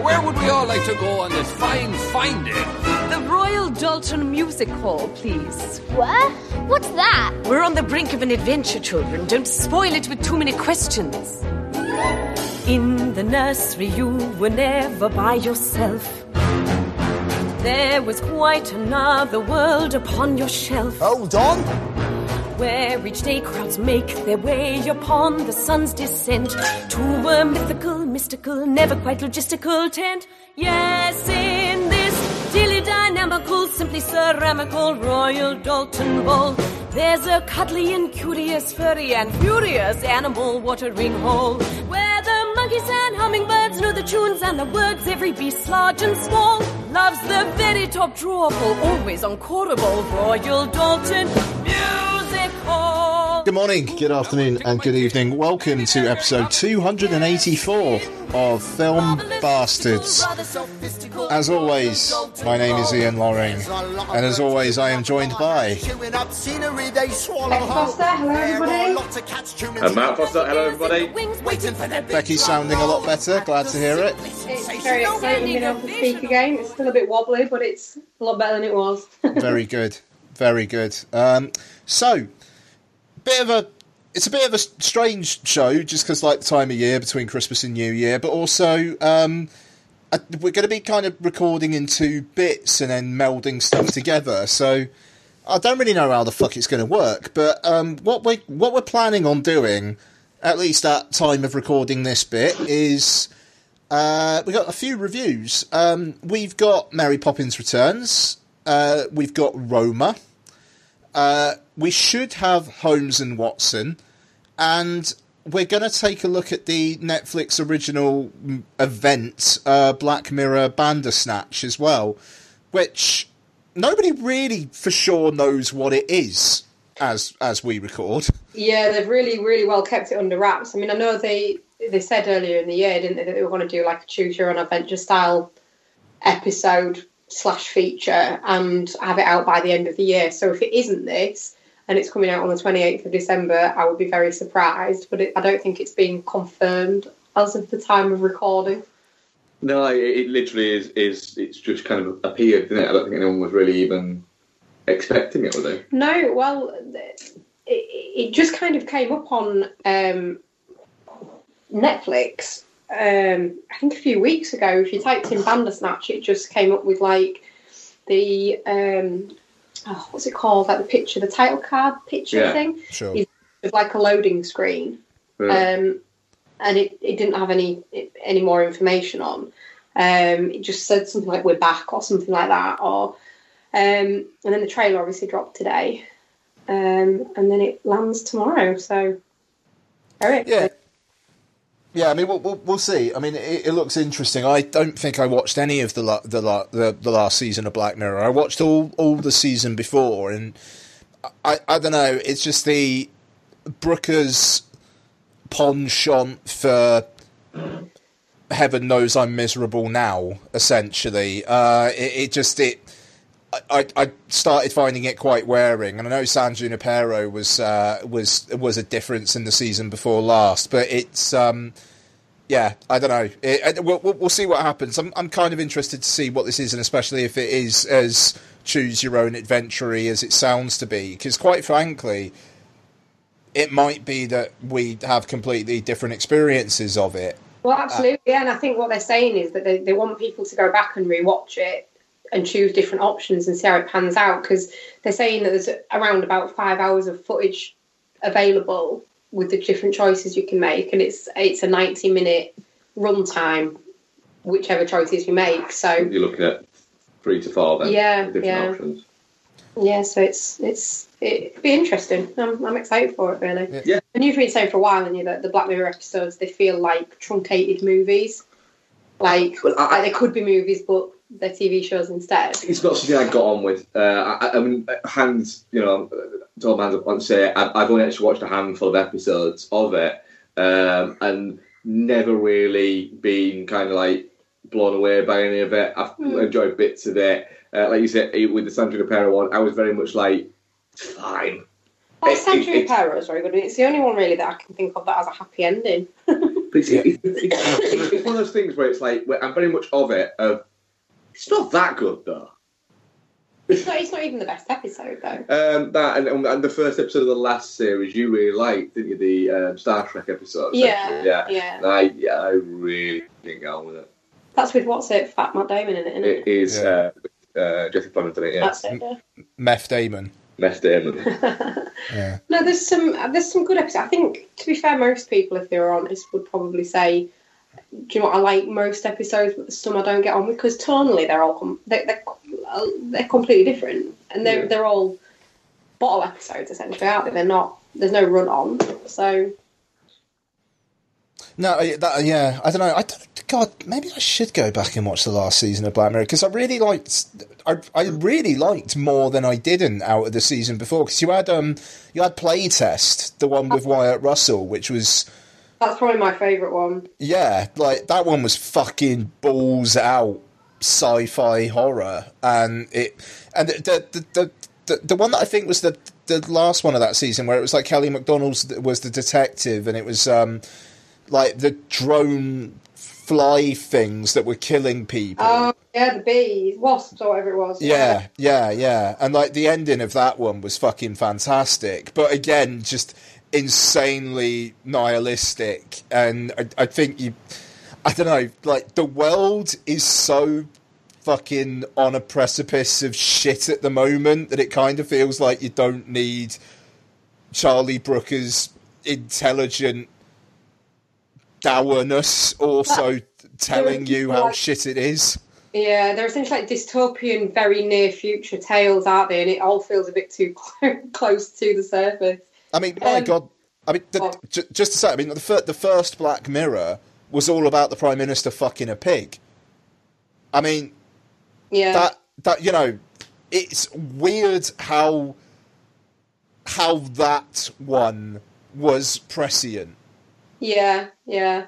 Now, where would we all like to go on this fine, fine day? The Royal Doulton Music Hall, please. What? What's that? We're on the brink of an adventure, children. Don't spoil it with too many questions. In the nursery, you were never by yourself. There was quite another world upon your shelf. Hold on. Where each day crowds make their way upon the sun's descent to a mythical, mystical, never quite logistical tent. Yes, in this dilly dynamical, simply ceramical Royal Doulton Bowl, there's a cuddly and curious, furry and furious animal watering hole where the monkeys and hummingbirds know the tunes and the words. Every beast, large and small, loves the very top drawer full, always unquotable Royal Doulton. Good morning, good afternoon, and good evening. Welcome to episode 284 of Film Bastards. As always, my name is Ian Loring, and as always, I am joined by. Foster, hello everybody. And Matt Foster, hello everybody. Becky's sounding a lot better, glad to hear it. It's very exciting being able to speak again. It's still a bit wobbly, but it's a lot better than it was. Very good, very good. Um, so, bit of a. It's a bit of a strange show, just because like the time of year between Christmas and New Year, but also um, uh, we're going to be kind of recording in two bits and then melding stuff together. So I don't really know how the fuck it's going to work, but um, what we what we're planning on doing, at least at time of recording this bit, is uh, we got a few reviews. Um, we've got Mary Poppins Returns. Uh, we've got Roma. Uh, we should have Holmes and Watson, and we're going to take a look at the Netflix original mm, event, uh, Black Mirror Bandersnatch, as well, which nobody really for sure knows what it is as as we record. yeah, they've really, really well kept it under wraps. I mean, I know they they said earlier in the year, didn't they, that they were going to do like a choose your own adventure style episode slash feature and have it out by the end of the year. So if it isn't this and it's coming out on the 28th of December, I would be very surprised. But it, I don't think it's been confirmed as of the time of recording. No, it, it literally is, is. It's just kind of appeared, didn't it? I don't think anyone was really even expecting it, were they? No, well, it, it just kind of came up on um, Netflix. Um, I think a few weeks ago. If you typed in Bandersnatch, it just came up with like the um, oh, what's it called? Like the picture, the title card picture Yeah, thing. Sure. It's like a loading screen, Yeah. um, and it, it didn't have any any more information on. Um, it just said something like "We're back" or something like that, or um, and then the trailer obviously dropped today, um, and then it lands tomorrow. So, very Yeah. Yeah, I mean, we'll, we'll, we'll see. I mean, it, it looks interesting. I don't think I watched any of the, la- the la- the the last season of Black Mirror. I watched all all the season before, and I I don't know. It's just the Brooker's penchant for heaven knows I'm miserable now. Essentially, uh, it, it just it. I, I started finding it quite wearing, and I know San Junipero was uh, was was a difference in the season before last, but it's um, yeah, I don't know. It, it- we'll, we'll see what happens. I'm I'm kind of interested to see what this is, and especially if it is as choose your own adventure as it sounds to be, because quite frankly, it might be that we have completely different experiences of it. Well, absolutely, yeah. And I think what they're saying is that they, they want people to go back and rewatch it and choose different options and see how it pans out because they're saying that there's around about five hours of footage available with the different choices you can make, and it's it's a ninety minute runtime, whichever choices you make. So You're looking at three to four then. Yeah, different yeah. options. yeah, so it's it's it'd be interesting. I'm, I'm excited for it really. Yeah. And you've been saying for a while, and you that the Black Mirror episodes they feel like truncated movies, like, Well, I- like they could be movies, but they're TV shows instead. It's not something I got on with. Uh, I, I mean, hands, you know, to hold my hands up and say I've, I've only actually watched a handful of episodes of it, um, and never really been kind of like blown away by any of it. I've Mm. enjoyed bits of it. Uh, like you said, with the San Junipero one, I was very much like, fine. Well, It- San it- it- is very good. It's the only one really that I can think of that has a happy ending. It's, it's, it's, it's one of those things where it's like where I'm very much of it. Of it's not that good though. It's not, it's not even the best episode, though. Um, that and, and the first episode of the last series you really liked, didn't you? The um, Star Trek episode. Yeah, yeah, yeah. And I yeah, I really didn't get on with it. That's with what's it, Fat Matt Damon in it, isn't it? It is Yeah. uh, uh, Jesse Plemons in it. Yeah, That's it. Yeah. Meth Damon. Meth Damon. Yeah. No, there's some there's some good episodes. I think, to be fair, most people, if they were honest, would probably say, "Do you know what? I like most episodes, but some I don't get on with because tonally they're all com- they, they're they're completely different, and they're Yeah. they're all bottle episodes essentially, aren't they? They're not. There's no run on, so No, that, yeah, I don't know. I don't, God, maybe I should go back and watch the last season of Black Mirror because I really liked. I, I really liked more than I didn't out of the season before because you had um you had Playtest, the one with Wyatt Russell, which was that's probably my favourite one. yeah, like that one was fucking balls out sci-fi horror, and it and the the the. the the, one that I think was the the last one of that season, where it was like Kelly Macdonald's was the detective, and it was um, like the drone fly things that were killing people. Oh yeah, the bees, wasps, or whatever it was. Yeah, yeah, yeah. And like the ending of that one was fucking fantastic. But again, just insanely nihilistic. And I, I think you, I don't know, like the world is so fucking on a precipice of shit at the moment that it kind of feels like you don't need Charlie Brooker's intelligent dourness also telling you how shit it is. Yeah, they're essentially like dystopian, very near future tales, aren't they? And it all feels a bit too close to the surface. I mean, my Um, God. I mean, the, j- just to say, I mean, the, fir- the first Black Mirror was all about the Prime Minister fucking a pig. I mean, Yeah, that that you know, it's weird how how that one was prescient. yeah, yeah,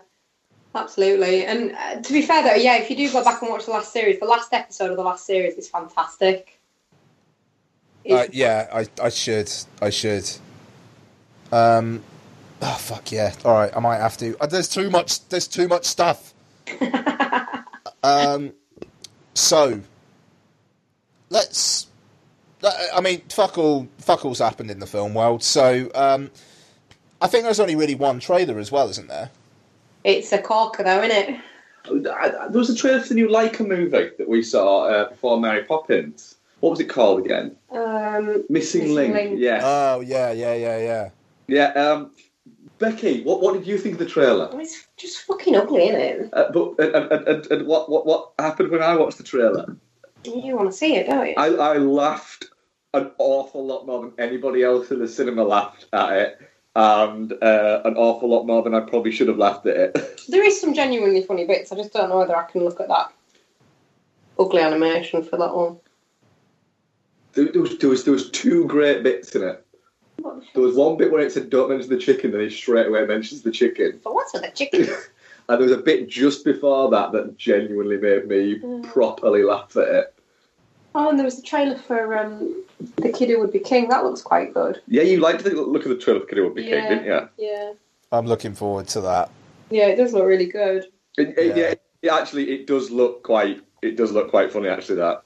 absolutely. And uh, to be fair, though, yeah, if you do go back and watch the last series, the last episode of the last series is fantastic. Uh, yeah, I I should I should. Um, oh fuck yeah! All right, I might have to. Uh, there's too much. There's too much stuff. um, so let's. I mean, fuck all. Fuck all's happened in the film world. So um, I think there's only really one trailer as well, isn't there? It's a corker, though, isn't it? There was a trailer for the new Laika movie that we saw uh, before Mary Poppins. What was it called again? Um, Missing, Missing Link. Link. Yeah, Oh yeah, yeah, yeah, yeah. Yeah. Um, Becky, what what did you think of the trailer? it's just fucking ugly, isn't it? Uh, but and, and, and, and what, what what happened when I watched the trailer? You want to see it, don't you? I, I laughed an awful lot more than anybody else in the cinema laughed at it, and uh, an awful lot more than I probably should have laughed at it. There is some genuinely funny bits. I just don't know whether I can look at that ugly animation for that one. there, there was there was there was two great bits in it. There was one bit where it said "Don't mention the chicken," then he straight away mentions the chicken. But what's with the chicken? And there was a bit just before that that genuinely made me properly laugh at it. oh, and there was the trailer for um, the kid who would be king. That looks quite good. Yeah, you liked the look of the trailer for Kid Who Would Be King, Yeah. didn't you? Yeah, I'm looking forward to that. yeah, it does look really good. It, it- Yeah. yeah. it actually, it does look quite. It does look quite funny, actually. That.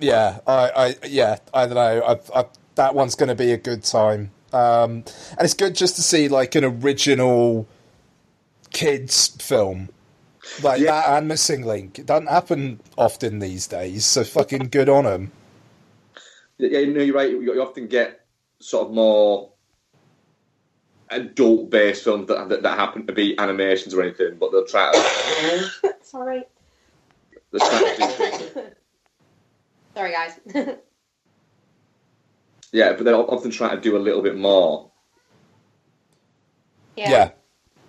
Yeah, I, I yeah, I don't know. I, I, that one's going to be a good time, um, and it's good just to see like an original kids film like Yeah. that and Missing Link. It doesn't happen often these days, so fucking good on them. Yeah, you know, you're right. You, you often get sort of more adult-based films that, that that happen to be animations or anything, but they'll try to. Sorry, They'll try to sorry, guys. yeah, but they'll often try to do a little bit more. yeah, Yeah,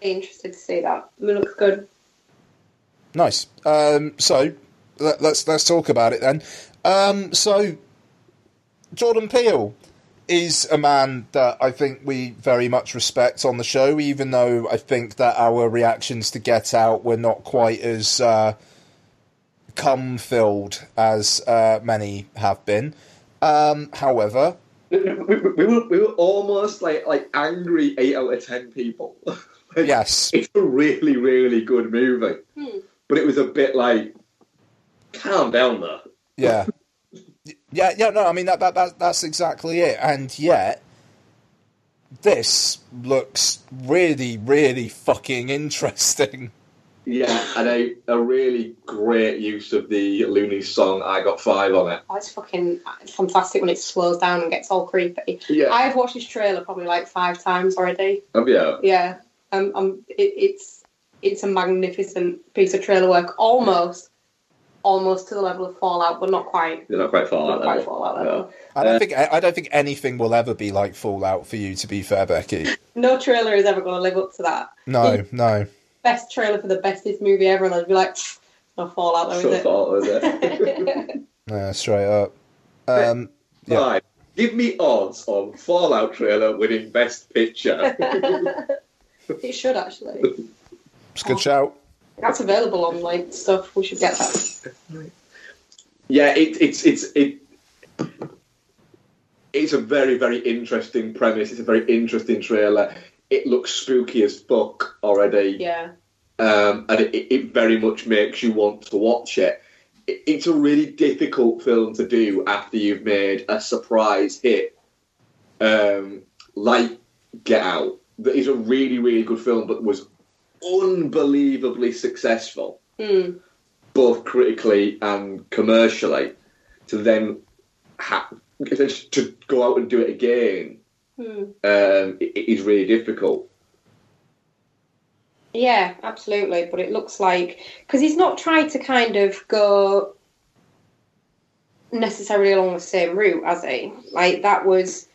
Be interested to see that. It looks good. nice. Um, so let, let's let's talk about it then. Um, so Jordan Peele is a man that I think we very much respect on the show, even though I think that our reactions to Get Out were not quite as uh, cum filled as uh, many have been. Um, however, We, we, we were we were almost like like angry eight out of ten people. Yes. It's a really, really good movie. Hmm. But it was a bit like, calm down there. Yeah. Yeah, yeah, no, I mean that, that that that's exactly it. And yet this looks really, really fucking interesting. Yeah, and a, a really great use of the Luniz song I Got Five on it. Oh, it's fucking fantastic when it slows down and gets all creepy. Yeah. I've watched this trailer probably like five times already. Oh, yeah. Yeah, um, um, it, it's it's a magnificent piece of trailer work, almost, almost to the level of Fallout, but not quite. You're not quite far Not that quite. Fallout level. I don't Uh, think I don't think anything will ever be like Fallout for you. To be fair, Becky. No trailer is ever going to live up to that. No, no. Best trailer for the bestest movie ever, and I'd be like, "Pfft, no Fallout, though, So is far, was it? it? Yeah, straight up. Um, Yeah. Right. Give me odds on Fallout trailer winning Best Picture. it should actually. it's a good shout. That's available on like stuff. We should get that. yeah, it, it's it's it. It's a very very interesting premise. It's a very interesting trailer. It looks spooky as fuck already. Yeah. um, and it, it very much makes you want to watch it. It- It's a really difficult film to do after you've made a surprise hit, um, like Get Out. That is a really, really good film, but was unbelievably successful, Hmm. both critically and commercially. To then ha- to go out and do it again Hmm. um, it, it is really difficult. Yeah, absolutely. But it looks like because he's not tried to kind of go necessarily along the same route, has he? Like that was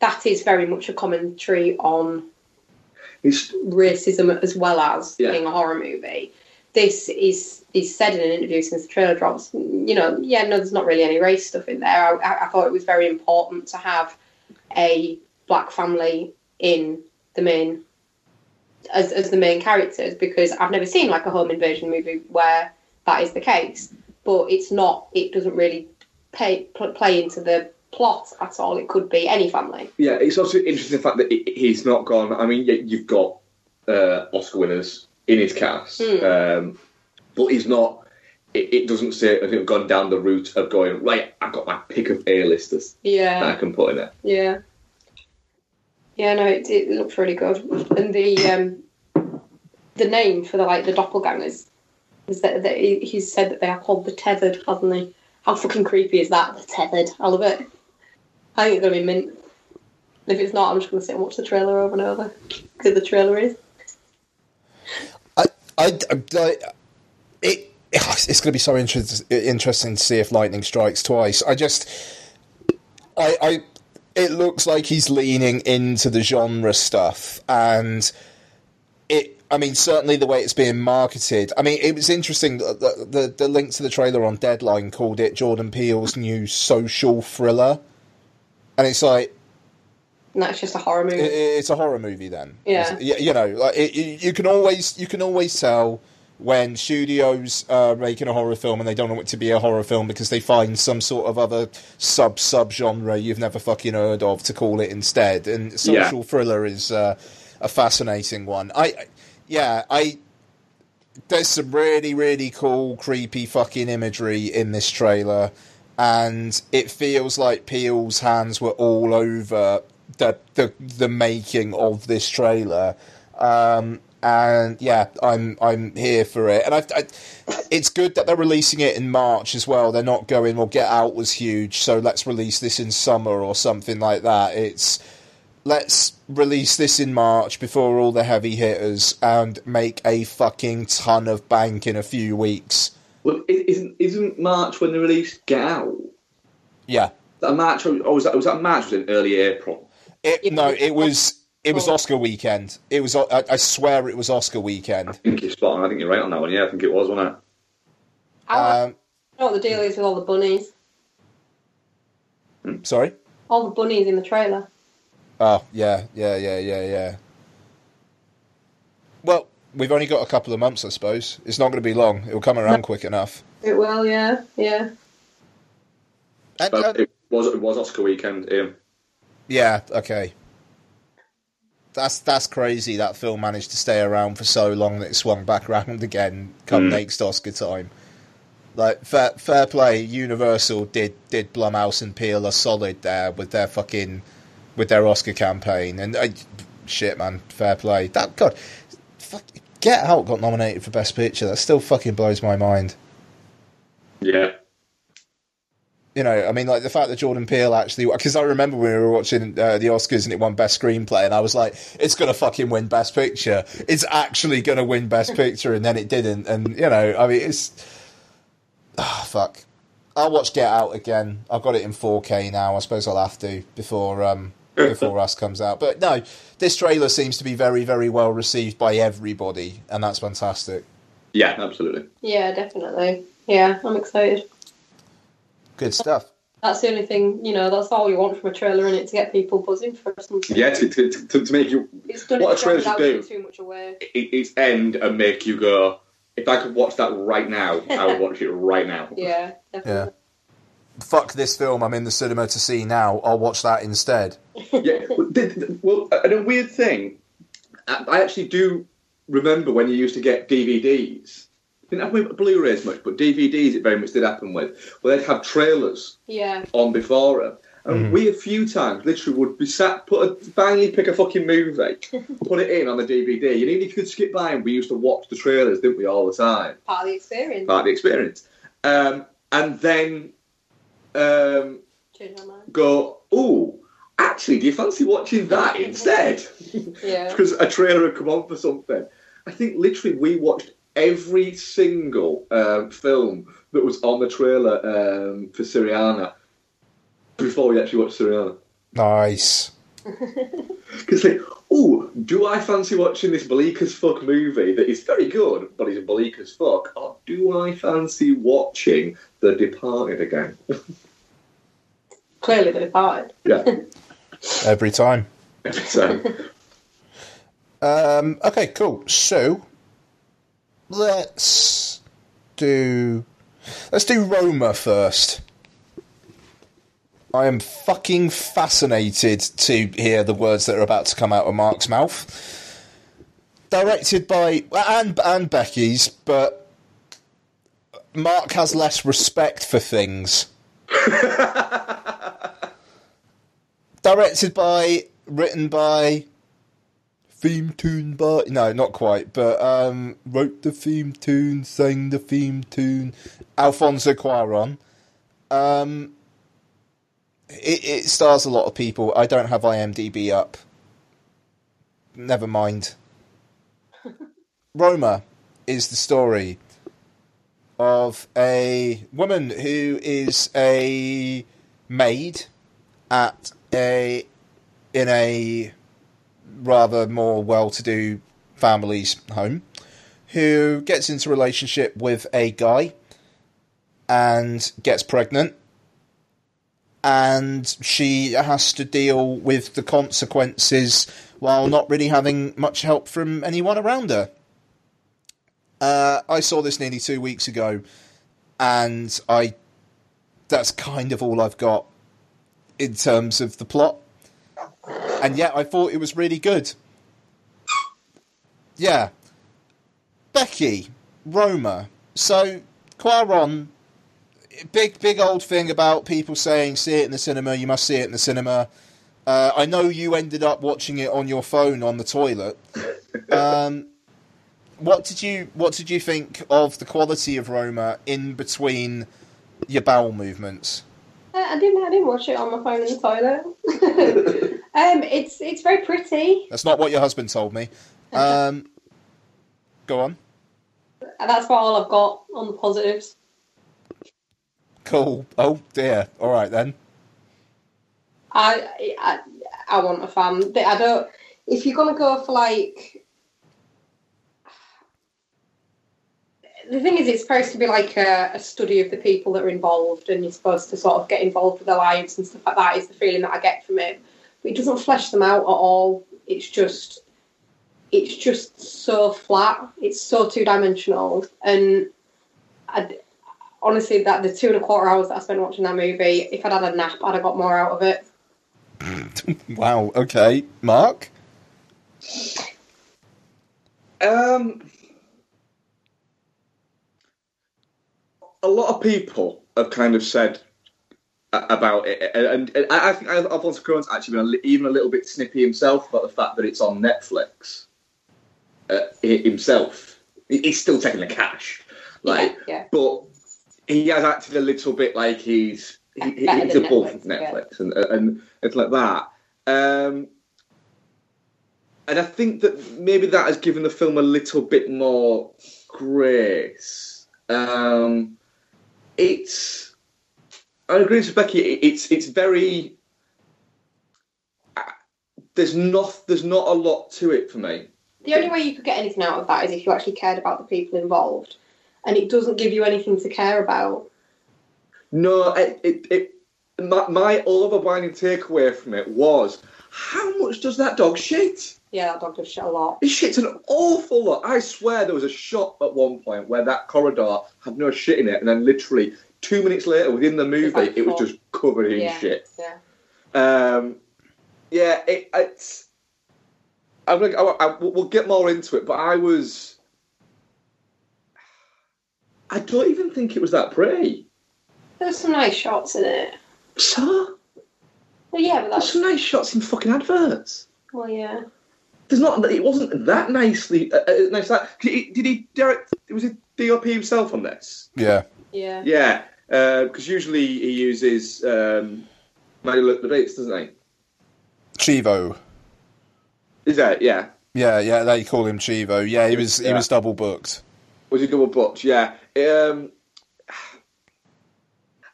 that is very much a commentary on It's racism as well as Yeah. being a horror movie. This is is said in an interview since the trailer drops. You know, yeah, no, there's not really any race stuff in there. I, I thought it was very important to have a black family in the main as as the main characters because I've never seen like a home invasion movie where that is the case. But it's not. It doesn't really pay, pl- play into the plot at all. It could be any family. Yeah, it's also interesting the fact that he- he's not gone. I mean, you've got uh, Oscar winners in his cast, Hmm. um, but he's not. It, it doesn't say I think gone down the route of going right. I've got my pick of A-listers Yeah. that I can put in it. Yeah. Yeah, no, it, it looks really good. And the um, the name for the like the doppelgangers is that, that he, he's said that they are called the tethered, hasn't? How fucking creepy is that? The tethered. I love it. I think it's gonna be mint. If it's not, I'm just gonna sit and watch the trailer over and over because the trailer is. I, I, I- it, it's going to be so interest, interesting to see if lightning strikes twice. I just, I, I, it looks like he's leaning into the genre stuff, and it. I mean, certainly the way it's being marketed. I mean, it was interesting. The, the, the, link to the trailer on Deadline called it Jordan Peele's new social thriller, and it's like And that's just a horror movie. it, it's a horror movie then. Yeah. It's- you know, like it, you, you can always you can always tell when studios are making a horror film and they don't want it to be a horror film because they find some sort of other sub sub genre you've never fucking heard of to call it instead. And social thriller is uh, a fascinating one. I, I- yeah, I. There's some really really cool creepy fucking imagery in this trailer. And it feels like Peele's hands were all over the the the making of this trailer. Um, and yeah, I'm I'm here for it. And I, I, it's good that they're releasing it in March as well. They're not going, well, Get Out was huge, so let's release this in summer or something like that. It's let's release this in March before all the heavy hitters and make a fucking ton of bank in a few weeks. Well, isn't isn't March when they released Get Out? Yeah. That March, or was that was that March? Was in early April? It, no, it was it was. Oscar weekend. It was I, I swear it was Oscar weekend. I think you're spot on. I think you're right on that one. Yeah, I think it was, wasn't it? I Um, know what the deal is with all the bunnies? sorry. All the bunnies in the trailer. Oh yeah, yeah, yeah, yeah, yeah. Well, we've only got a couple of months, I suppose. It's not going to be long. It'll come around quick enough. It will, yeah, yeah. And, But and- it was it was Oscar weekend. Um, yeah, okay. That's that's crazy. That film managed to stay around for so long that it swung back around again come Mm. next Oscar time. Like fair, fair play, Universal did did Blumhouse and Peele a solid there with their fucking with their Oscar campaign and uh, shit, man, fair play. That God, fuck, Get Out got nominated for Best Picture. That still fucking blows my mind. Yeah. You know, I mean, like the fact that Jordan Peele actually, because I remember when we were watching uh, the Oscars and it won Best Screenplay, and I was like, it's gonna fucking win Best Picture. It's actually gonna win Best Picture, and then it didn't. And you know, I mean, it's ah fuck. I'll watch Get Out again. I've got it in 4K now. I suppose I'll have to before um before Us comes out. But no, this trailer seems to be very, very well received by everybody, and that's fantastic. Yeah, absolutely. Yeah, definitely. Yeah, I'm excited. Good stuff. That's the only thing, you know, that's all you want from a trailer, in it to get people buzzing for something. Yeah, to, to, to, to make you It's done What its a trailer should do. too much away. it, its end and make you go, if I could watch that right now, I would watch it right now. Yeah, definitely. Fuck this film. I'm in the cinema to see now. I'll watch that instead. yeah. Well, th- th- well, and a weird thing, I I actually do remember when you used to get DVDs. Didn't have with Blu-rays much, but DVDs it very much did happen with, where they'd have trailers Yeah. on before them. And we a few times literally would be sat, put a, finally pick a fucking movie, put it in on the DVD. And even if you could skip by and we used to watch the trailers, didn't we, all the time? part of the experience. Part of the experience. Um, and then um, Change my mind. go, oh, actually, do you fancy watching that instead? Yeah. because a trailer had come on for something. I think literally we watched every single um, film that was on the trailer um, for Syriana before we actually watched Syriana. Nice. Because like, oh, do I fancy watching this bleak as fuck movie that is very good, but is bleak as fuck, or do I fancy watching The Departed again? Clearly, The departed. yeah. Every time. so, Um, okay, cool. So let's do let's do Roma first. I am fucking fascinated to hear the words that are about to come out of Mark's mouth. Directed by and and Becky's, but Mark has less respect for things. Directed by, written by, theme tune by no not quite but um wrote the theme tune sang the theme tune alfonso cuaron. Um it, it stars a lot of people. I don't have imdb up. Never mind. Roma is the story of a woman who is a maid at a in a rather more well-to-do family's home who gets into relationship with a guy and gets pregnant and she has to deal with the consequences while not really having much help from anyone around her. Uh, I saw this nearly two weeks ago, and I that's kind of all I've got in terms of the plot and yet I thought it was really good. Yeah. Becky, Roma. So, Cuarón, big, big old thing about people saying, see it in the cinema, you must see it in the cinema. Uh, I know you ended up watching it on your phone on the toilet. Um, what did you What did you think of the quality of Roma in between your bowel movements? Uh, I didn't. I didn't watch it on my phone in the toilet. um, it's it's very pretty. That's not what your husband told me. Um, go on. And that's about all I've got on the positives. Cool. Oh dear. All right then. I I, I want a fan. I don't. If you're gonna go for like, the thing is, it's supposed to be like a, a study of the people that are involved, and you're supposed to sort of get involved with their lives and stuff like that. Is the feeling that I get from it. But it doesn't flesh them out at all. It's just, it's just so flat. It's so two dimensional, and I, honestly, that the two and a quarter hours that I spent watching that movie, if I'd had a nap, I'd have got more out of it. Wow. Okay, Mark. Um, a lot of people have kind of said about it, and, and I I think Alfonso Cuarón's actually been a even a little bit snippy himself about the fact that it's on Netflix. Uh, himself, he's still taking the cash, like, yeah. but he has acted a little bit like he's he, he's above Netflix, yeah. Netflix, and and it's like that. Um, and I think that maybe that has given the film a little bit more grace. Um, it's, I agree with Becky. It's it's very. uh, There's not there's not a lot to it for me. The only way you could get anything out of that is if you actually cared about the people involved, and it doesn't give you anything to care about. No, it, it, it my, my overwhelming takeaway from it was how much does that dog shit? Yeah, that dog does shit a lot. He shits an awful lot. I swear there was a shot at one point where that corridor had no shit in it, and then literally two minutes later, within the movie, it was just covered in Yeah, shit. yeah. Um, yeah, it, it's. I'm gonna, I, I, we'll get more into it, but I was. I don't even think it was that pretty. There's some nice shots in it. So Well, yeah, but there's that's some nice shots in fucking adverts. well, yeah. There's not. It wasn't that nicely. Uh, uh, nice. That did he, did he direct? Was it DOP himself on this? Yeah. Yeah. Yeah, because usually he uses um, Manuel Lubezki, doesn't he? Chivo. Is that yeah? Yeah, yeah, they call him Chivo. Yeah, he was he was double booked. Was he double booked? Yeah. Um,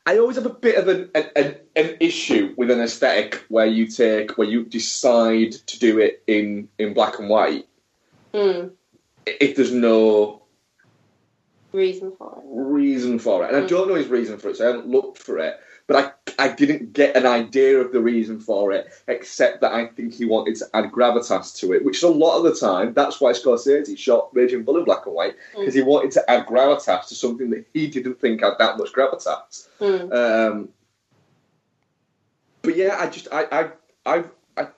I always have a bit of an, an, an, an issue with an aesthetic where you take where you decide to do it in in black and white Hmm. if there's no Reason for it. reason for it, and I don't know his reason for it, so I haven't looked for it. But I, I didn't get an idea of the reason for it, except that I think he wanted to add gravitas to it, which is a lot of the time. That's why Scorsese shot Raging Bull in black and white because he wanted to add gravitas to something that he didn't think had that much gravitas. Hmm. Um, but yeah, I just I I I, I,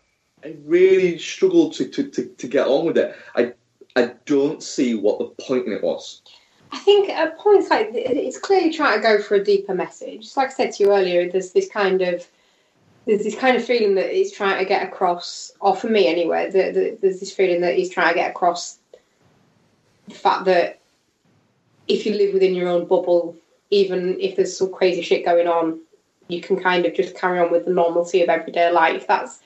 I really struggled to, to, to, to get on with it. I I don't see what the point in it was. I think at points like it's clearly trying to go for a deeper message. Like I said to you earlier, there's this kind of there's this kind of feeling that he's trying to get across, or for me anyway, that that there's this feeling that he's trying to get across the fact that if you live within your own bubble, even if there's some crazy shit going on, you can kind of just carry on with the normalcy of everyday life. That's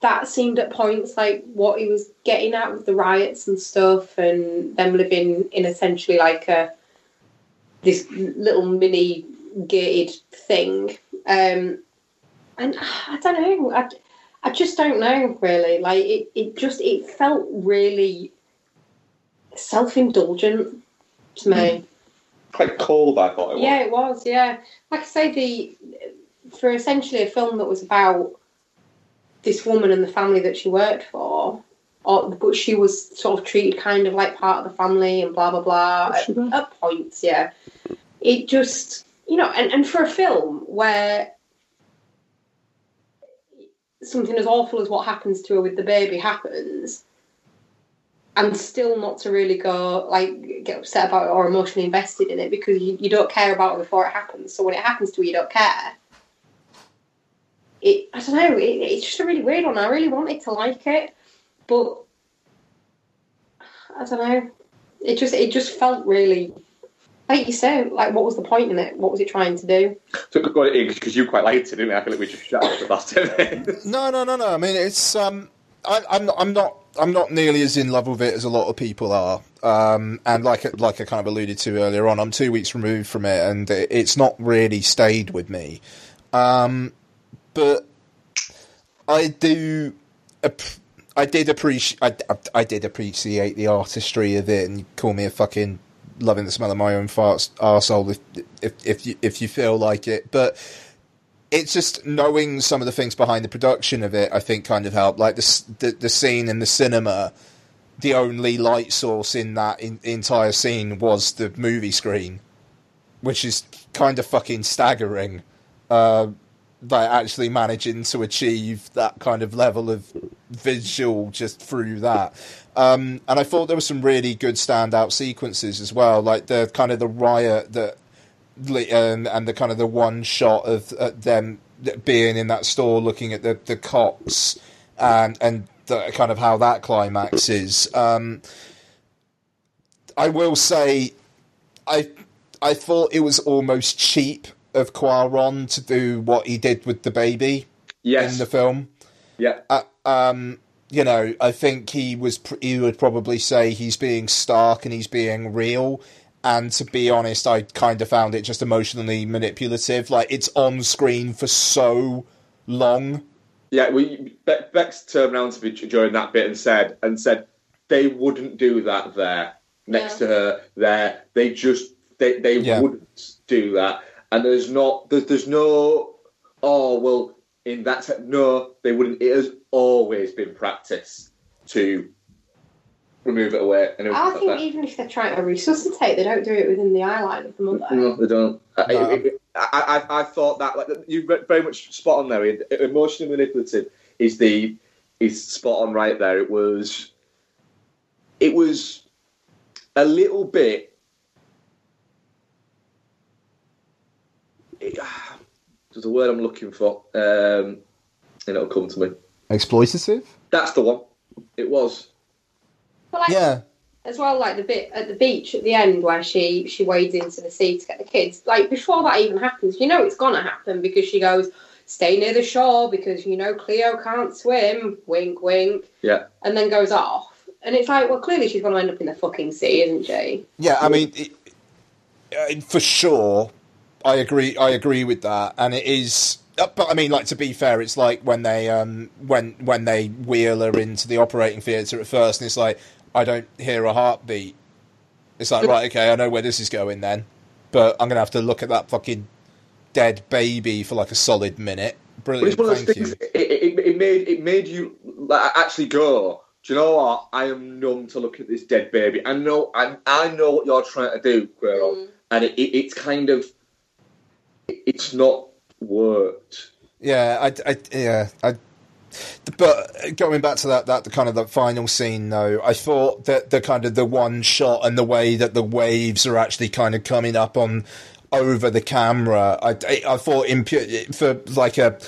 that seemed at points like what he was getting at with the riots and stuff, and them living in essentially like a this little mini gated thing. Um, and I don't know. I, I just don't know really. Like it, it just it felt really self indulgent to me. Quite cold, I thought it was. Yeah, it was. Yeah, like I say, the for essentially a film that was about this woman and the family that she worked for, or, but she was sort of treated kind of like part of the family and blah blah blah at, at points. Yeah, it just you know, and, and for a film where something as awful as what happens to her with the baby happens and still not to really go like get upset about it or emotionally invested in it because you, you don't care about it before it happens. So when it happens to you, you don't care. It I don't know. It, it's just a really weird one. I really wanted to like it, but I don't know. It just it just felt really like you said. Like what was the point in it? What was it trying to do? So got it in because you quite liked it, didn't you? I feel like we just shut up the last ten minutes. No, no, no, no. I mean, it's um, I, I'm not, I'm not, I'm not nearly as in love with it as a lot of people are. Um, and like, like I kind of alluded to earlier on, I'm two weeks removed from it, and it, it's not really stayed with me. Um, but I do, I did appreciate, I, I, did appreciate the artistry of it, and you call me a fucking loving the smell of my own farts arsehole if, if, if you, if you feel like it, but it's just knowing some of the things behind the production of it. I think kind of helped. Like the the, the scene in the cinema, the only light source in that in, entire scene was the movie screen, which is kind of fucking staggering. Uh, by actually managing to achieve that kind of level of visual just through that. Um, and I thought there were some really good standout sequences as well, like the kind of the riot that and, and the kind of the one shot of them being in that store looking at the, the cops and and the, kind of how that climaxes. Um, I will say, I I thought it was almost cheap of Cuarón to do what he did with the baby Yes. in the film. yeah. Uh, um, you know, I think he was. He would probably say he's being stark and he's being real. And to be honest, I kind of found it just emotionally manipulative. Like it's on screen for so long. Yeah, we Be- Bex turned around to me during that bit and said and said they wouldn't do that there next to her there. They just they they Yeah. wouldn't do that. And there's not there's, there's no oh well in that te- no they wouldn't. It has always been practice to remove it away. And I think that. even if they're trying to resuscitate, they don't do it within the eye line of the mother. No, they don't. I- No. I, I, I, I thought that like you very much spot on there. Ian. Emotionally manipulative is the is spot on right there. It was it was a little bit. It, there's a word I'm looking for, um, and it'll come to me. Exploitative. That's the one. It was. But like, Yeah. as well, like the bit at the beach at the end where she she wades into the sea to get the kids. Like before that even happens, you know it's gonna happen because she goes, "Stay near the shore because you know Cleo can't swim." Wink, wink, Yeah. and then goes off. And it's like, well, clearly she's gonna end up in the fucking sea, isn't she? Yeah, I mean, it, uh, for sure, I agree. I agree with that, and it is. uh, But I mean, like to be fair, it's like when they um when when they wheel her into the operating theatre at first, and it's like I don't hear a heartbeat. It's like right, okay, I know where this is going then, but I'm gonna have to look at that fucking dead baby for like a solid minute. But it's Brilliant, one of those things. It, it, it made it made you like, actually go. Do you know what? I am numb to look at this dead baby. I know. I, I know what you're trying to do, Quero, Mm. and it, it, it's kind of it's not worked. Yeah, I, I yeah, I. But going back to that, that the kind of the final scene though, I thought that the kind of the one shot and the way that the waves are actually kind of coming up on over the camera, I, I, I thought in pu- for like a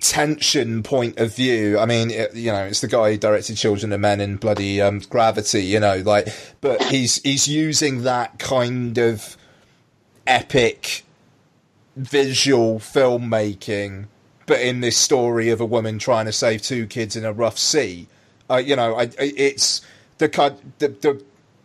tension point of view. I mean, it, you know, it's the guy who directed Children of Men and bloody um, Gravity, you know, like, but he's he's using that kind of epic visual filmmaking, but in this story of a woman trying to save two kids in a rough sea. Uh, you know, I, I, it's the kind the, the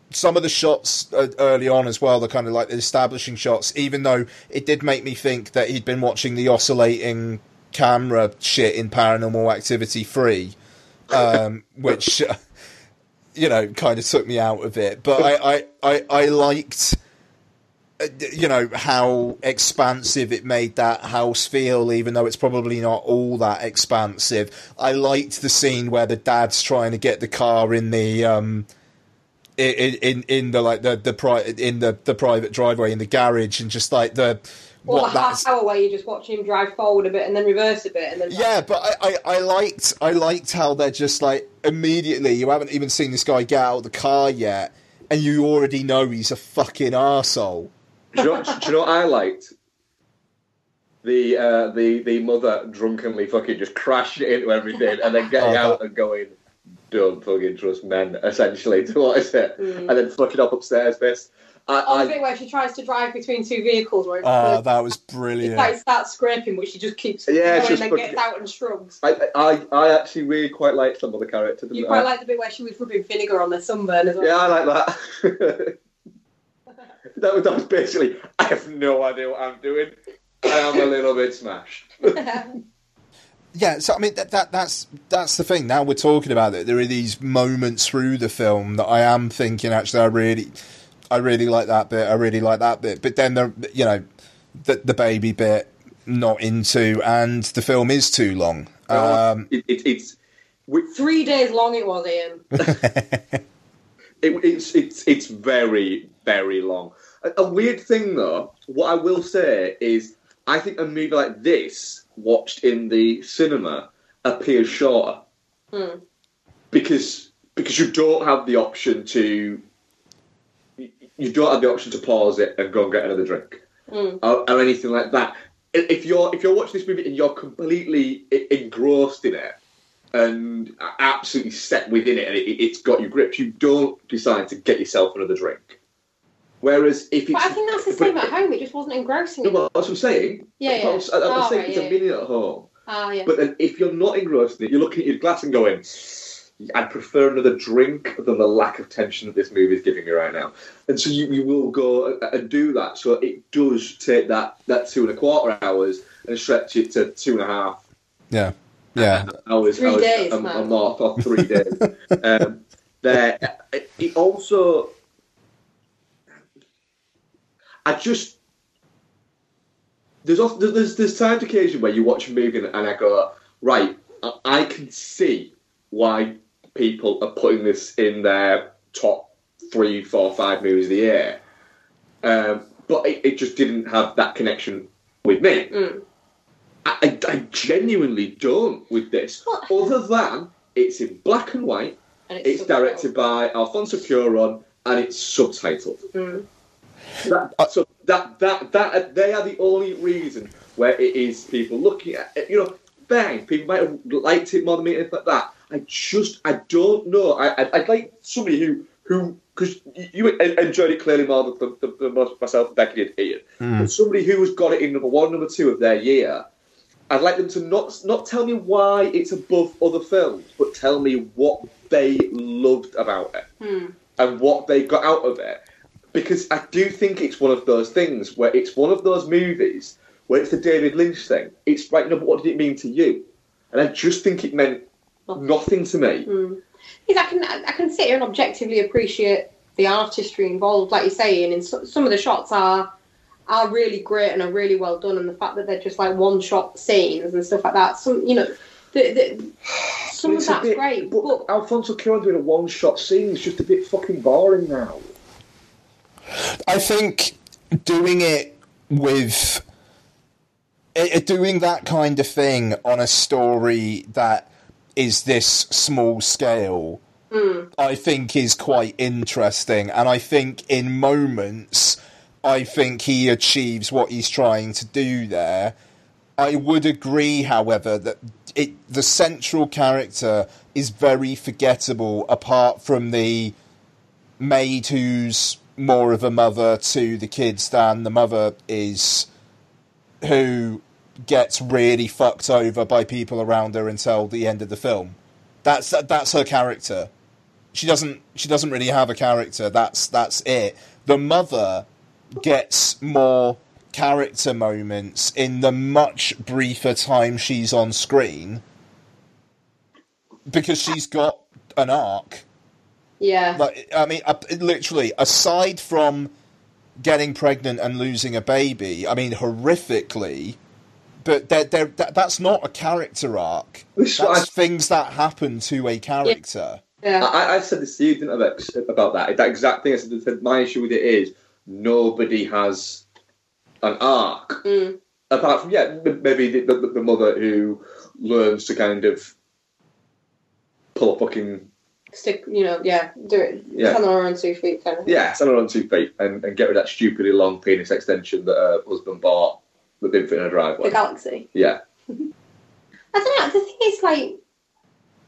some of the shots uh, early on as well, the kind of like the establishing shots. Even though it did make me think that he'd been watching the oscillating camera shit in Paranormal Activity three, um, which. You know, kind of took me out of it, but I, I, I, I liked uh, you know how expansive it made that house feel even though it's probably not all that expansive i liked the scene where the dad's trying to get the car in the um in in, in the like the the pri- in the the private driveway in the garage and just like the Or what the half hour where you just watch him drive forward a bit and then reverse a bit and then yeah, but I, I, I liked I liked how they're just like immediately you haven't even seen this guy get out of the car yet, and you already know he's a fucking arsehole. Do you know, do you know what I liked? The uh, the the mother drunkenly fucking just crashing into everything and then getting Oh, out that- and going, "Don't fucking trust men." Essentially, to what is it? Mm. And then fucking up upstairs, this. I, Oh, the bit where she tries to drive between two vehicles where it's Oh, like, that was brilliant. like starts scraping, but she just keeps Yeah, it's going just and fucking- gets out and shrugs. I, I, I actually really quite liked some of the character. didn't You I? quite like the bit where she was rubbing vinegar on their sunburn as well. Yeah, I like that. that, was, that was basically, I have no idea what I'm doing. I am a little bit smashed. Yeah, so I mean that, that that's that's the thing. Now we're talking about it. There are these moments through the film that I am thinking actually I really, I really like that bit. I really like that bit. But then the you know, the the baby bit not into, and the film is too long. Um, it, it, it's we, Three days long it was, Ian. it, it's it's it's very very long. A, a weird thing though, what I will say is, I think a movie like this, watched in the cinema, appears shorter. Hmm. because because you don't have the option to you don't have the option to pause it and go and get another drink or, or anything like that. If you're if you're watching this movie and you're completely engrossed in it and absolutely set within it and it, it's got you gripped, you don't decide to get yourself another drink. Whereas if it's But I think that's the but- same at home. It just wasn't engrossing. No, enough. well, that's what I'm saying. Yeah, yeah. I'm, I'm Oh, saying right, it's yeah. a minute at home. Ah, yeah. But then if you're not engrossed in it, you're looking at your glass and going, I'd prefer another drink than the lack of tension that this movie is giving me right now. And so you, you will go and do that. So it does take that, that two and a quarter hours and stretch it to two and a half Yeah, yeah. hours. Three hours days, a, man. a month or three days. um, there, it, it also, I just there's often, there's there's times occasion where you watch a movie and, and I go right, I, I can see why people are putting this in their top three, four, five movies of the year, um, but it, it just didn't have that connection with me. I, I, I genuinely don't with this, other than it's in black and white, And it's directed by Alfonso Cuarón, and it's subtitled. Mm. That, uh, so that that that they are the only reason where it is people looking at it. You know, bang, people might have liked it more than me, anything like that. I just I don't know. I I'd, I'd like somebody who who because you enjoyed it clearly more than, than, than most- myself and Becky did, Ian. Hmm. But somebody who has got it in number one, number two of their year. I'd like them to not not tell me why it's above other films, but tell me what they loved about it hmm. and what they got out of it. Because I do think it's one of those things where it's one of those movies where it's the David Lynch thing. It's right, no, but what did it mean to you? And I just think it meant nothing to me. Mm. Because I can I can sit here and objectively appreciate the artistry involved, like you're saying, and so, some of the shots are are really great and are really well done, and the fact that they're just like one shot scenes and stuff like that. Some you know, the, the, some of that's bit- great, But but Alfonso Cuarón doing a one-shot scene is just a bit fucking boring now. I think doing it with i- doing that kind of thing on a story that is this small scale, hmm. I think is quite interesting, and I think in moments, I think he achieves what he's trying to do there. I would agree, however, that it the central character is very forgettable, apart from the maid who's more of a mother to the kids than the mother is, who gets really fucked over by people around her until the end of the film. That's that's her character. She doesn't she doesn't really have a character. That's that's it. The mother gets more character moments in the much briefer time she's on screen because she's got an arc. Yeah, Like, I mean, uh, literally, aside from getting pregnant and losing a baby, I mean, horrifically, but they're, they're, that, that's not a character arc. This That's I- things that happen to a character. yeah. I, I said this to you, didn't I, Bex, about that? That exact thing. I said, I my issue with it is nobody has an arc. Mm. Apart from, yeah, m- maybe the, the, the mother who learns to kind of pull a fucking, Stick, you know, yeah, do it. Yeah. Stand on her own two feet, kind of. yeah, stand on two feet and, and get rid of that stupidly long penis extension that her husband bought that didn't fit in her driveway. The galaxy. Yeah. I don't know. The thing is, like,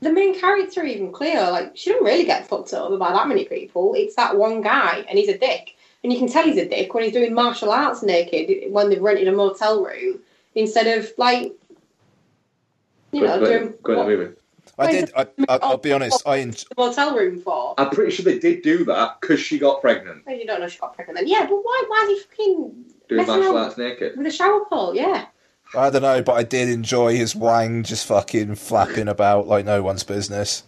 the main character even clear. Like, she don't really get fucked over by that many people. It's that one guy, and he's a dick. And you can tell he's a dick when he's doing martial arts naked when they've rented a motel room instead of like, you know, go, doing go in what the movie. I did. I, I, I'll be honest. I en- the motel room for. I'm pretty sure they did do that because she got pregnant Well, you don't know she got pregnant then. Yeah, but why? Why is he fucking doing messing martial around arts naked. with a shower pole? Yeah. I don't know, but I did enjoy his wang just fucking flapping about like no one's business.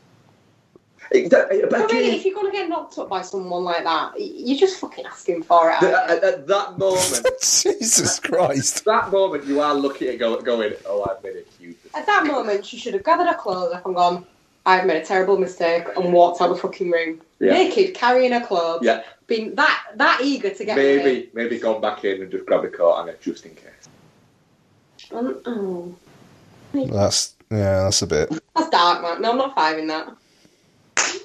It- that- but But really, again, if you're gonna get knocked up by someone like that, you're just fucking asking for it. th- aren't you? at, at that moment, Jesus Christ! At that moment, you are lucky at go, going, "Oh, I've made a huge." mistake." At that moment, she should have gathered her clothes up and gone, I've made a terrible mistake, and walked out of the fucking room. Yeah. Naked, carrying her clothes, Yeah, being that that eager to get away. maybe, maybe gone back in and just grabbed a coat and it just in case. Um, oh, That's yeah, that's a bit. that's dark, man. No, I'm not fiving that.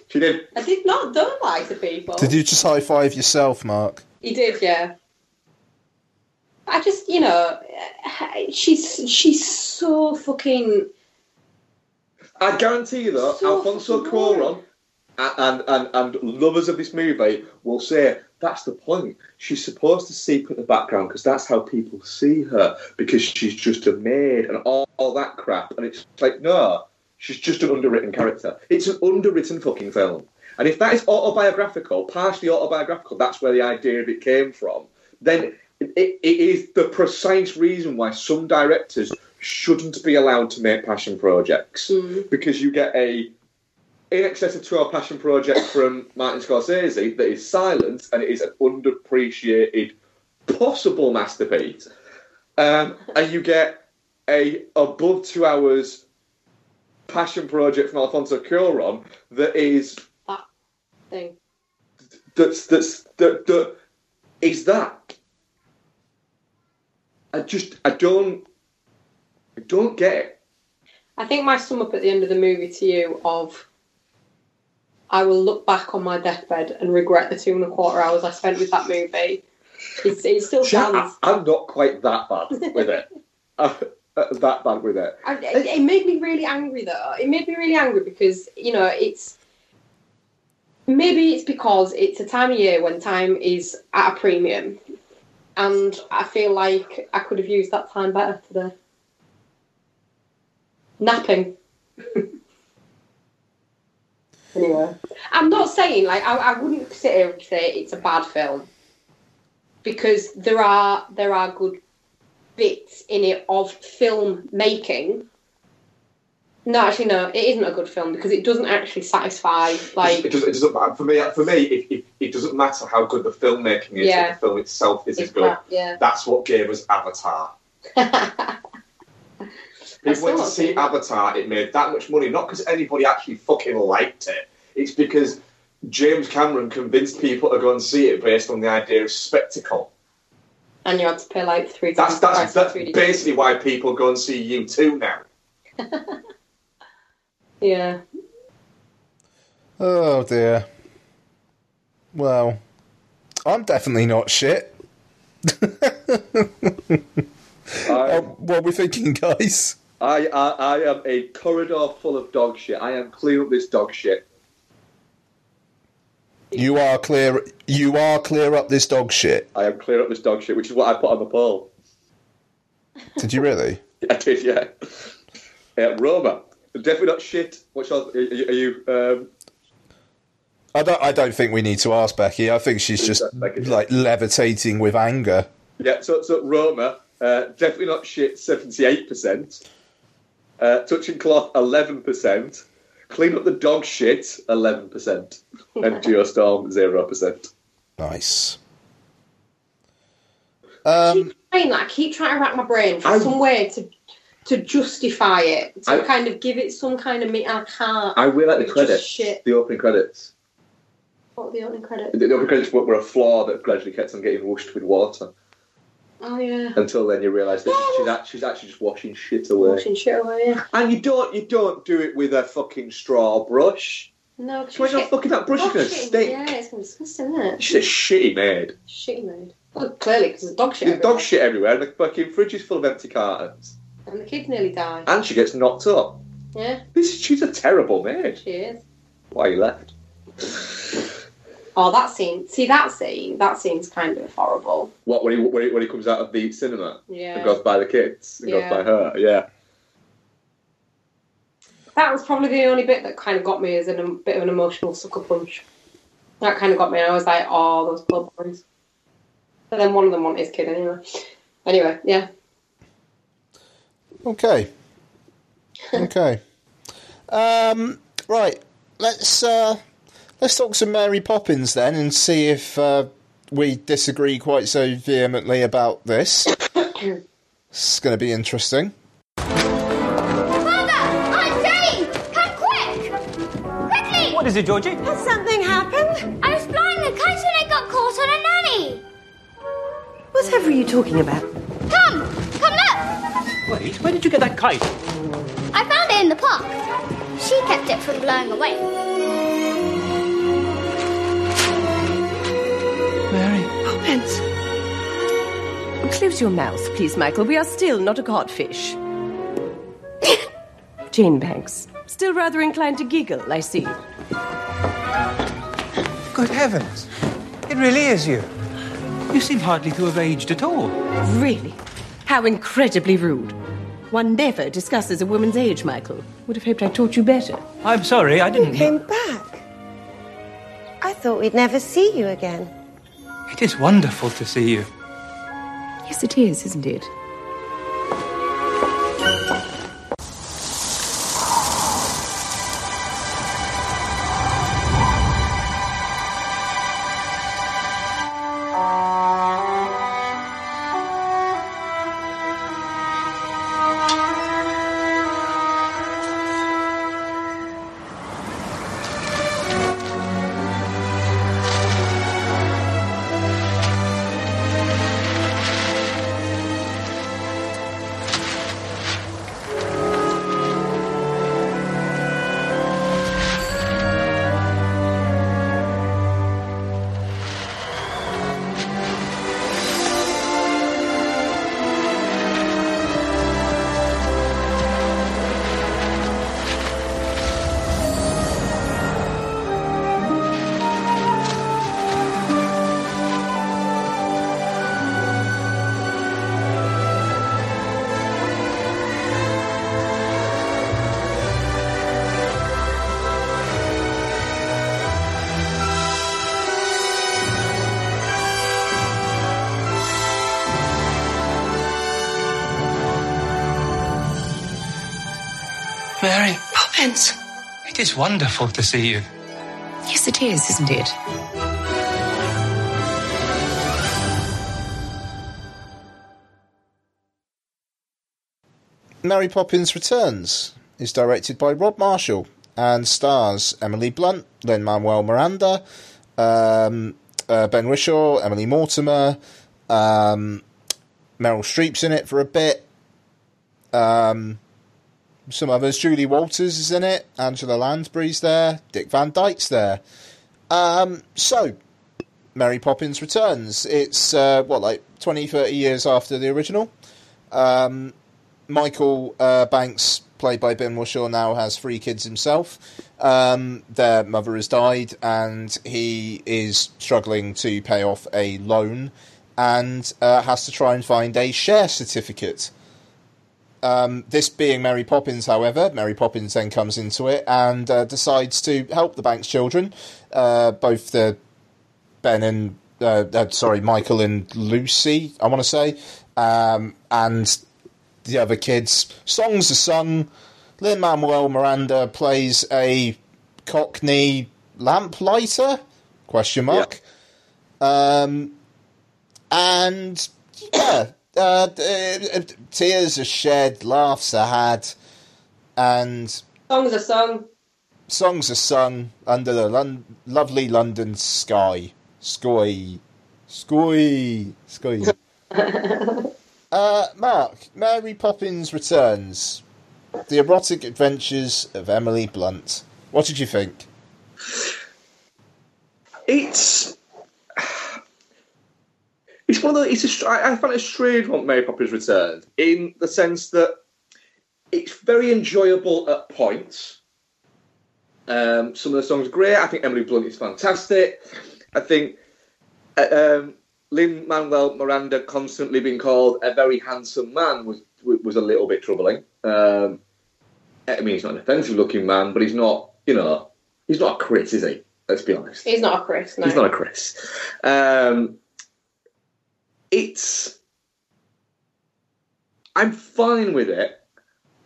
She did. I did not don't lie to people. Did you just high five yourself, Mark? He did, yeah. I just, you know, she's she's so fucking. I guarantee you though, So Alfonso Cuarón and, and, and lovers of this movie will say that's the point. She's supposed to seep in the background because that's how people see her because she's just a maid and all, all that crap. And it's like, no, she's just an underwritten character. It's an underwritten fucking film. And if that is autobiographical, partially autobiographical, that's where the idea of it came from, then it, it is the precise reason why some directors shouldn't be allowed to make passion projects because you get a in excess of 12 passion project from Martin Scorsese that is silent and it is an underappreciated possible masterpiece. Um, and you get a above two hours passion project from Alfonso Cuarón that is that thing. that's that's that, that is that. I just I don't I don't get it. I think my sum up at the end of the movie to you of I will look back on my deathbed and regret the two and a quarter hours I spent with that movie. It's, it still See, I, stands. I'm not quite that bad with it. Uh, that bad with it. I, it, it made me really angry though. It made me really angry because you know it's maybe it's because it's a time of year when time is at a premium, and I feel like I could have used that time better today. Napping. anyway, I'm not saying like I, I wouldn't sit here and say it's a bad film because there are there are good bits in it of film making. No, actually, no, it isn't a good film because it doesn't actually satisfy. Like, it, doesn't, it doesn't matter for me. For me, it, it, it doesn't matter how good the filmmaking is. Yeah. If the film itself isn't it's good. crap, yeah. That's what gave us Avatar. People went to see. Avatar. It made that much money, not because anybody actually fucking liked it. It's because James Cameron convinced people to go and see it based on the idea of spectacle. and you had to pay like three That's that's, that's of 3D. basically why people go and see you too now. Yeah, Oh dear. Well, I'm definitely not shit. I, Uh, what are we thinking, guys? I, I I am a corridor full of dog shit. I am clear up this dog shit. You are clear. You are clear up this dog shit. I am clear up this dog shit, which is what I put on the poll. Did you really? I did, yeah. Uh, Roma, definitely not shit. What's else? Are, you- are you? Um, I don't. I don't think we need to ask Becky. I think she's just Becky. like levitating with anger. yeah. So, so Roma, uh, definitely not shit. Seventy-eight percent. Uh, touching cloth, eleven percent. Clean up the dog shit, eleven percent. And Geostorm, zero percent. Nice. Um, keep trying that. I keep trying to rack my brain for I- some way to to justify it, to I- kind of give it some kind of meat. I can't. I will at the It's credits, the opening credits. What the opening credits? The, the opening credits were, were a floor that gradually kept on getting washed with water. Oh yeah, Until then, you realise that she's, ah! act- she's actually just washing shit away. washing shit away. Yeah. And you don't you don't do it with a fucking straw brush. No, 'cause So when you you're fucking that brush is gonna shit, stink. Yeah, it's disgusting, isn't it? She's a shitty maid. Shitty mode. Well, clearly because there's dog shit. There's everywhere. dog shit everywhere, and the fucking fridge is full of empty cartons. And the kid nearly die. And she gets knocked up. Yeah, This she's a terrible maid. she is. Why you left? Oh, that scene. See that scene. That scene's kind of horrible. What when he when he, when he comes out of the cinema Yeah. and goes by the kids and Yeah. goes by her? Yeah. That was probably the only bit that kind of got me as a bit of an emotional sucker punch. That kind of got me, and I was like, "Oh, those poor boys." But then one of them wanted his kid anyway. Anyway, yeah. Okay. Okay. Um, right. Let's uh, let's talk some Mary Poppins then, and see if uh, we disagree quite so vehemently about this. it's going to be interesting. Father! Aunt Jenny! Come quick! Quickly! What is it, Georgie? Has something happened? I was flying the kite and I got caught on a nanny! Whatever are you talking about? Wait, where did you get that kite? I found it in the park. She kept it from blowing away. Mary. Oh, Poppins. Close your mouth, please, Michael. We are still not a codfish. Jane Banks. Still rather inclined to giggle, I see. Good heavens. It really is you. You seem hardly to have aged at all. Really? How incredibly rude. One never discusses a woman's age, Michael. Would have hoped I taught you better. I'm sorry, I didn't. Came back. I thought we'd never see you again. It is wonderful to see you. Yes, it is, isn't it? Mary, Poppins! it is wonderful to see you. Yes, it is, isn't it? Mary Poppins Returns is directed by Rob Marshall and stars Emily Blunt, Lin Manuel Miranda, um, uh, Ben Whishaw, Emily Mortimer, um, Meryl Streep's in it for a bit. Um, some others, Julie Walters is in it, Angela Lansbury's there, Dick Van Dyke's there. Um, so, Mary Poppins Returns. It's, uh, what, like 20, 30 years after the original. Um, Michael uh, Banks, played by Ben Whishaw, now has three kids himself. Um, their mother has died, and he is struggling to pay off a loan and uh, has to try and find a share certificate. Um, this being Mary Poppins, however, Mary Poppins then comes into it and uh, decides to help the Banks children, uh, both the Ben and uh, uh, sorry, Michael and Lucy, I want to say, um, and the other kids. Songs are sung. Lin Manuel Miranda plays a Cockney lamplighter? Question mark. Um, and yeah, uh, uh, tears are shed, laughs are had, and Songs are sung. songs are sung under the lon- lovely London sky. Sky. Sky. Sky. uh, Mark, Mary Poppins Returns. The Erotic Adventures of Emily Blunt. What did you think? It's it's one of the. It's a. I I find it a strange one. Mary Poppins Returns in the sense that it's very enjoyable at points. Um, some of the songs are great. I think Emily Blunt is fantastic. I think uh, um, Lin Manuel Miranda constantly being called a very handsome man was was a little bit troubling. Um, I mean, he's not an offensive looking man, but he's not. You know, he's not a Chris, is he? Let's be honest. He's not a Chris, no. He's not a Chris. Um, it's. I'm fine with it.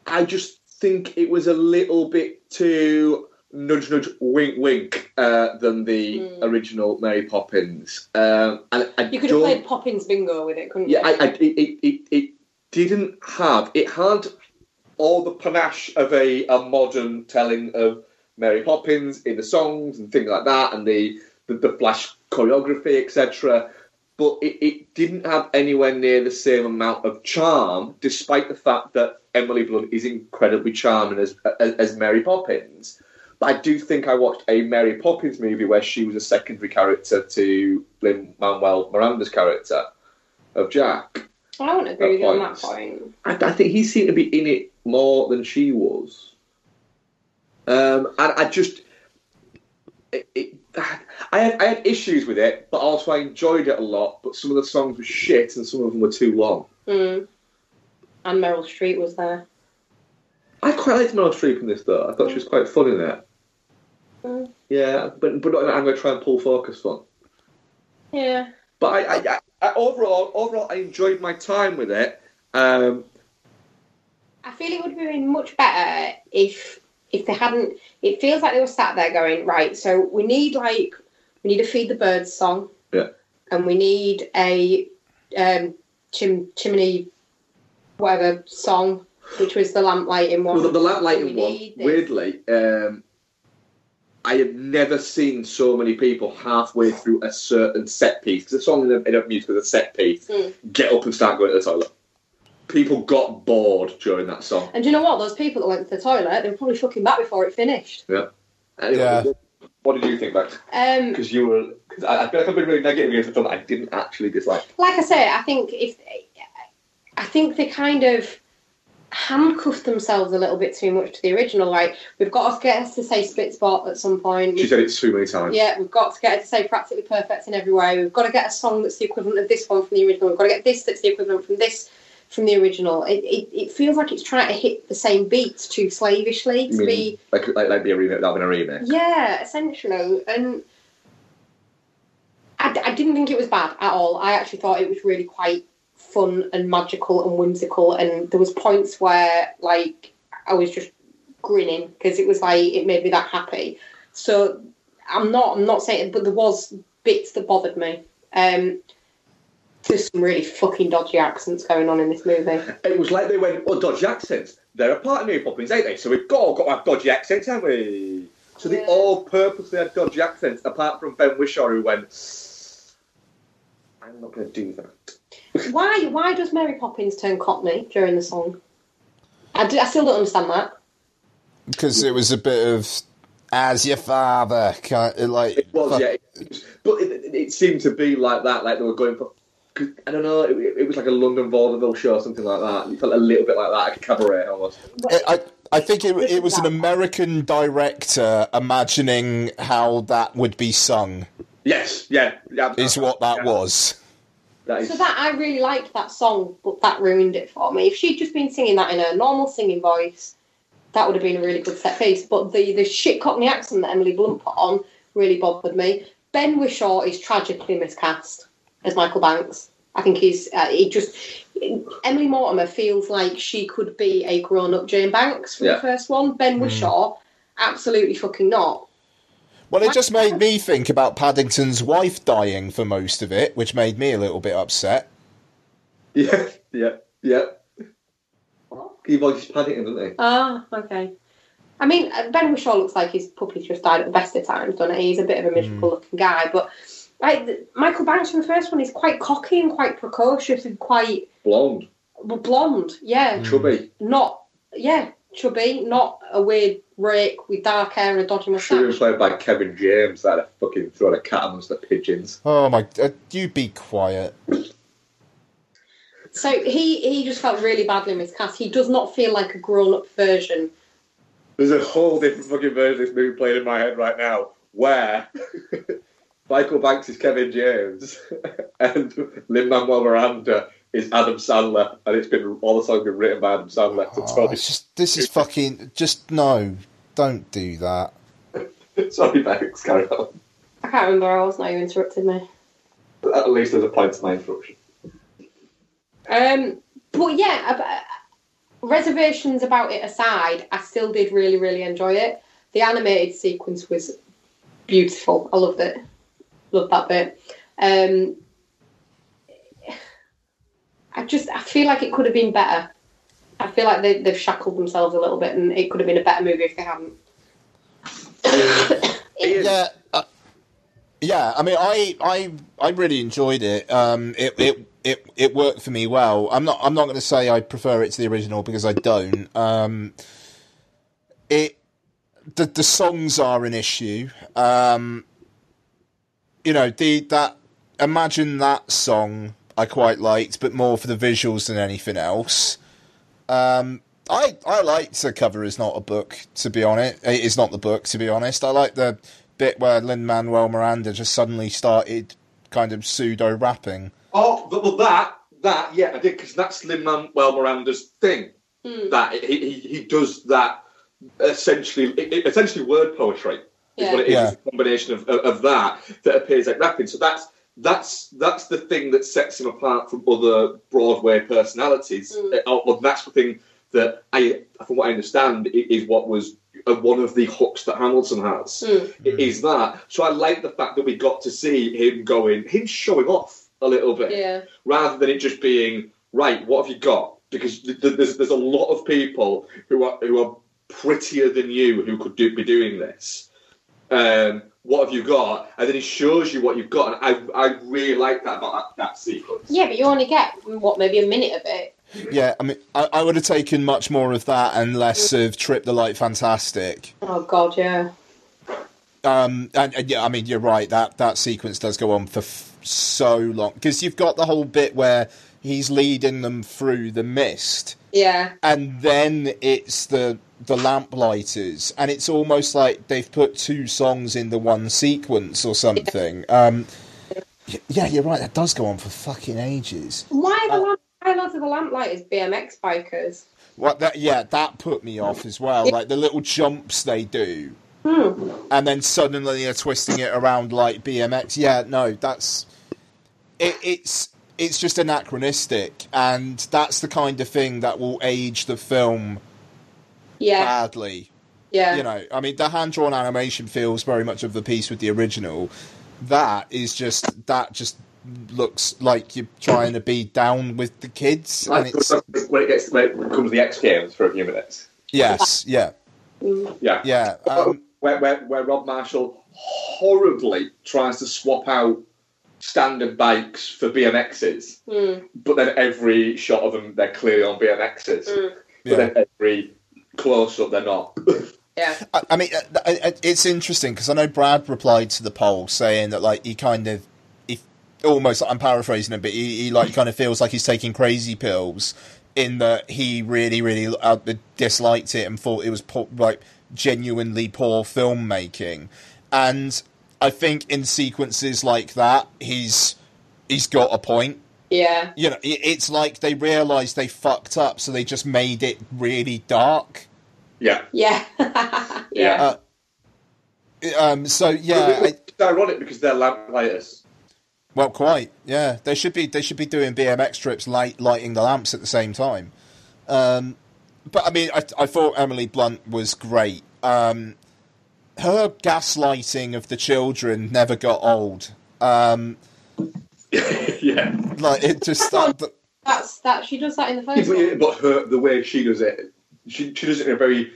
I just think it was a little bit too nudge, nudge, wink, wink uh, than the original Mary Poppins. Um, and I. You could have played Poppins Bingo with it, couldn't yeah, you? I, I, it, it, it, it didn't have. It had all the panache of a, a modern telling of Mary Poppins in the songs and things like that, and the the, the flash choreography, etc. But it, it didn't have anywhere near the same amount of charm, despite the fact that Emily Blunt is incredibly charming as as, as Mary Poppins. But I do think I watched a Mary Poppins movie where she was a secondary character to Lin Manuel Miranda's character of Jack. I wouldn't agree with you on that point. I, I think he seemed to be in it more than she was. Um, and I just, it, it, I had I had issues with it, but also I enjoyed it a lot. But some of the songs were shit, and some of them were too long. Mm. And Meryl Streep was there. I quite liked Meryl Streep in this though. I thought she was quite fun in it. Mm. Yeah, but but not I'm going to try and pull focus fun. Yeah. But I, I, I, I overall overall I enjoyed my time with it. Um, I feel it would have been much better if if they hadn't. It feels like they were sat there going right. So we need like we need a feed the birds song, yeah. and we need a um, chim, chimney whatever song, which was the lamp lighting one. Well, the, the lamp We one, weirdly, um, I have never seen so many people halfway through a certain set piece. Because a song in a, in a musical is a set piece. Mm. Get up and start going to the toilet. People got bored during that song. And do you know what? Those people that went to the toilet, they were probably fucking back before it finished. Yeah. Anyway, Yeah. what, what did you think, Max? Um, Because you were. Because I, I feel like I've been really negative against the film that I didn't actually dislike. like I say, I think if I think they kind of handcuffed themselves a little bit too much to the original. Like we've got to get us to say spit spot at some point. She said it too many times. Yeah, we've got to get her to say practically perfect in every way. We've got to get a song that's the equivalent of this one from the original. We've got to get this that's the equivalent from this from the original. It, it, it feels like it's trying to hit the same beats too slavishly to be like, like, like be a remake, that been a remake. yeah, essentially. And I, I didn't think it was bad at all. I actually thought it was really quite fun and magical and whimsical. And there was points where like I was just grinning because it was like it made me that happy. So I'm not I'm not saying, but there was bits that bothered me. Um, there's some really fucking dodgy accents going on in this movie. It was like they went, oh, dodgy accents. They're a part of Mary Poppins, ain't they? So we've got, all got to have dodgy accents, haven't we? So they Yeah. all purposely had dodgy accents, apart from Ben Whishaw, who went, I'm not going to do that. Why why does Mary Poppins turn Cockney during the song? I still don't understand that. because it was a bit of as your father, kind of, like It was, fuck- yeah. It was, but it, it, it seemed to be like that, like they were going for. 'Cause, I don't know. It, it was like a London vaudeville show, or something like that. It felt a little bit like that, like a cabaret almost. I, I I think it, it was an American director imagining how that would be sung. Yes, yeah, yeah. Is what that was. That is, So that I really liked that song, but that ruined it for me. If she'd just been singing that in her normal singing voice, that would have been a really good set piece. But the the shit Cockney accent that Emily Blunt put on really bothered me. Ben Whishaw is tragically miscast as Michael Banks. I think he's uh, he just Emily Mortimer feels like she could be a grown up Jane Banks from Yeah. the first one. Ben Whishaw, absolutely fucking not. Well, it just made me think about Paddington's wife dying for most of it, which made me a little bit upset. yeah, yeah, yeah. He voiced Paddington, didn't he? Ah, okay. I mean, uh, Ben Whishaw looks like he's probably just died at the best of times, doesn't he? He's a bit of a miserable looking guy, but like Michael Banks from the first one is quite cocky and quite precocious and quite Blonde, well, blonde. Yeah, chubby. not yeah chubby, not a weird rake with dark hair and a dodgy mustache. She was played by Kevin James, that had fucking thrown a cat amongst the pigeons. Oh my! Uh, you be quiet. So he he just felt really badly miscast. He does not feel like a grown up version. There's a whole different fucking version of this movie playing in my head right now, where Michael Banks is Kevin James and Lin Manuel Miranda is Adam Sandler, and it's been all the songs been written by Adam Sandler. to Oh, Tony. it's just this is fucking. Just no, don't do that. Sorry, Banks, carry on. I can't remember. I was now you interrupted me. At least there's a point to my interruption. Um, but yeah, ab- reservations about it aside, I still did really, really enjoy it. The animated sequence was beautiful. I loved it. Loved that bit. Um, I just I feel like it could have been better. I feel like they, they've shackled themselves a little bit, and it could have been a better movie if they hadn't. Yeah, uh, yeah. I mean, I, I, I really enjoyed it. Um, it, it, it, it worked for me well. I'm not, I'm not going to say I prefer it to the original because I don't. Um, it, the, the songs are an issue. Um, you know, the that imagine that song I quite liked, but more for the visuals than anything else. Um, I I liked the cover is not a book to be honest. It is not the book to be honest. I like the bit where Lin Manuel Miranda just suddenly started kind of pseudo rapping. Oh, but, well, that that yeah, I did because that's Lin Manuel Miranda's thing. That he, he he does that essentially it- it- essentially word poetry is Yeah. what it is. Yeah. It's a combination of, of, of that that appears like rapping. So that's that's that's the thing that sets him apart from other Broadway personalities. Uh, oh, well, that's the thing that I, from what I understand, i- is what was uh, one of the hooks that Hamilton has. i- Is that so? I like the fact that we got to see him going, him showing off a little bit Yeah. rather than it just being right. What have you got? Because th- th- there's there's a lot of people who are who are prettier than you who could do, be doing this. Um, what have you got? And then he shows you what you've got, and I I really like that about that, that sequence. Yeah, but you only get what maybe a minute of it. Yeah, I mean, I, I would have taken much more of that and less of Trip the Light Fantastic. Oh God, yeah. Um, and, and yeah, I mean, you're right. That that sequence does go on for f- so long because you've got the whole bit where he's leading them through the mist, Yeah. and then it's the the lamplighters, and it's almost like they've put two songs in the one sequence or something. Um, yeah, you're right. That does go on for fucking ages. Why are the lamp? Why lots of the lamplighters BMX bikers? What that? Yeah, that put me off as well. Like the little jumps they do, and then suddenly they're twisting it around like BMX. Yeah, no, that's it, it's it's just anachronistic, and that's the kind of thing that will age the film Yeah. badly. yeah. You know, I mean, the hand drawn animation feels very much of the piece with the original. That is just that just looks like you're trying to be down with the kids, and it's when it gets when it comes to the X Games for a few minutes. yes, yeah, Yeah, yeah. Um, where, where where Rob Marshall horribly tries to swap out standard bikes for BMXs, but then every shot of them they're clearly on BMXs, but Yeah. then every close up they're not. Yeah. I, I mean, uh, uh, it's interesting because I know Brad replied to the poll saying that like he kind of, he almost I'm paraphrasing a but He, he like kind of feels like he's taking crazy pills in that he really, really uh, disliked it and thought it was poor, like genuinely poor filmmaking. And I think in sequences like that, he's he's got a point. Yeah. You know, it, it's like they realised they fucked up, so they just made it really dark. yeah, Yeah. yeah. Uh, Um, so yeah, I, it's ironic because they're lamplighters. Well, quite. Yeah, they should be. They should be doing BMX trips, light, lighting the lamps at the same time. Um, but I mean, I, I thought Emily Blunt was great. Um, her gaslighting of the children never got old. Um, yeah, like it just that, that- That's that. She does that in the Yeah, but, one. but her the way she does it, she, she does it in a very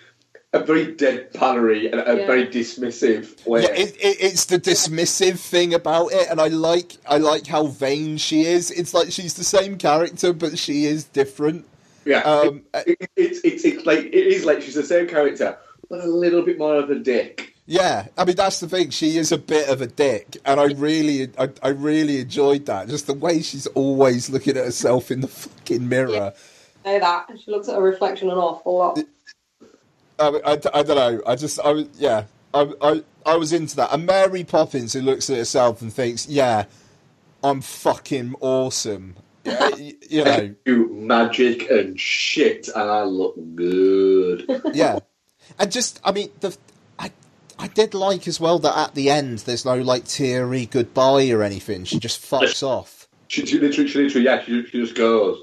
a very dead deadpannery and a Yeah. very dismissive way. yeah, it, it, it's the dismissive thing about it, and I like I like how vain she is. It's like she's the same character, but she is different. Yeah, Um, it, it, it's it's it's like it is like she's the same character, but a little bit more of a dick. Yeah, I mean that's the thing. She is a bit of a dick, and I really, I, I really enjoyed that. Just the way she's always looking at herself in the fucking mirror. Know that. She looks at her reflection an awful lot. I, I, I don't know. I just, I yeah, I, I, I was into that. And Mary Poppins, who looks at herself and thinks, "Yeah, I'm fucking awesome." Yeah, you know, can do magic and shit, and I look good. yeah, and just, I mean, the, I, I did like as well that at the end there's no like teary goodbye or anything. She just fucks off. she, she literally, she literally, yeah, she, she just goes.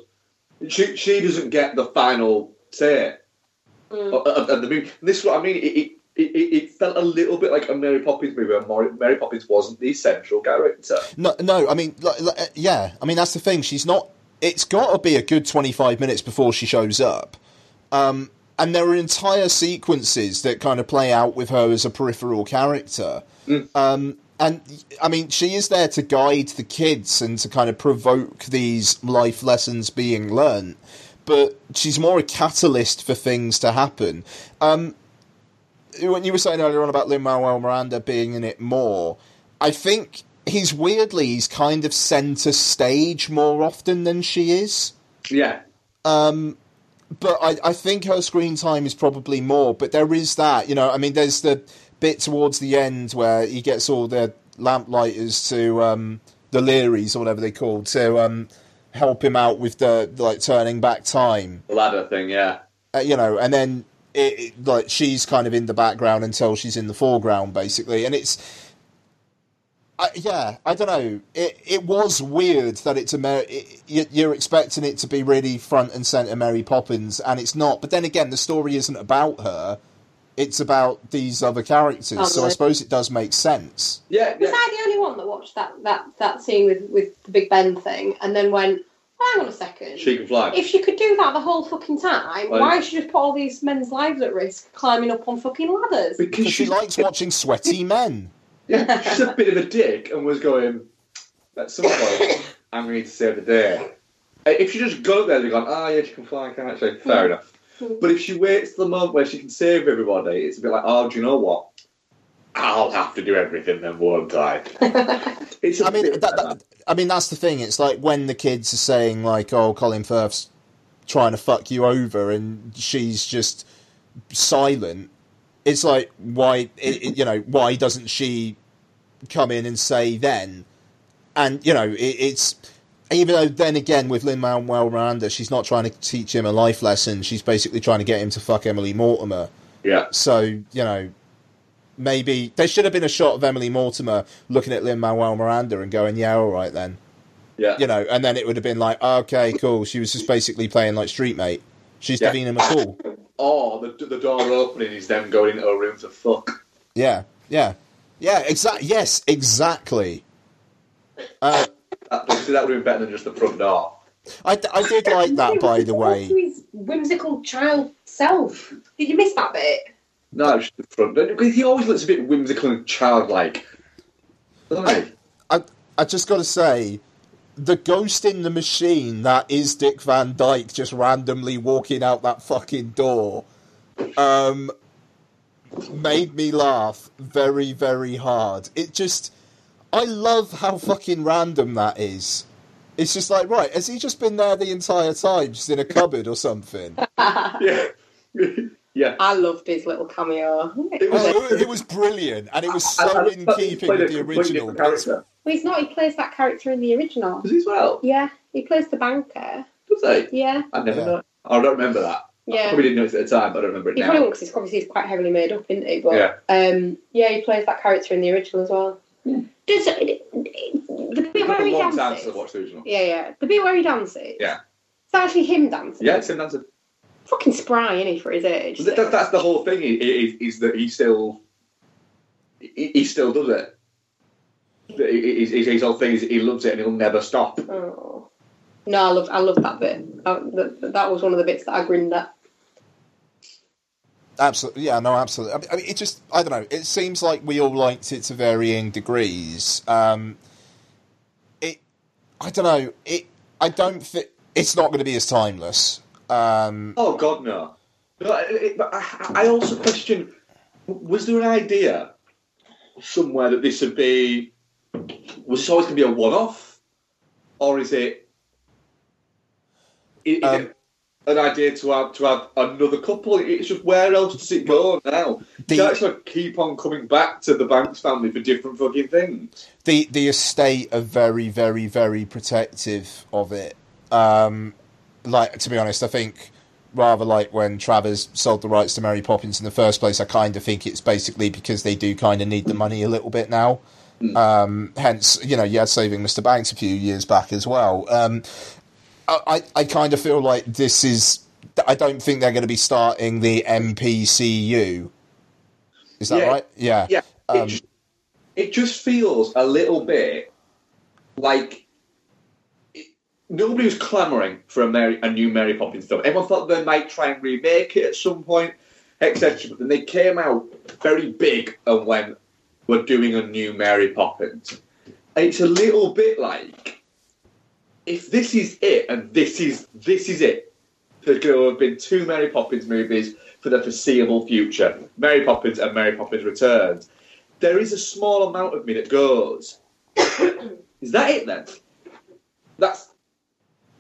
She she doesn't get the final say of, of- of the movie. And this is what I mean. It, it, it, it felt a little bit like a Mary Poppins movie where Mary, Mary Poppins wasn't the central character. No, no. I mean, like, like, uh, yeah. I mean, that's the thing. She's not. It's got to be a good twenty-five minutes before she shows up. Um, and there are entire sequences that kind of play out with her as a peripheral character. Um, and I mean, she is there to guide the kids and to kind of provoke these life lessons being learnt. But she's more a catalyst for things to happen. Um, when you were saying earlier on about Lin Manuel Miranda being in it more, I think he's weirdly he's kind of centre stage more often than she is. Yeah. Um, but I, I think her screen time is probably more. But there is that, you know. I mean, there's the bit towards the end where he gets all the lamplighters to um, the leeries or whatever they called to um, help him out with the like turning back time. The ladder thing, yeah. Uh, you know, and then it, it, like she's kind of in the background until she's in the foreground, basically, and it's. I, yeah, I don't know. It it was weird that it's a Mary, it, you- you're expecting it to be really front and center Mary Poppins, and it's not. But then again, the story isn't about her; it's about these other characters. so I suppose it does make sense. Yeah, Was I the only one that watched that that that scene with with the Big Ben thing and then went, well, hang on a second. She can fly. If she could do that the whole fucking time, Well- why did she just put all these men's lives at risk climbing up on fucking ladders? Because Because she likes watching sweaty men. Yeah, she's a bit of a dick and was going, at some point, I'm going to save the day. Uh, If she just got up there and gone, ah, yeah, she can fly, can't she? Fair enough. But if she waits till the moment where she can save everybody, it's a bit like, oh, do you know what? I'll have to do everything then, won't I? it's a I mean, that, that, I mean that's the thing. It's like when the kids are saying like, "Oh, Colin Firth's trying to fuck you over," and she's just silent. It's like why, it, it- you know, why doesn't she come in and say then? And you know, it, it's even though then again with Lin Manuel Miranda, she's not trying to teach him a life lesson. She's basically trying to get him to fuck Emily Mortimer. Yeah. So you know, maybe there should have been a shot of Emily Mortimer looking at Lin Manuel Miranda and going, "Yeah, all right then." Yeah. You know, and then it would have been like, "Okay, cool." She was just basically playing like Street Mate. She's Yeah. giving him a call. Or the, the door opening is them going into a room to fuck. Yeah, yeah, yeah. Exactly. Yes, exactly. Uh, That, see, that would have been better than just the front door. I, I did like that, by the way. To his whimsical child self. Did you miss that bit? No, it's just the front door. Because he always looks a bit whimsical and childlike. Doesn't he? I I just got to say, the ghost in the machine that is Dick Van Dyke just randomly walking out that fucking door, um, made me laugh very very hard. It just, I love how fucking random that is. It's just like right, has he just been there the entire time, just in a cupboard or something? yeah. Yeah. I loved his little cameo. It was, it, it was brilliant, and it was I- I so in keeping with the original. character. Well, he's not. He plays that character in the original. Does he as well? Yeah, he plays the banker. Does he? Yeah, I never Yeah. know. I don't remember that. I yeah. probably didn't notice it at the time, but I don't remember it He now. probably won't because obviously he's quite heavily made up, isn't he? But Yeah. um, yeah, he plays that character in the original as well. Does the bit It's where been he a long time dances? since I watched the original. Yeah, yeah. The bit where he dances. Yeah. It's actually him dancing. Yeah, it's him dancing. Fucking spry, isn't he, for his age? That, that- that's the whole thing. Is, is, is that he still he, he still does it. He- His, his, his whole thing is he loves it and he'll never stop. Oh. No, I love I love that bit. Uh, that, that was one of the bits that I grinned at. Absolutely, yeah, no, absolutely. I mean, I mean, it just, I don't know. It seems like we all liked it to varying degrees. Um, it, I don't know. It, I don't think it's not going to be as timeless. Um, Oh God, no. no it, it- but I, I also question: was there an idea somewhere that this would be? Was this always going to be a one-off, or is it? Is Um, it an idea to have to have another couple? It's just where else does it go now? The- you actually keep on coming back to the Banks family for different fucking things. the the estate are very, very, very protective of it. Um, like to be honest, I think rather like when Travers sold the rights to Mary Poppins in the first place, I kind of think it's basically because they do kind of need the money a little bit now. Um, hence, you know, you had Saving Mr. Banks a few years back as well. Um, I, I kind of feel like this is. I don't think they're going to be starting the MPCU. Is that Yeah. right? Yeah. Yeah, Um, it, just, it just feels a little bit like nobody was clamouring for a, Mary, a new Mary Poppins film. Everyone thought they might try and remake it at some point, etc. But then they came out very big and went, "We're doing a new Mary Poppins." It's a little bit like if this is it, and this is this is it. There's going to have been two Mary Poppins movies for the foreseeable future. Mary Poppins and Mary Poppins Returns. There is a small amount of me that goes, Is that it then? That's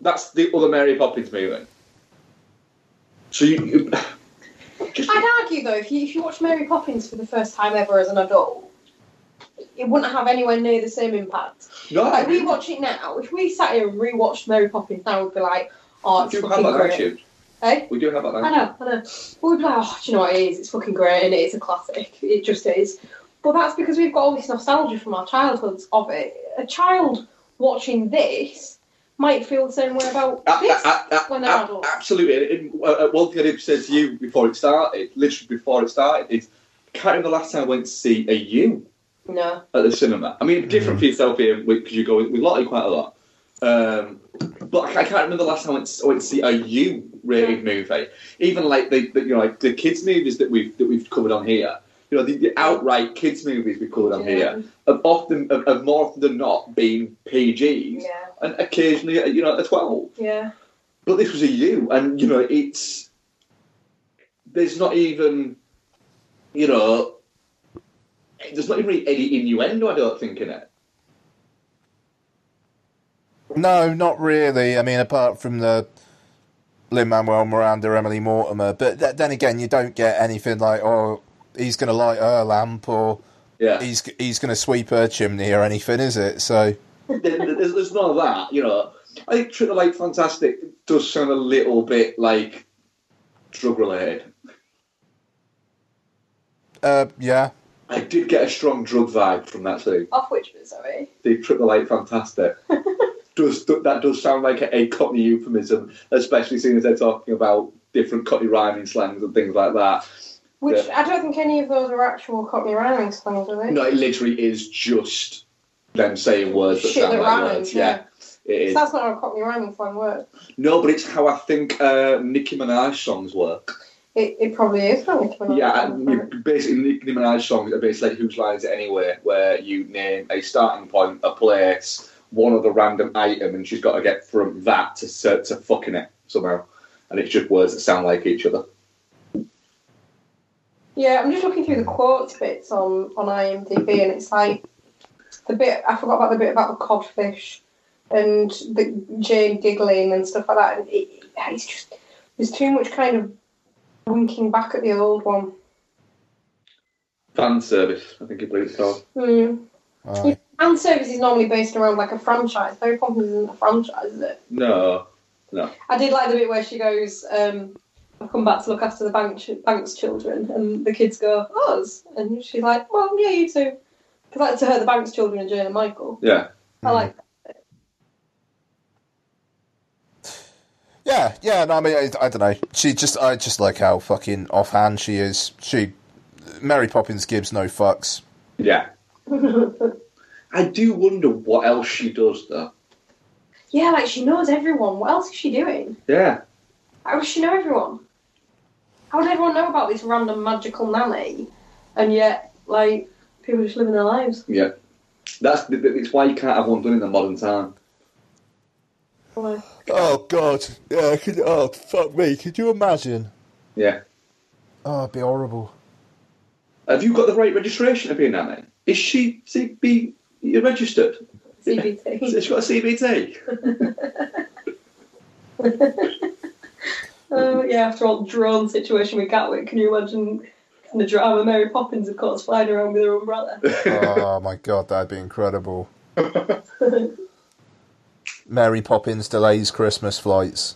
that's the other Mary Poppins movie. So you, you I'd argue though, if you if you watch Mary Poppins for the first time ever as an adult, it wouldn't have anywhere near the same impact. no, Like we watch it now. If we sat here and rewatched Mary Poppins now, we'd be like, "Oh, it's do have fucking that great." attitude. Eh? We do have that I know, I know. But we'd be like, "Oh, do you know what it is? It's fucking great, and it's a classic. It just is." But that's because we've got all this nostalgia from our childhoods of it. A child watching this might feel the same way about A- this a- a- when they're a- adults. absolutely. And, uh, uh, one thing I did say to you before it started, literally before it started, is can't remember the last time I went to see a U No. at the cinema. I mean, different for yourself here because you go with, with Lottie quite a lot. Um, but I can't remember the last time I went to, I went to see a U-rated movie. Even like the, the you know like the kids movies that we've that we've covered on here. You know the, the outright kids movies we covered on here have often have, have more often than not been PGs Yeah. and occasionally uh, you know a twelve. Yeah. But this was a U, and you know it's there's not even you know there's not even really any innuendo. I don't think in it. No, not really. I mean, apart from the Lin Manuel Miranda, Emily Mortimer. But th- then again, you don't get anything like, oh, he's going to light her lamp or Yeah. he's he's going to sweep her chimney or anything, is it? So there's, there's none of that, you know. I think Trip the Light Fantastic does sound a little bit like drug related. uh, yeah, I did get a strong drug vibe from that scene. Off which bit, sorry? The Trip the Light Fantastic. does that does sound like a, a Cockney euphemism, especially seeing as they're talking about different Cockney rhyming slangs and things like that. Which Yeah. I don't think any of those are actual Cockney rhyming slangs, are they? No, it literally is just them saying words that Shit sound that like rhymes, words. Yeah, it is. So that's not a Cockney rhyming slang word. No, but it's how I think uh, Nicki Minaj songs work. It, it probably is not Nicki Minaj. Yeah, and basically Nicki Minaj songs are basically like Whose Line Is It Anyway, where you name a starting point, a place, one other random item, and she's got to get from that to, to fucking it somehow. And it's just words that sound like each other. Yeah, I'm just looking through the quotes bits on, on IMDb, and it's like the bit I forgot about the bit about the codfish and the Jane giggling and stuff like that. And it, it's just there's too much kind of winking back at the old one. Fan service, I think it believes it's called. Hmm. aye. Fan service is normally based around like a franchise. Mary Poppins isn't a franchise, is it? No, no. I did like the bit where she goes, um, I've come back to look after the bank ch- bank's children, and the kids go, us? And she's like, well, yeah, you too. Because like, to her, the bank's children are Jane and Michael. Yeah. I like that. yeah, yeah. No, I mean, I, I don't know. She just, I just like how fucking offhand she is. She, Mary Poppins gives no fucks. Yeah. I do wonder what else she does, though. Yeah, like she knows everyone. What else is she doing? Yeah. How does she know everyone? How would everyone know about this random magical nanny? And yet, like, people just living their lives. Yeah. That's it's why you can't have one done in the modern time. Like, Oh God, yeah. Could, oh fuck me. Could you imagine? Yeah. Oh, it'd be horrible. Have you got the right registration to be a nanny? Is she CB registered? CBT. She's she got a CBT? Uh, yeah, after all the drone situation with Gatwick, can you imagine kind of drama Mary Poppins, of course, flying around with her umbrella? oh my God, that'd be incredible. Mary Poppins delays Christmas flights.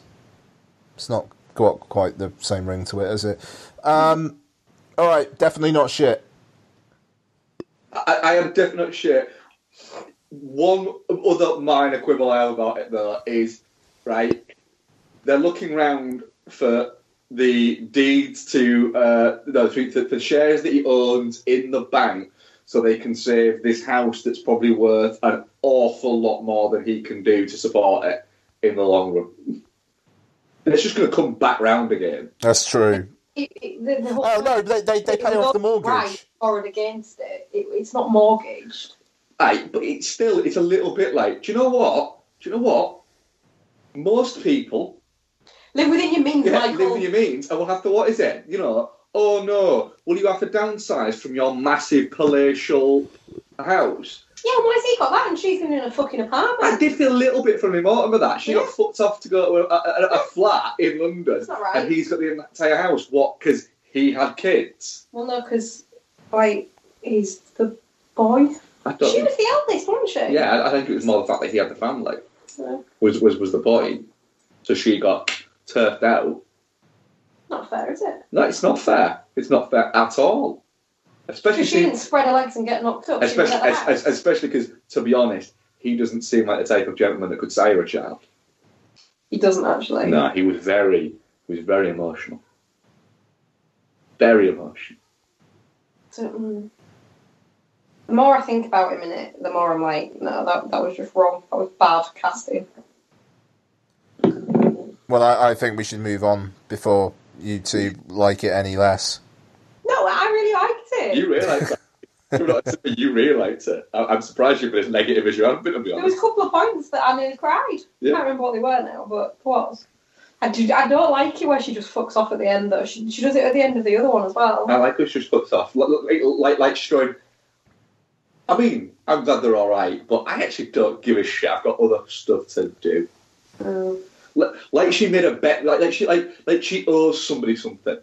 It's not got quite the same ring to it, is it? Um, all right, definitely not shit. I, I am definite shit. One other minor quibble I have about it though is right. They're looking round for the deeds to uh, no, for, for shares that he owns in the bank, so they can save this house that's probably worth an awful lot more than he can do to support it in the long run. And it's just going to come back round again. That's true. It, it, the, the whole Oh no, they they, they pay off the mortgage. Right, or against it. it. It's not mortgaged. Aye, but it's still it's a little bit like, do you know what? Do you know what? Most people Live within your means, yeah, Michael. live within oh. your means and we'll have to what is it? You know, oh no, will you have to downsize from your massive palatial house. Yeah, why's he got that and she's living in a fucking apartment? I did feel a little bit for him of that. She got fucked off to go to a, a, a, a flat in London, That's not right. and he's got the entire house. What? Because he had kids. Well, no, because like he's the boy. I don't. She think- was the eldest, wasn't she? yeah, I, I think it was more the fact that he had the family Yeah. was was was the point. So she got turfed out. Not fair, is it? No, it's not fair. It's not fair at all. Especially she didn't spread her legs and get knocked up. Especially at the es- house. es- especially because to be honest, he doesn't seem like the type of gentleman that could sire a child. He doesn't actually. No, he was very he was very emotional. Very emotional. So, mm. The more I think about him in it, the more I'm like, no, that, that was just wrong. That was bad casting. Well, I, I think we should move on before you two like it any less. No, I really liked it. You really liked it. You're not saying you really liked it. I- I'm surprised you've been as negative as you have been, to be There was a couple of points that I nearly cried. Yeah. I can't remember what they were now, but it was. I, do, I don't like it where she just fucks off at the end, though. She, she does it at the end of the other one as well. I like how she just fucks off. Like, like, like, like she's going, I mean, I'm glad they're alright, but I actually don't give a shit. I've got other stuff to do. Mm. Like, like she made a bet, like, like she like like she owes somebody something.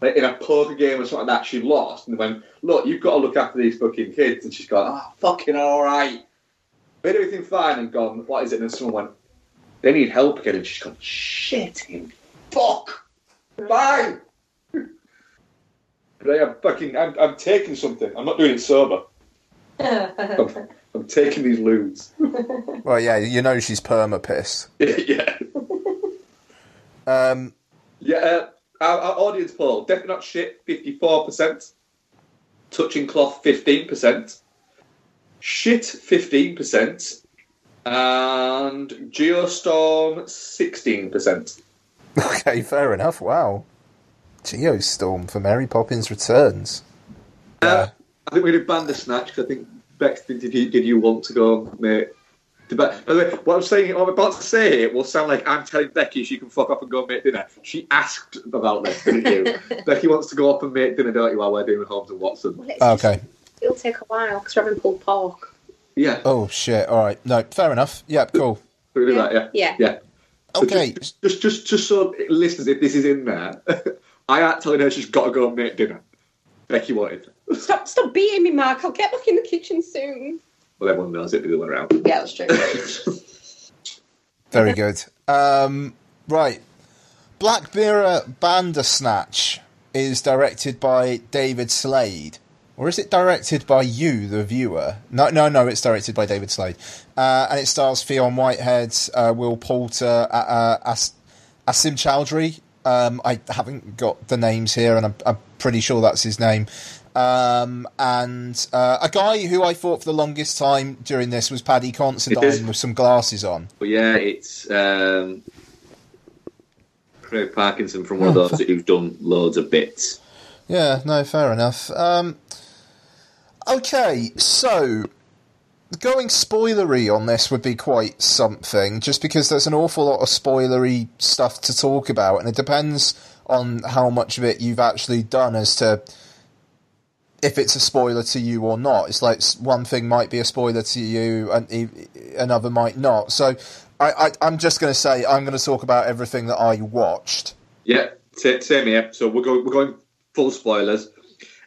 Like in a poker game or something like that, she lost and went, Look, you've got to look after these fucking kids. And she's gone, Oh, fucking alright. Made everything fine and gone, What is it? And someone went, They need help again. And she's gone, Shit, in fuck. bye." But I am fucking, I'm, I'm taking something. I'm not doing it sober. I'm, I'm taking these loons. Well, yeah, you know she's perma pissed. yeah. Um, Yeah, uh, our, our audience poll definitely not shit, fifty-four percent. Touching cloth, fifteen percent. Shit, fifteen percent. And Geostorm, sixteen percent. okay, fair enough. Wow. Geostorm for Mary Poppins Returns. Uh, I think we did Bandersnatch because I think Bex, did, did, you, did you want to go, mate? Did Be- By the way, what I'm saying, what I'm about to say, it will sound like I'm telling Becky she can fuck off and go and make dinner. She asked about this, didn't you? Becky wants to go up and make dinner, don't you, while we're doing Holmes and Watson? Okay. It'll take a while because we're having pulled pork. Yeah. Oh shit! All right. No, fair enough. Yeah, cool. We do that, yeah. Yeah. Yeah. So Okay. Just, just, just, just so listeners, if this is in there, I ain't telling her she's got to go and make dinner. Becky wanted. Stop, stop beating me, Mark. I'll get back in the kitchen soon. Well, everyone knows it the other way around. Yeah, that's true. Very good. Um, right. Black Mirror Bandersnatch is directed by David Slade. Or is it directed by you, the viewer? No, no, no, it's directed by David Slade. Uh, and it stars Fionn Whitehead, uh, Will Poulter, uh, uh, As- Asim Chowdhury. Um, I haven't got the names here, and I'm, I'm pretty sure that's his name. Um, and uh, a guy who I thought for the longest time during this was Paddy. Considine with some glasses on. But yeah, it's um, Craig Parkinson from one of those who's done loads of bits. Yeah, no, fair enough. Um, okay, so going spoilery on this would be quite something, just because there's an awful lot of spoilery stuff to talk about, and it depends on how much of it you've actually done as to if it's a spoiler to you or not. It's like one thing might be a spoiler to you, and e- another might not. So I, I, I'm just going to say I'm going to talk about everything that I watched. Yeah, same here. So we're going, we're going full spoilers,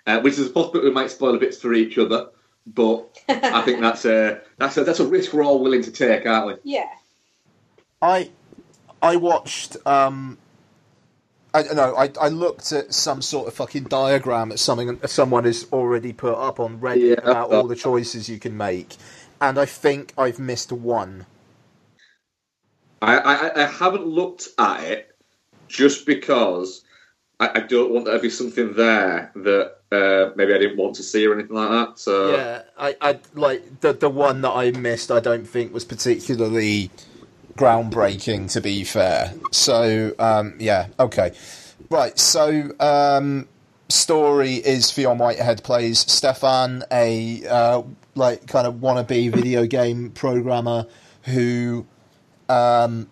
uh, which is possible we might spoil a bits for each other. But I think that's a that's a that's a risk we're all willing to take, aren't we? yeah. I I watched um I know, I, I looked at some sort of fucking diagram that something someone has already put up on Reddit Yeah. about all the choices you can make. And I think I've missed one. I, I, I haven't looked at it just because I, I don't want there to be something there that uh, maybe I didn't want to see or anything like that. So Yeah, I, I like the the one that I missed I don't think was particularly groundbreaking to be fair. So um yeah, okay. Right, so um story is Fionn Whitehead plays Stefan, a uh, like kind of wannabe video game programmer who um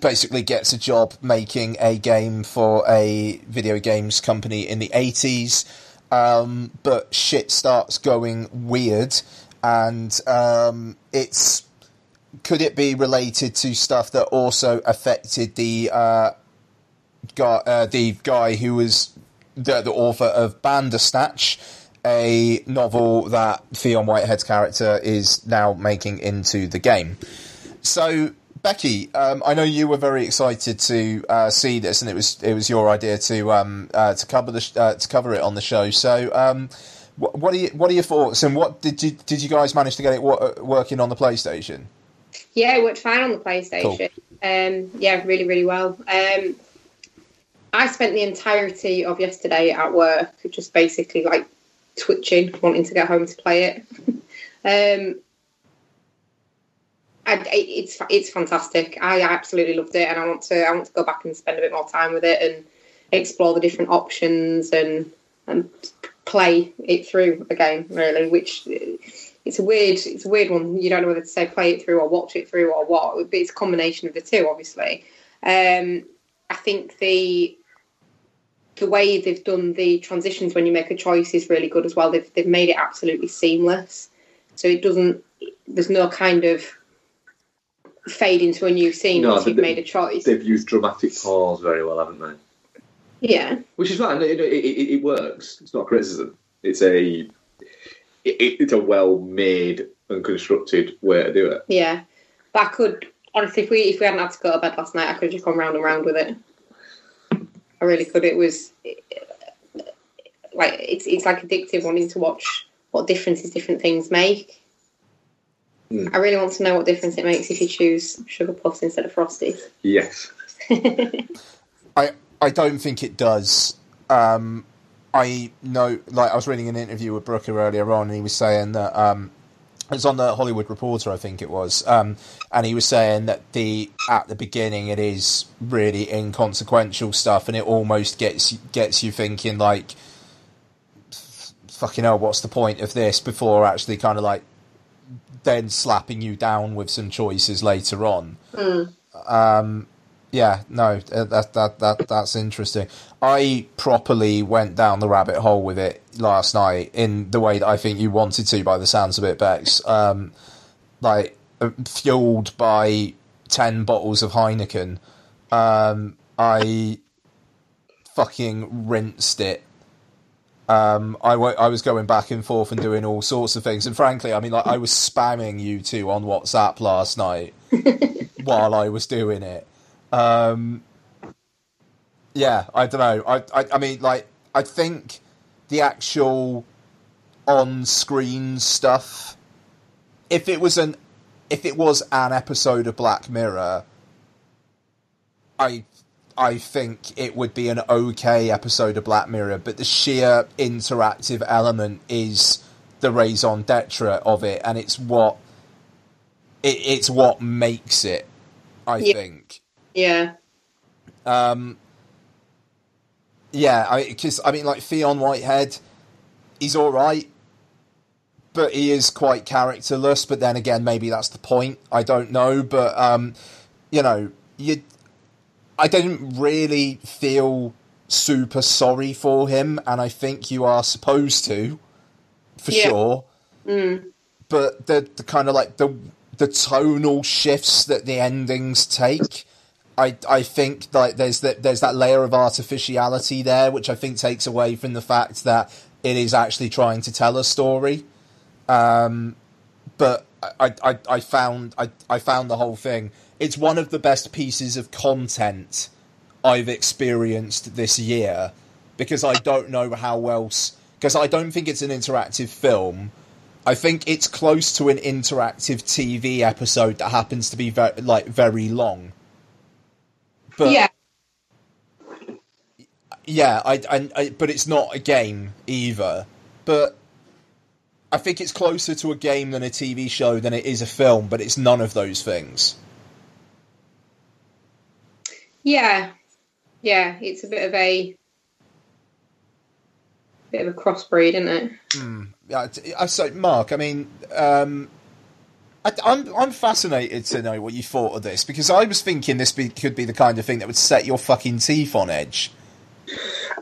basically gets a job making a game for a video games company in the 80s um, but shit starts going weird, and um, it's could it be related to stuff that also affected the uh, guy, uh, the guy who was the, the author of Bandersnatch, a novel that Fionn Whitehead's character is now making into the game. So, Becky, um, I know you were very excited to uh, see this, and it was it was your idea to um, uh, to cover the sh- uh, to cover it on the show. So, um, what, what are you, what are your thoughts, and what did you did you guys manage to get it working on the PlayStation? Yeah, it worked fine on the PlayStation. Um, yeah, really, really well. Um, I spent the entirety of yesterday at work just basically like twitching, wanting to get home to play it. um, I, it's it's fantastic. I absolutely loved it, and I want to I want to go back and spend a bit more time with it and explore the different options and and play it through again. Really, which it's a weird it's a weird one. You don't know whether to say play it through or watch it through or what. But it's a combination of the two, obviously. Um, I think the the way they've done the transitions when you make a choice is really good as well. They've they've made it absolutely seamless, so it doesn't. There's no kind of fade into a new scene No, once you've made a choice. They've used dramatic pause very well, haven't they? Yeah, Which is fine. It, it, it, it works. It's not criticism. It's a it, it's a well made and constructed way to do it. yeah. But I could honestly, if we if we hadn't had to go to bed last night, I could have just gone round and round with it. I really could. It was like it's it's like addictive wanting to watch what differences different things make. Hmm. I really want to know what difference it makes if you choose sugar puffs instead of frosties. Yes. I I don't think it does. Um, I know, like I was reading an interview with Brooker earlier on, and he was saying that um, it was on the Hollywood Reporter, I think it was, um, and he was saying that the at the beginning it is really inconsequential stuff, and it almost gets gets you thinking like, fucking hell, what's the point of this? Before actually kind of like then slapping you down with some choices later on. Um, yeah, no, uh, that that that that's interesting. I properly went down the rabbit hole with it last night in the way that I think you wanted to, by the sounds of it, Bex. Um, like uh, fueled by ten bottles of Heineken. Um, I fucking rinsed it. Um, I I was going back and forth and doing all sorts of things, and frankly, I mean, like I was spamming you two on WhatsApp last night while I was doing it. Um, yeah, I don't know. I, I, I mean, like, I think the actual on-screen stuff. If it was an, if it was an episode of Black Mirror, I, I think it would be an okay episode of Black Mirror. But the sheer interactive element is the raison d'être of it, and it's what, it, it's what makes it. I Yeah. think. Yeah, Um, yeah, I because I mean, like Fionn Whitehead, he's all right, but he is quite characterless. But then again, maybe that's the point. I don't know, but um, you know, you, I didn't really feel super sorry for him, and I think you are supposed to, for Yeah. sure. But the the kind of like the the tonal shifts that the endings take. I I think like there's that there's that layer of artificiality there, which I think takes away from the fact that it is actually trying to tell a story. Um, but I, I, I found I, I found the whole thing. It's one of the best pieces of content I've experienced this year because I don't know how else. Because I don't think it's an interactive film. I think it's close to an interactive TV episode that happens to be very, like very long. But yeah, yeah, I, I, I, but it's not a game either. But I think it's closer to a game than a TV show than it is a film. But it's none of those things. yeah, yeah. It's a bit of a bit of a crossbreed, isn't it? Yeah, it's- I so Mark. I mean, um, I, I'm I'm fascinated to know what you thought of this because I was thinking this be, could be the kind of thing that would set your fucking teeth on edge.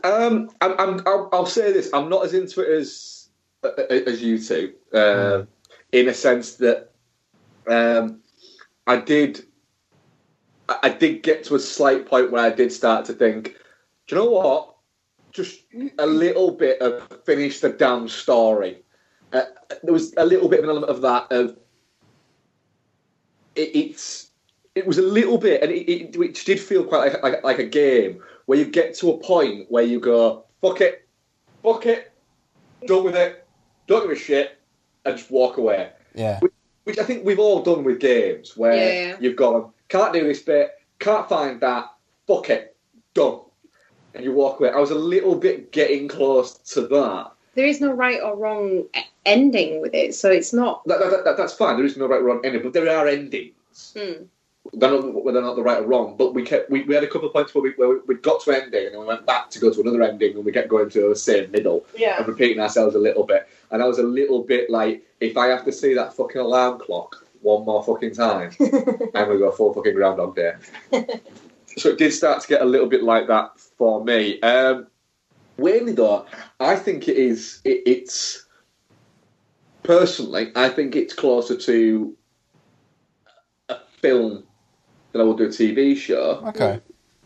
Um, I'm, I'm, I'll, I'll say this: I'm not as into it as as you two, uh, in a sense that um, I did. I did get to a slight point where I did start to think, do you know what? Just a little bit of finish the damn story. Uh, there was a little bit of an element of that of it, it's it was a little bit, and it, it, it did feel quite like, like like a game where you get to a point where you go, fuck it, fuck it, done with it, don't give a shit, and just walk away. Yeah. Which, which I think we've all done with games where Yeah, yeah. you've gone, can't do this bit, can't find that, fuck it, done. And you walk away. I was a little bit getting close to that. There is no right or wrong ending with it, so it's not. That, that, that- that's fine. There is no right or wrong ending, but there are endings. Hmm. They're not, whether not the right or wrong, but we kept we, we had a couple of points where we where we, we got to ending and then we went back to go to another ending and we kept going to the same middle Yeah. and repeating ourselves a little bit. And I was a little bit like, if I have to see that fucking alarm clock one more fucking time, I'm gonna go full fucking Groundhog Day. so it did start to get a little bit like that for me. Um, weirdly though, I think it is. It, it's personally, I think it's closer to a film than I would do a TV show. Okay.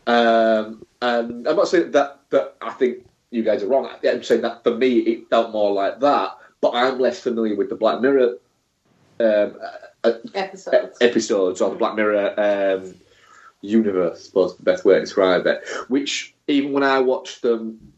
Um, and I'm not saying that that I think you guys are wrong. I'm saying that for me, it felt more like that. But I'm less familiar with the Black Mirror um, uh, Episodes. episodes or the Black Mirror um, universe, I suppose the best way to describe it. Which even when I watched them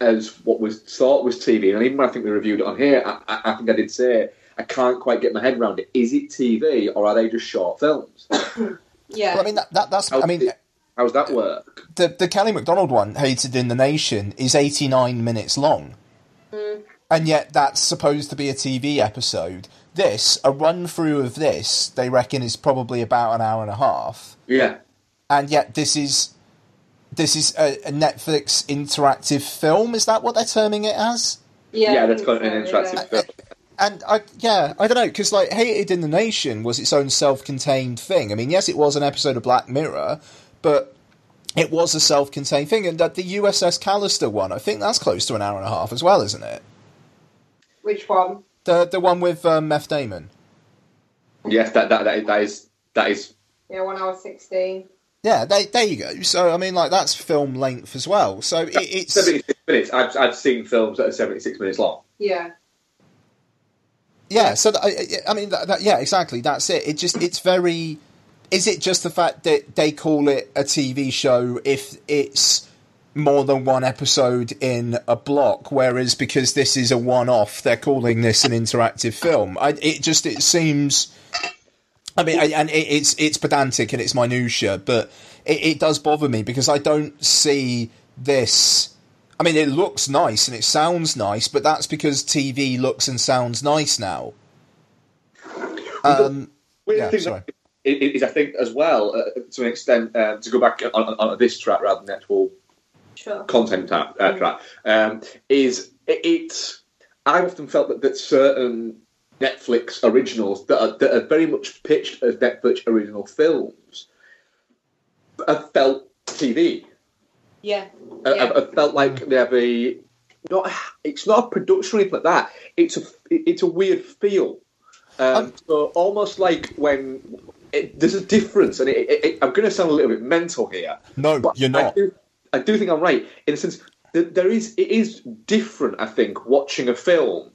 as what was thought was TV, and even when I think we reviewed it on here, I, I, I think I did say I can't quite get my head around it. Is it TV or are they just short films? Yeah. Well, I mean, that, that that's. I mean, how does that work? the the Kelly Macdonald one, "Hated in the Nation," is eighty nine minutes long, mm. and yet that's supposed to be a TV episode. This, a run through of this, they reckon is probably about an hour and a half, Yeah. and yet this is this is a, a Netflix interactive film. Is that what they're terming it as? Yeah, Yeah, I that's think got an interactive yeah. film. And I, yeah, I don't know because like "Hated in the Nation" was its own self-contained thing. I mean, yes, it was an episode of Black Mirror, but it was a self-contained thing. And that the USS Callister one, I think that's close to an hour and a half as well, isn't it? Which one? The the one with um, Meth Damon. Yes, that that, that, is, that is that is Yeah, one hour sixteen. Yeah, they, there you go. So I mean, like that's film length as well. So it, it's seventy six minutes. I've I've seen films that are seventy six minutes long. Yeah. yeah. So that, I, I mean, that, that, yeah, exactly. That's it. It just it's very. Is it just the fact that they call it a TV show if it's more than one episode in a block, whereas because this is a one-off, they're calling this an interactive film? I, it just it seems. I mean, I, and it, it's it's pedantic and it's minutia, but it, it does bother me because I don't see this. I mean, it looks nice and it sounds nice, but that's because TV looks and sounds nice now. Um, Weird yeah, thing sorry. is, is I think as well uh, to an extent um, to go back on, on, on this track rather than the actual Sure. content track, uh, track um, is it, it. I've often felt that, that certain Netflix originals that are, that are very much pitched as Netflix original films have felt TV. Yeah. I- Yeah. I, I felt like they have a not. It's not a production or anything like that. It's a it's a weird feel. Um, so almost like when it, there's a difference, and it, it, it- I'm going to sound a little bit mental here. No, you're I not. do, I do think I'm right in a sense. That there is it is different. I think watching a film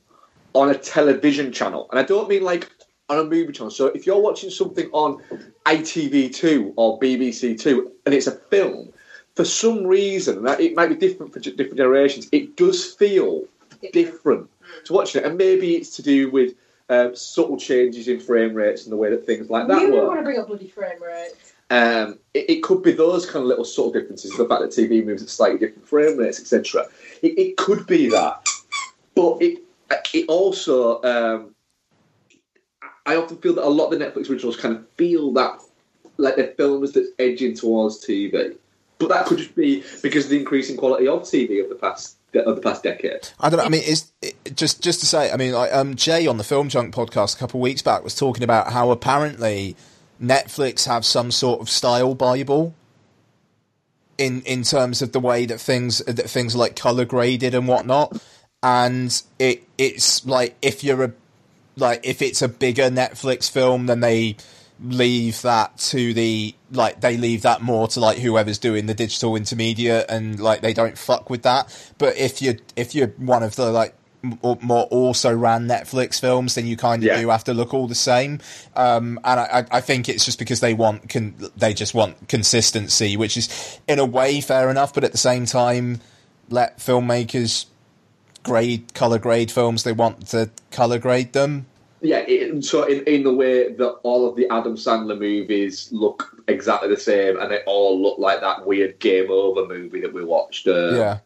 on a television channel, and I don't mean like on a movie channel. So if you're watching something on ITV2 or BBC2 and it's a film, for some reason that it might be different for different generations. It does feel different to watching it, and maybe it's to do with um, subtle changes in frame rates and the way that things like that you work. want to bring up bloody frame rate. Um, it, it could be those kind of little subtle differences, the fact that TV moves at slightly different frame rates, etc. It, it could be that, but it it also um, I often feel that a lot of the Netflix originals kind of feel that like they're films that's edging towards TV, but that could just be because of the increasing quality of TV of the past of the past decade. I don't know. I mean, is it, just just to say, I mean, like, um, Jay on the Film Junk podcast a couple of weeks back was talking about how apparently Netflix have some sort of style bible, in in terms of the way that things that things like color graded and whatnot. And it it's like if you're a like if it's a bigger Netflix film, then they leave that to the like they leave that more to like whoever's doing the digital intermediate and like they don't fuck with that. But if you if you're one of the like m- more also ran Netflix films, then you kind of Yeah. do have to look all the same. Um, and I, I I think it's just because they want con- they just want consistency, which is in a way fair enough. But at the same time, let filmmakers grade color grade films they want to color grade them. Yeah, it, so in, in the way that all of the Adam Sandler movies look exactly the same, and they all look like that weird Game Over movie that we watched. Uh, Yeah.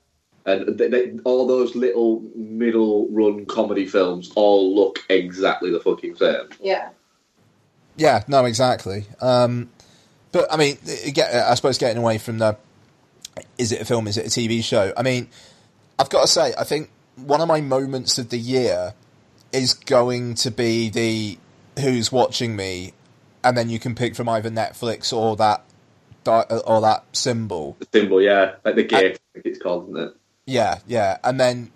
and they, they, all those little middle run comedy films all look exactly the fucking same. Yeah. Yeah, no, exactly. Um, but I mean, get, I suppose getting away from the is it a film, is it a TV show? I mean, I've got to say, I think one of my moments of the year is going to be the who's watching me, and then you can pick from either Netflix or that uh, or that symbol. The symbol, yeah, like the gate, I think it's called, isn't it? Yeah, yeah, and then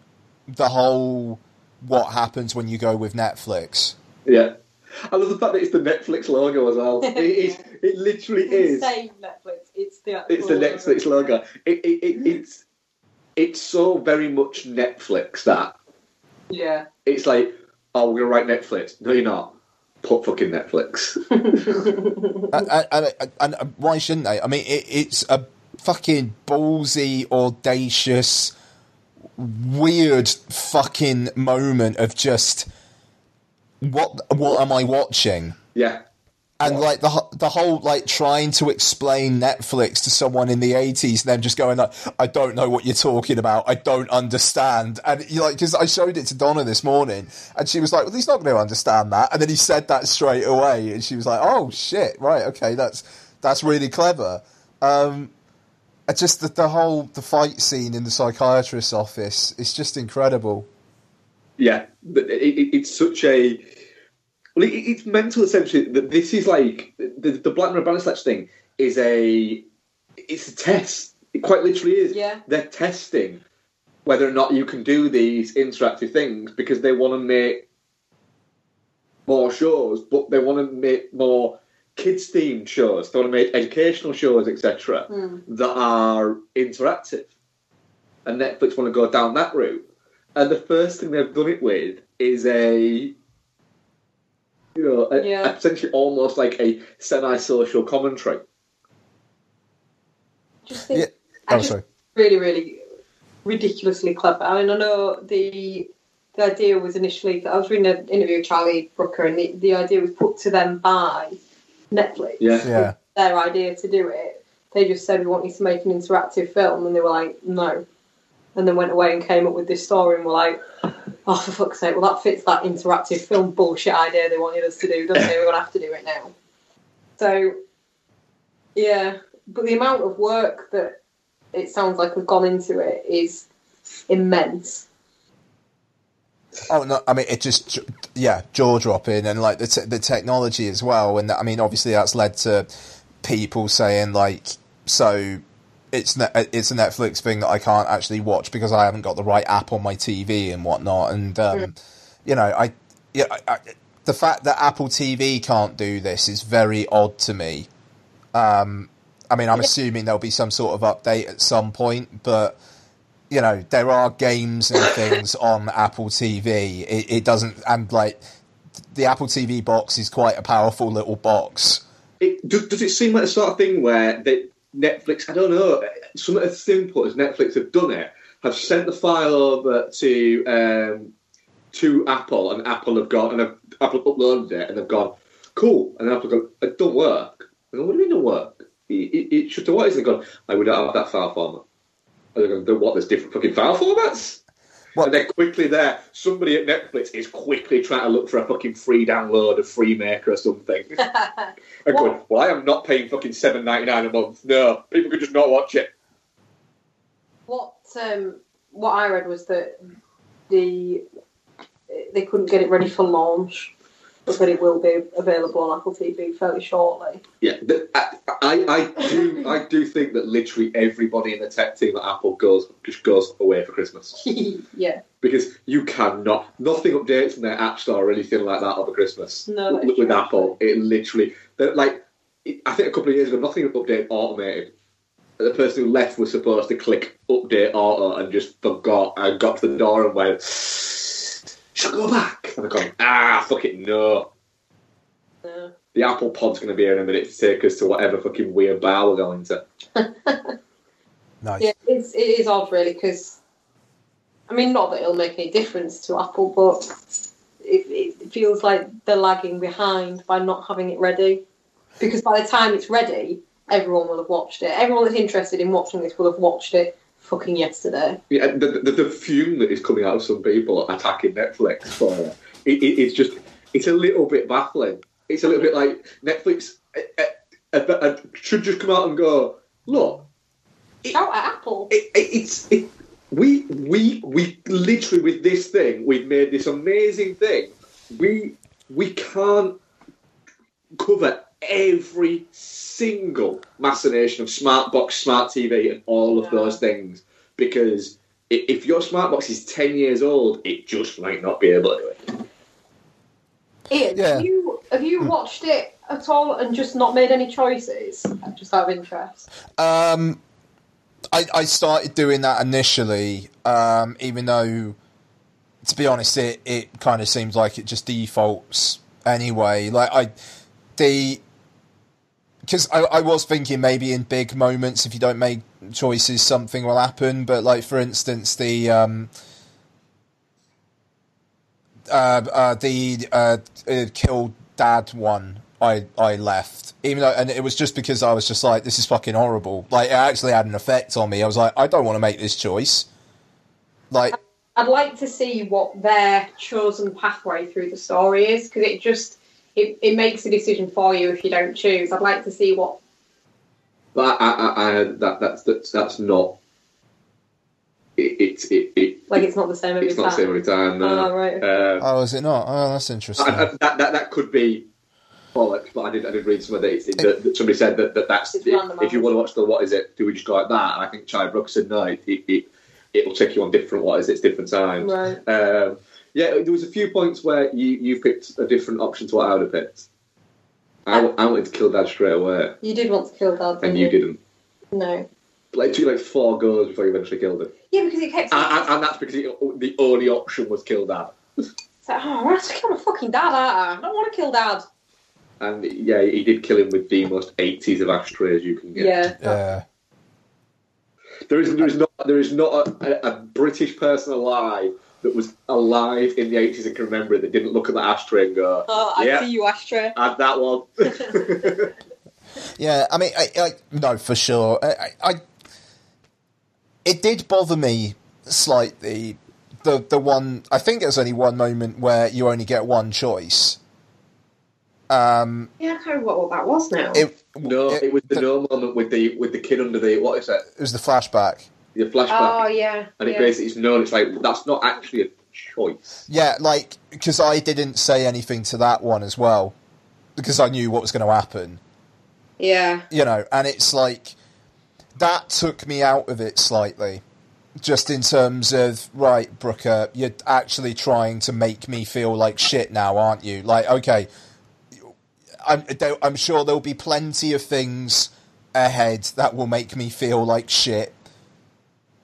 the whole what happens when you go with Netflix. Yeah. I love the fact that it's the Netflix logo as well. it, is, it literally is. Save Netflix. It's the It's the Netflix logo. It, it, it, it's it's so very much Netflix that Yeah. it's like, oh, we're gonna write Netflix. No, you're not. Put fucking Netflix. and, and, and, and why shouldn't they? I mean, it, it's a fucking ballsy, audacious, weird fucking moment of just what what am I watching? yeah. And like the the whole like trying to explain Netflix to someone in the eighties, and them just going like, "I don't know what you're talking about. I don't understand." And you like because I showed it to Donna this morning, and she was like, "Well, he's not going to understand that." And then he said that straight away, and she was like, "Oh shit, right, okay, that's that's really clever." Um, just the, the whole the fight scene in the psychiatrist's office is just incredible. Yeah, it, it, it's such a. Well, it, it's mental essentially that this is like the, the Black Mirror Bandersnatch thing is a. It's a test. It quite literally is. Yeah. They're testing whether or not you can do these interactive things because they want to make more shows, but they want to make more kids themed shows. They want to make educational shows, etc., hmm. that are interactive. And Netflix want to go down that route. And the first thing they've done it with is a, you know, a, Yeah. essentially almost like a semi-social commentary. Just think, Yeah. I Oh, just sorry. really, really ridiculously clever. I mean, I know the the idea was initially. that I was reading an interview with Charlie Brooker, and the, the idea was put to them by Netflix. Yeah. Yeah. Their idea to do it. They just said we want you to make an interactive film, and they were like, no. And then went away and came up with this story, and were like, oh, for fuck's sake, well, that fits that interactive film bullshit idea they wanted us to do, doesn't it? We're going to have to do it now. So, yeah. But the amount of work that it sounds like has gone into it is immense. Oh no! I mean, it just yeah, jaw dropping, and like the te- the technology as well. And I mean, obviously, that's led to people saying like, so it's ne- it's a Netflix thing that I can't actually watch because I haven't got the right app on my TV and whatnot. And um, you know, I yeah, I, I, the fact that Apple TV can't do this is very odd to me. Um, I mean, I'm assuming there'll be some sort of update at some point, but you know, there are games and things on Apple TV. It, it doesn't, and like the Apple TV box is quite a powerful little box. It, does, does it seem like the sort of thing where they, Netflix, I don't know, something as simple as Netflix have done it, have sent the file over to um, to Apple, and Apple have gone, and have, Apple uploaded it, and they've gone, cool, and Apple gone, it don't work. I go, what do you mean don't work? It, it, it should have what is it? Gone, I would not have that file format. And they're going, what, there's different fucking file formats? What? And then quickly there, somebody at Netflix is quickly trying to look for a fucking free download of Freemaker or something. I'm going, well, I am not paying fucking seven ninety nine a month. No, people could just not watch it. What um, what I read was that the they couldn't get it ready for launch but it will be available on Apple TV fairly shortly. Yeah, I, I, I do I do think that literally everybody in the tech team at Apple goes just goes away for Christmas yeah. because you cannot nothing updates from their app store or anything like that over Christmas. No, with, with. Apple, it literally uh, like it- I think a couple of years ago nothing update automated. The person who left was supposed to click update auto and just forgot and got to the door and went, "Should I go back?" And I've gone, "Ah, fuck it, no." No. The Apple Pod's going to be here in a minute to take us to whatever fucking weird bar we're going to. Nice. Yeah, it's, it is odd, really, because I mean, not that it'll make any difference to Apple, but it, it feels like they're lagging behind by not having it ready. Because by the time it's ready, everyone will have watched it. Everyone that's interested in watching this will have watched it fucking yesterday. Yeah, the, the, the fume that is coming out of some people attacking Netflix for it, it, it, it's just it's a little bit baffling. It's a little bit like Netflix uh, uh, should just come out and go, look, Shout at Apple. it, it, it's it, we we we literally with this thing we've made this amazing thing. We we can't cover every single machination of smart box, smart TV, and all of those things because if your smart box is ten years old, it just might not be able to do it. Ian, Yeah. have you have you watched it at all and just not made any choices? Just out of interest. Um, I, I started doing that initially, um, even though, to be honest, it, it kind of seems like it just defaults anyway. Like I, the because I, I was thinking maybe in big moments, if you don't make choices, something will happen. But like for instance, the um, uh, uh, the uh, uh, kill dad one I I left, even though and it was just because I was just like this is fucking horrible. Like it actually had an effect on me. I was like I don't want to make this choice. Like I'd like to see what their chosen pathway through the story is because it just it, it makes a decision for you if you don't choose. I'd like to see what But I, I, I that that's that's, that's not. It, it, it, it, like it's not the same every it's time. not the same every time. No. Oh, right, Um, oh is it not? Oh that's interesting. I, I, that, that that could be bollocks, but I did I did read somewhere that, it's, that, that somebody said that, that that's It's if, if you want to watch the what is it? Do we just go like that? And I think Charlie Brooker said no. It, it it'll take you on different what is it? Different times. Right. Um, yeah, there was a few points where you, you picked a different option to what I would have picked. I wanted to kill Dad straight away, You did want to kill Dad, didn't and you didn't. No. Like, it took like four goes before you eventually killed him, Yeah, because it kept. and, and, and that's because it, the only option was kill Dad. It's like, oh, I have to kill my fucking dad, aren't I? I don't want to kill Dad. And yeah, he did kill him with the most 80s of ashtrays you can get. Yeah. yeah. There is, there is not, there is not a, a, a British person alive that was alive in the 80s and can remember it that didn't look at the ashtray and go, Oh, I yeah, see you, ashtray. add that one. Yeah, I mean, I, I no, for sure. I, I, I, it did bother me slightly. The the one, I think there's only one moment where you only get one choice. Um, Yeah, I can't remember what, what that was now. it no, it, was the, no moment with the with the kid under the what is it? it was the flashback. The flashback, oh, yeah. and it yeah. basically is known. It's like that's not actually a choice. Yeah, like because I didn't say anything to that one as well because I knew what was going to happen. Yeah. you know, and it's like that took me out of it slightly. Just in terms of right, Brooker, you're actually trying to make me feel like shit now, aren't you? Like, okay, I'm, I'm sure there'll be plenty of things ahead that will make me feel like shit.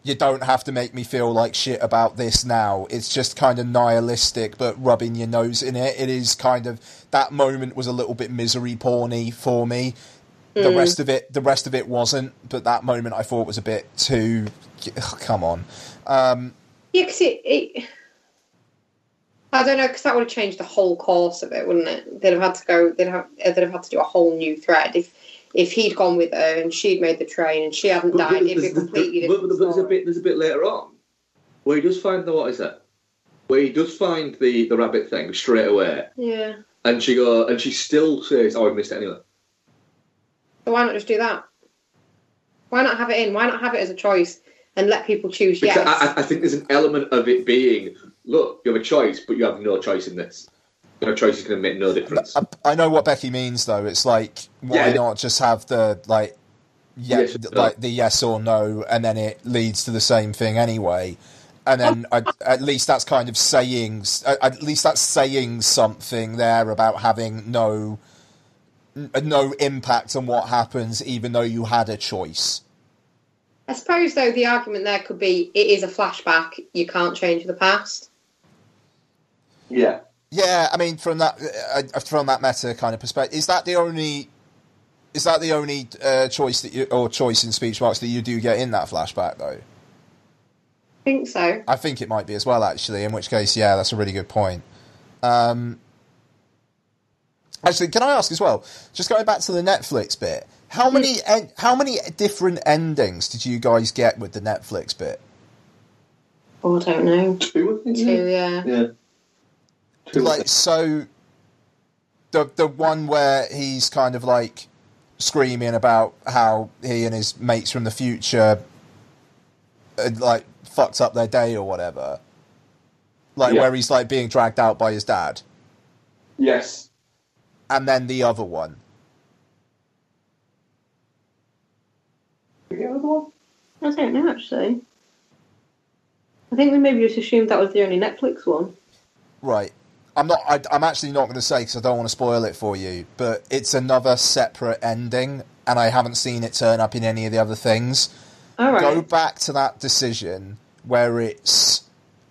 You don't have to make me feel like shit about this now. It's just kind of nihilistic, but rubbing your nose in it. It is kind of that moment was a little bit misery porny for me. The rest of it, the rest of it wasn't. But that moment, I thought was a bit too. ugh, come on, um, Yeah, because it, it. I don't know, because that would have changed the whole course of it, wouldn't it? They'd have had to go. They'd have. They'd have had to do a whole new thread if if he'd gone with her and she'd made the train and she hadn't died. It'd be completely But- but different there's a bit. There's a bit later on where he does find the what is it? Where he does find the the rabbit thing straight away, Yeah. and she go and she still says, "Oh, I missed it anyway." So why not just do that? Why not have it in? Why not have it as a choice and let people choose Because yes? I- I think there's an element of it being, look, you have a choice, but you have no choice in this. You know, choices can make no difference. I, I know what Becky means though. It's like why Yeah. not just have the like yeah, Yes or no. like the yes or no, and then it leads to the same thing anyway. And then oh. I, at least that's kind of saying, at at least that's saying something there about having no no impact on what happens, even though you had a choice. I suppose though the argument there could be it is a flashback. You can't change the past. Yeah. Yeah, I mean, from that uh, from that meta kind of perspective, is that the only is that the only uh, choice that you or choice in speech marks that you do get in that flashback though? I think so. I think it might be as well, actually. In which case, yeah, that's a really good point. Um, actually, can I ask as well? Just going back to the Netflix bit, how many en- how many different endings did you guys get with the Netflix bit? Oh, I don't know. Two, Two, yeah. Yeah. Two, like so the the one where he's kind of like screaming about how he and his mates from the future had, like fucked up their day or whatever like Yeah. where he's like being dragged out by his dad Yes. and then the other one I don't know actually. I think we maybe just assumed that was the only Netflix one. right i'm not I, i'm actually not going to say because i don't want to spoil it for you but it's another separate ending and i haven't seen it turn up in any of the other things All right. go back to that decision where it's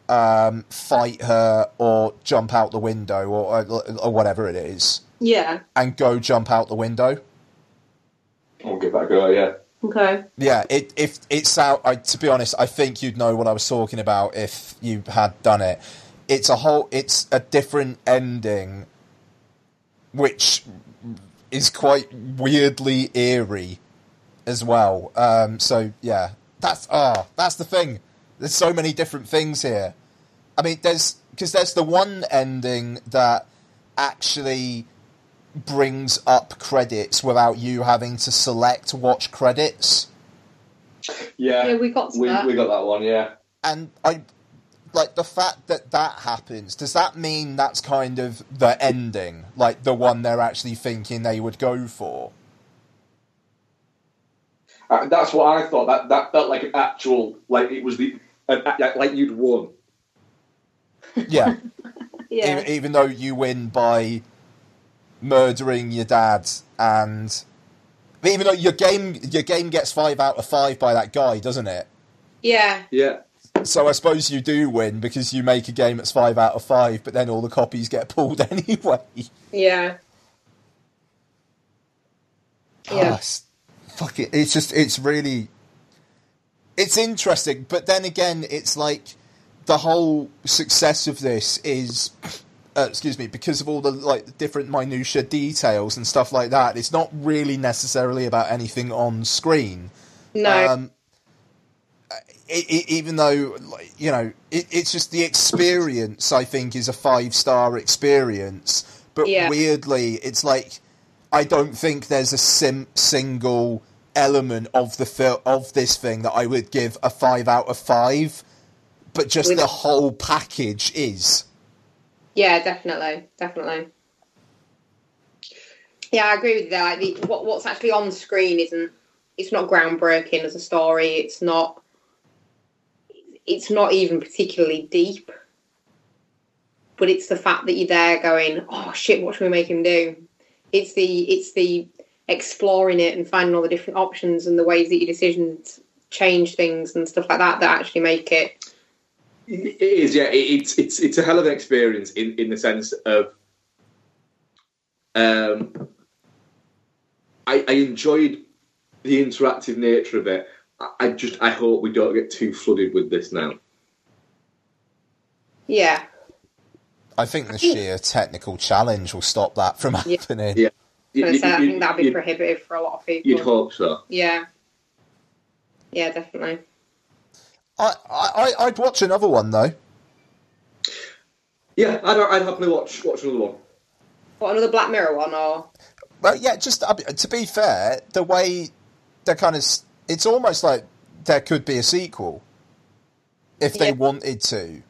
um, fight her or jump out the window or, or whatever it is, Yeah. and go jump out the window. I'll give that a go, yeah. Okay. Yeah, it if it's out. I, to be honest, I think you'd know what I was talking about if you had done it. It's a whole. It's a different ending, which is quite weirdly eerie as well. Um, so yeah, that's ah, that's the thing. There's so many different things here. I mean, there's because there's the one ending that actually brings up credits without you having to select watch credits. Yeah. Yeah, we got to we, that. we got that one, yeah. And I like the fact that that happens. Does that mean that's kind of the ending, like the one they're actually thinking they would go for? Uh, that's what I thought. That that felt like an actual, like it was the, an, like, like you'd won. Yeah. Yeah. even, even though you win by murdering your dad and even though your game your game gets five out of five by that guy, doesn't it? Yeah. Yeah. So I suppose you do win because you make a game that's five out of five, but then all the copies get pulled anyway. Yeah. Ah, Yeah. it's- fuck it. It's just it's really it's interesting, but then again, it's like the whole success of this is. Uh, excuse me, because of all the like different minutia details and stuff like that, it's not really necessarily about anything on screen. No. Um, e- even though you know it, it's just the experience i think is a five star experience but Yeah. weirdly it's like i don't think there's a sim- single element of the fil- of this thing that i would give a five out of five but just With- the whole package is Yeah, definitely, definitely. Yeah, I agree with you there. Like the, what what's actually on screen isn't it's not groundbreaking as a story. It's not it's not even particularly deep. But it's the fact that you're there going, oh shit, what should we make him do? It's the it's the exploring it and finding all the different options and the ways that your decisions change things and stuff like that that actually make it It is, yeah. It's it's it's a hell of an experience in, in the sense of, um, I, I enjoyed the interactive nature of it. I, I just I hope we don't get too flooded with this now. yeah. i think the sheer technical challenge will stop that from happening Yeah, I, was gonna say, I You'd- think that'd be prohibitive for a lot of people. You'd hope so. Yeah. Yeah, definitely. I, I i'd watch another one though Yeah, I'd, I'd happily watch watch another one. What another Black Mirror one or Well, yeah, just to be fair, the way they're kind of, it's almost like there could be a sequel if they Yeah. wanted to.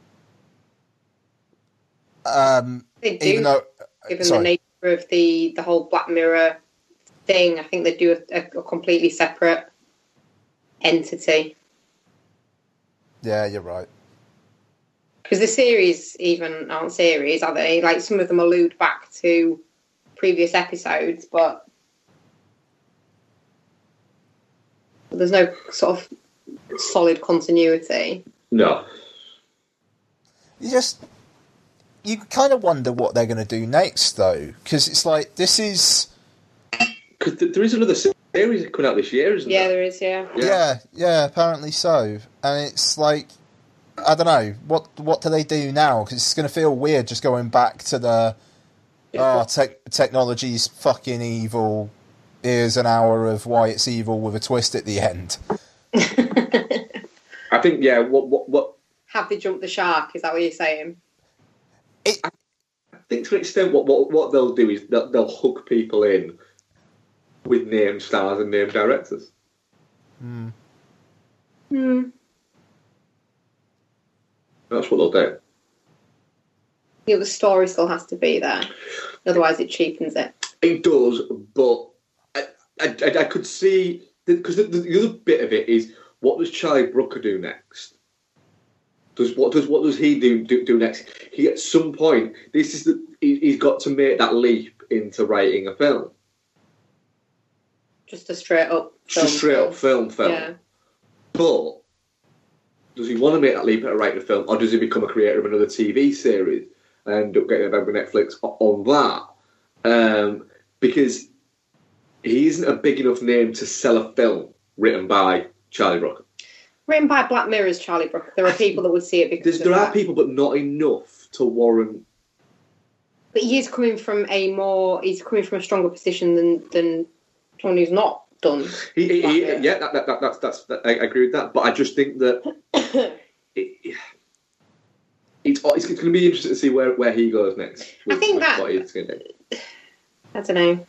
Um, They do, even though, given sorry. the nature of the the whole Black Mirror thing. I think they do a, a completely separate entity yeah, you're right. because the series even aren't series, are they? Like some of them allude back to previous episodes, but there's no sort of solid continuity. No. You just you kind of wonder what they're going to do next, though, because it's like this is Because there is another series coming out this year, isn't Yeah, there? Yeah, there is. Yeah. yeah, yeah, apparently so, and it's like I don't know what what do they do now? Because it's going to feel weird just going back to the oh, tech technology's fucking evil. Here's an hour of why it's evil with a twist at the end. I think, yeah, what, what, what Have they jumped the shark? Is that what you're saying? I think to an extent, what, what, what they'll do is they'll, they'll hook people in with named stars and named directors. Hmm. Hmm. That's what they'll do. Yeah, the story still has to be there. Otherwise, it cheapens it. It does, but I, I, I- could see because the, the, the other bit of it is what does Charlie Brooker do next? Does what does what does he do do, do next? He at some point this is the he, he's got to make that leap into writing a film, Just a straight up. just a straight up film film. Yeah. But does he want to make that leap into writing a film, or does he become a creator of another TV series and end up getting a bag with Netflix on that? Um, because he isn't a big enough name to sell a film written by Charlie Brooker. Written by Black Mirror's Charlie Brooker. There are people that would see it because there are people, but not enough to warrant. But he is coming from a more. He's coming from a stronger position than than someone who's not done. He, he, he- yeah, that, that, that, that's that's. That, I agree with that, but I just think that it, it's it's going to be interesting to see where, where he goes next. I think with that- what he's going to do. I don't know.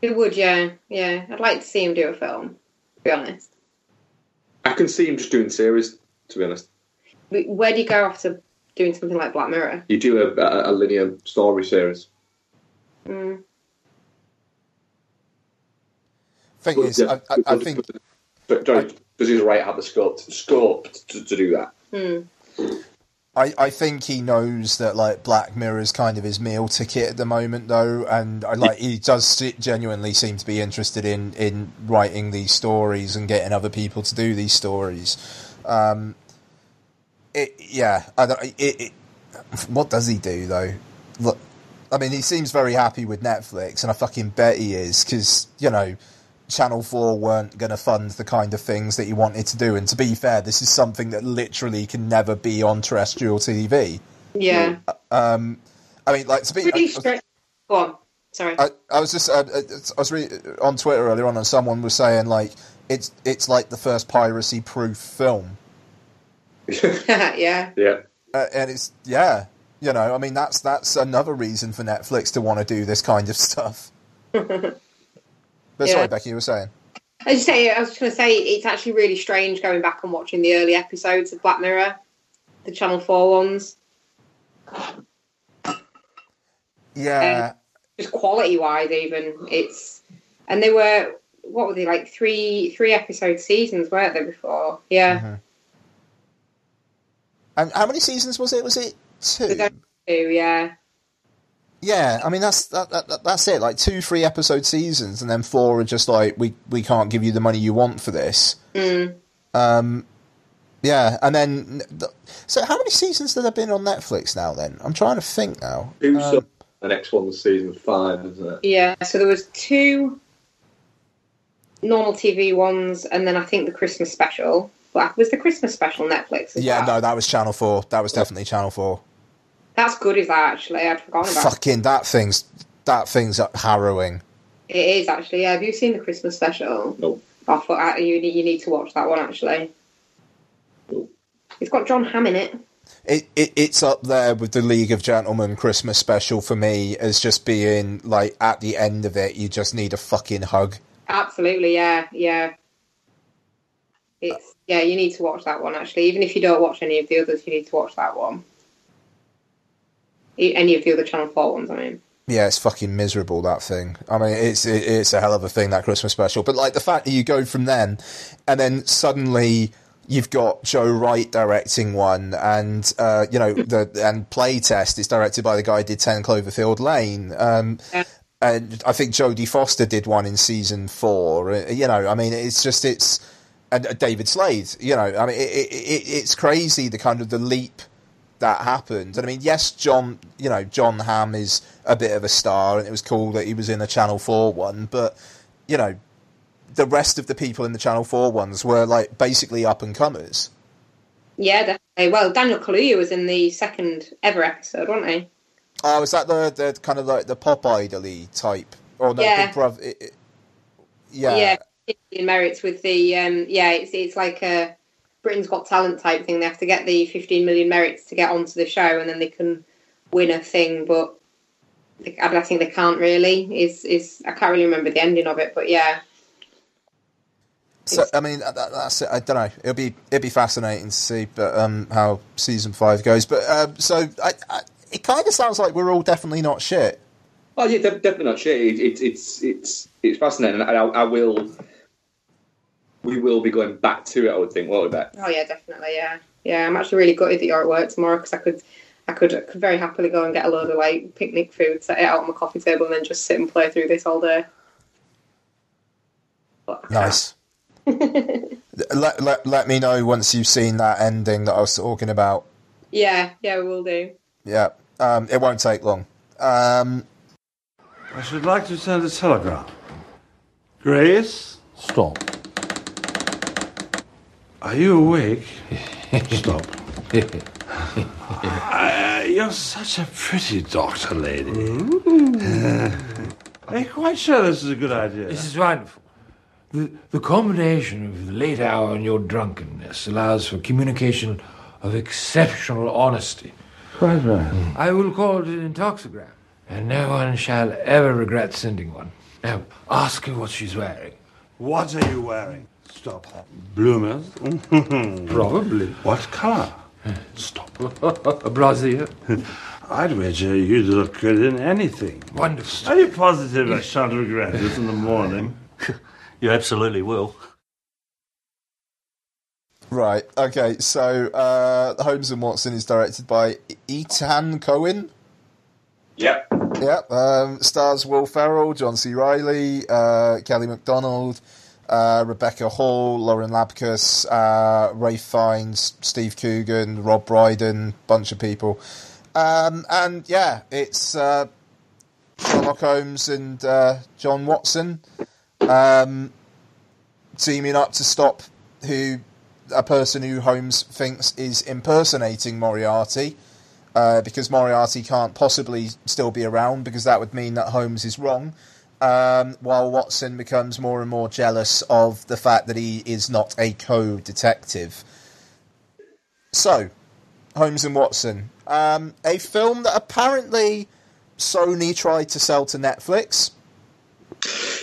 It would, yeah, yeah. I'd like to see him do a film. To be honest, I can see him just doing series. To be honest, where do you go after doing something like Black Mirror? you do a, a, a linear story series. Mm. Thing is, I, I, I think But Johnny, does his right have the scope scope to, to do that? Hmm. I, I think he knows that like Black Mirror is kind of his meal ticket at the moment, though, and I like he does genuinely seem to be interested in in writing these stories and getting other people to do these stories. Um, it, yeah, I don't, it, it, what does he do though? Look, I mean, he seems very happy with Netflix, and I fucking bet he is because you know. Channel 4 weren't going to fund the kind of things that he wanted to do. And to be fair, this is something that literally can never be on terrestrial TV. Yeah. Um, I mean, like, to be. Pretty I. Go on. Sorry. I, I was just. I, I was re- on Twitter earlier on, and someone was saying, like, it's it's like the first piracy proof film. yeah. Yeah. Uh, and it's. Yeah. You know, I mean, that's that's another reason for Netflix to want to do this kind of stuff. But Yeah. sorry, Becky, you were saying. I was, say, I was just going to say it's actually really strange going back and watching the early episodes of Black Mirror, the Channel Four ones. Yeah. Just quality wise, even it's and they were what were they like three three episode seasons, weren't they before? Yeah, Mhm. And how many seasons was it? Was it two? Two, yeah. Yeah, I mean that's that, that, that- that's it. Like two, three episode seasons, and then four are just like we we can't give you the money you want for this. Mm. Um, yeah, and then so how many seasons have there been on Netflix now? Then I'm trying to think now. Who's Um, the next one's season five, isn't it? Yeah, so there was two normal TV ones, and then I think the Christmas special. Well, was the Christmas special Netflix? As yeah, well? no, that was Channel Four. That was definitely Channel Four. That's good. Is that actually? I'd forgotten about. Fucking that thing's that thing's harrowing. It is actually. Yeah, have you seen the Christmas special? No. I thought uh, you need you need to watch that one actually. It's got Jon Hamm in it. It, it it's up there with the League of Gentlemen Christmas special for me as just being like at the end of it, you just need a fucking hug. Absolutely, yeah, yeah. It's yeah, you need to watch that one actually. Even if you don't watch any of the others, you need to watch that one. Any of the other Channel Four ones, I mean. Yeah, it's fucking miserable that thing. I mean, it's it, it's a hell of a thing that Christmas special. But like the fact that you go from then, and then suddenly you've got Joe Wright directing one, and uh, you know the and Playtest is directed by the guy who did Ten Cloverfield Lane. Um, and I think Jodie Foster did one in season four. Uh, You know, I mean, it's just it's and uh, David Slade. You know, I mean, it, it, it's crazy the kind of the leap that happened. And I mean, yes, John, you know, Jon Hamm is a bit of a star, and it was cool that he was in a Channel Four one. But you know, the rest of the people in the Channel Four ones were like basically up and comers. Yeah, definitely. Well, Daniel Kaluuya was in the second ever episode, wasn't he? Oh, is that the the kind of like the pop idol type? Or no, Yeah. Big Brother? it- it- yeah. yeah, in merits with the um, yeah, it's it's like a Britain's Got Talent type thing. They have to get the 15 million merits to get onto the show, and then they can win a thing. But they, I think they can't really. Is is I can't really remember the ending of it, but yeah, So I mean, that, that's it. I don't know. It'll be it'll be fascinating to see, but um, how season five goes. But um, so I, I, it kind of sounds like we're all definitely not shit. Oh yeah, definitely not shit. It, it, it's it's it's fascinating, and I, I will. We will be going back to it. I would think. What would bet? oh yeah, definitely, yeah, yeah. I'm actually really gutted that you're at work tomorrow because I could. I could, I could very happily go and get a load of like picnic food, set it out on my coffee table, and then just sit and play through this all day. Nice. let, let let me know once you've seen that ending that I was talking about. Yeah, yeah, we will do. Yeah, um, it won't take long. Um, I should like to send a telegram. Grace? Stop. Are you awake? Stop. Uh, you're such a pretty doctor, lady. Uh, are you quite sure this is a good idea? This is wonderful. The, the combination of the late hour and your drunkenness allows for communication of exceptional honesty. Quite right. I will call it an intoxigram, and no one shall ever regret sending one. Now, ask her what she's wearing. What are you wearing? Stop. Bloomers? Probably. What colour? Stop. A brassiere. I'd wager you'd look good in anything. Wonderful. Are you positive I shan't regret this in the morning? You absolutely will. right. Okay. So uh, Holmes and Watson is directed by Ethan Cohen. Yep. Yep. Um, stars Will Ferrell, John C. Reilly, uh, Kelly Macdonald, uh, Rebecca Hall, Lauren Lapkus, uh, Ralph Fiennes, Steve Coogan, Rob Brydon, bunch of people. Um, and yeah, it's uh, Sherlock Holmes and uh, John Watson um, teaming up to stop who a person who Holmes thinks is impersonating Moriarty uh, because Moriarty can't possibly still be around because that would mean that Holmes is wrong. Um, while Watson becomes more and more jealous of the fact that he is not a co-detective. So, Holmes and Watson, um, a film that apparently Sony tried to sell to Netflix.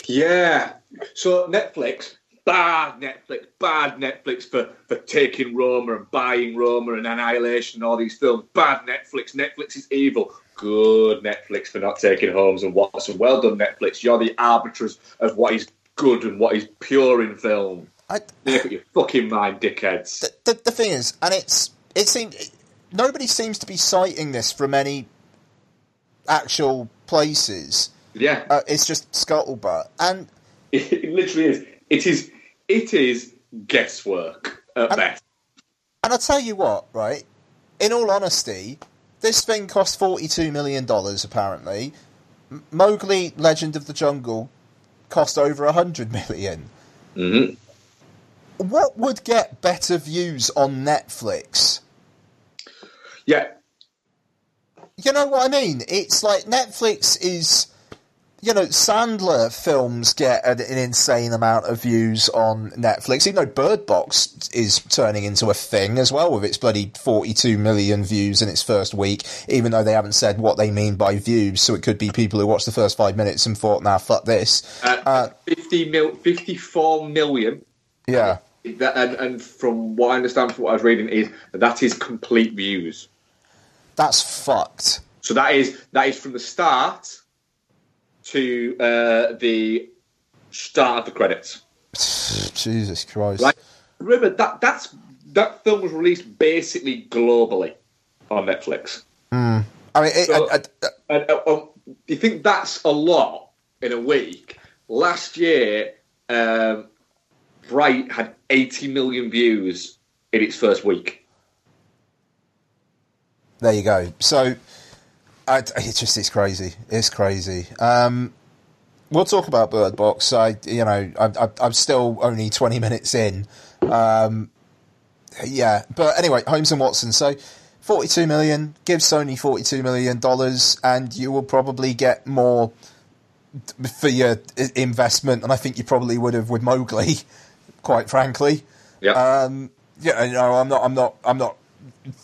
Yeah. So Netflix, bad Netflix, bad Netflix for, for taking Roma and buying Roma and Annihilation and all these films. Bad Netflix. Netflix is evil. Good Netflix for not taking Holmes and Watson. Well done, Netflix. You're the arbiters of what is good and what is pure in film. I, Make up your fucking mind, dickheads. the, the thing is, and it's it seems nobody seems to be citing this from any actual places. Yeah. Uh, it's just scuttlebutt, and It, it literally is. It is. It is guesswork at best. and I tell you what, right? In all honesty, this thing cost forty-two million dollars. Apparently, Mowgli: Legend of the Jungle cost over a hundred million. Mm-hmm. What would get better views on Netflix? Yeah. You know what I mean? It's like Netflix is. You know, Sandler films get an, an insane amount of views on Netflix, even though Bird Box is turning into a thing as well with its bloody 42 million views in its first week, even though they haven't said what they mean by views, so it could be people who watched the first five minutes and thought, nah, fuck this. Uh, 50 mil, 54 million. Yeah. That, and, and from what I understand from what I was reading is that that is complete views. That's fucked. So that is that is from the start to uh, the start of the credits. Jesus Christ. Right. Remember that that's that film was released basically globally on Netflix. Hmm. I mean, it, So- I- I- And, uh, um, you think that's a lot in a week? Last year, um, Bright had 80 million views in its first week. there you go. So, I, it's just it's crazy. It's crazy. Um, we'll talk about Bird Box. I, you know, I, I'm still only 20 minutes in. Um, yeah, but anyway, Holmes and Watson. So, 42 million. Give Sony 42 million dollars, and you will probably get more for your investment. And I think you probably would have with Mowgli, quite frankly. Yeah. Um, yeah, you know, I'm not. I'm not. I'm not.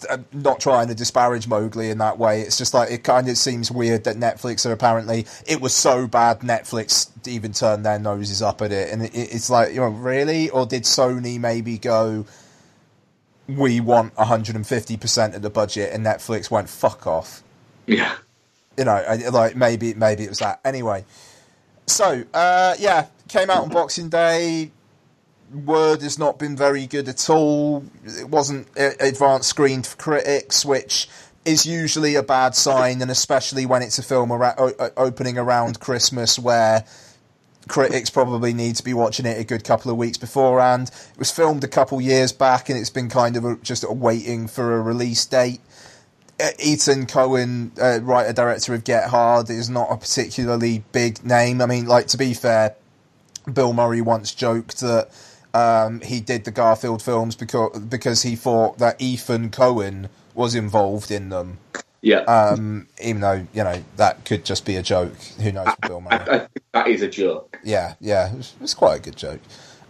I'm not trying to disparage Mowgli in that way. It's just like it kind of seems weird that Netflix are apparently it was so bad Netflix even turned their noses up at it, and it, it's like you know really, or did Sony maybe go? We want 150 percent of the budget, and Netflix went fuck off. Yeah. You know, like maybe maybe it was that. Anyway, so uh, yeah, came out on Boxing Day. Word has not been very good at all. It wasn't advanced screened for critics, which is usually a bad sign, and especially when it's a film o- opening around Christmas, where critics probably need to be watching it a good couple of weeks beforehand. It was filmed a couple years back, and it's been kind of a, just waiting for a release date. Ethan Cohen, uh, writer director of Get Hard, is not a particularly big name. I mean, like to be fair, Bill Murray once joked that um, he did the Garfield films because because he thought that Ethan Cohen was involved in them. Yeah. Um, even though you know that could just be a joke. Who knows? with Bill Murray. I think that is a joke. Yeah, yeah, it's, was, it was quite a good joke.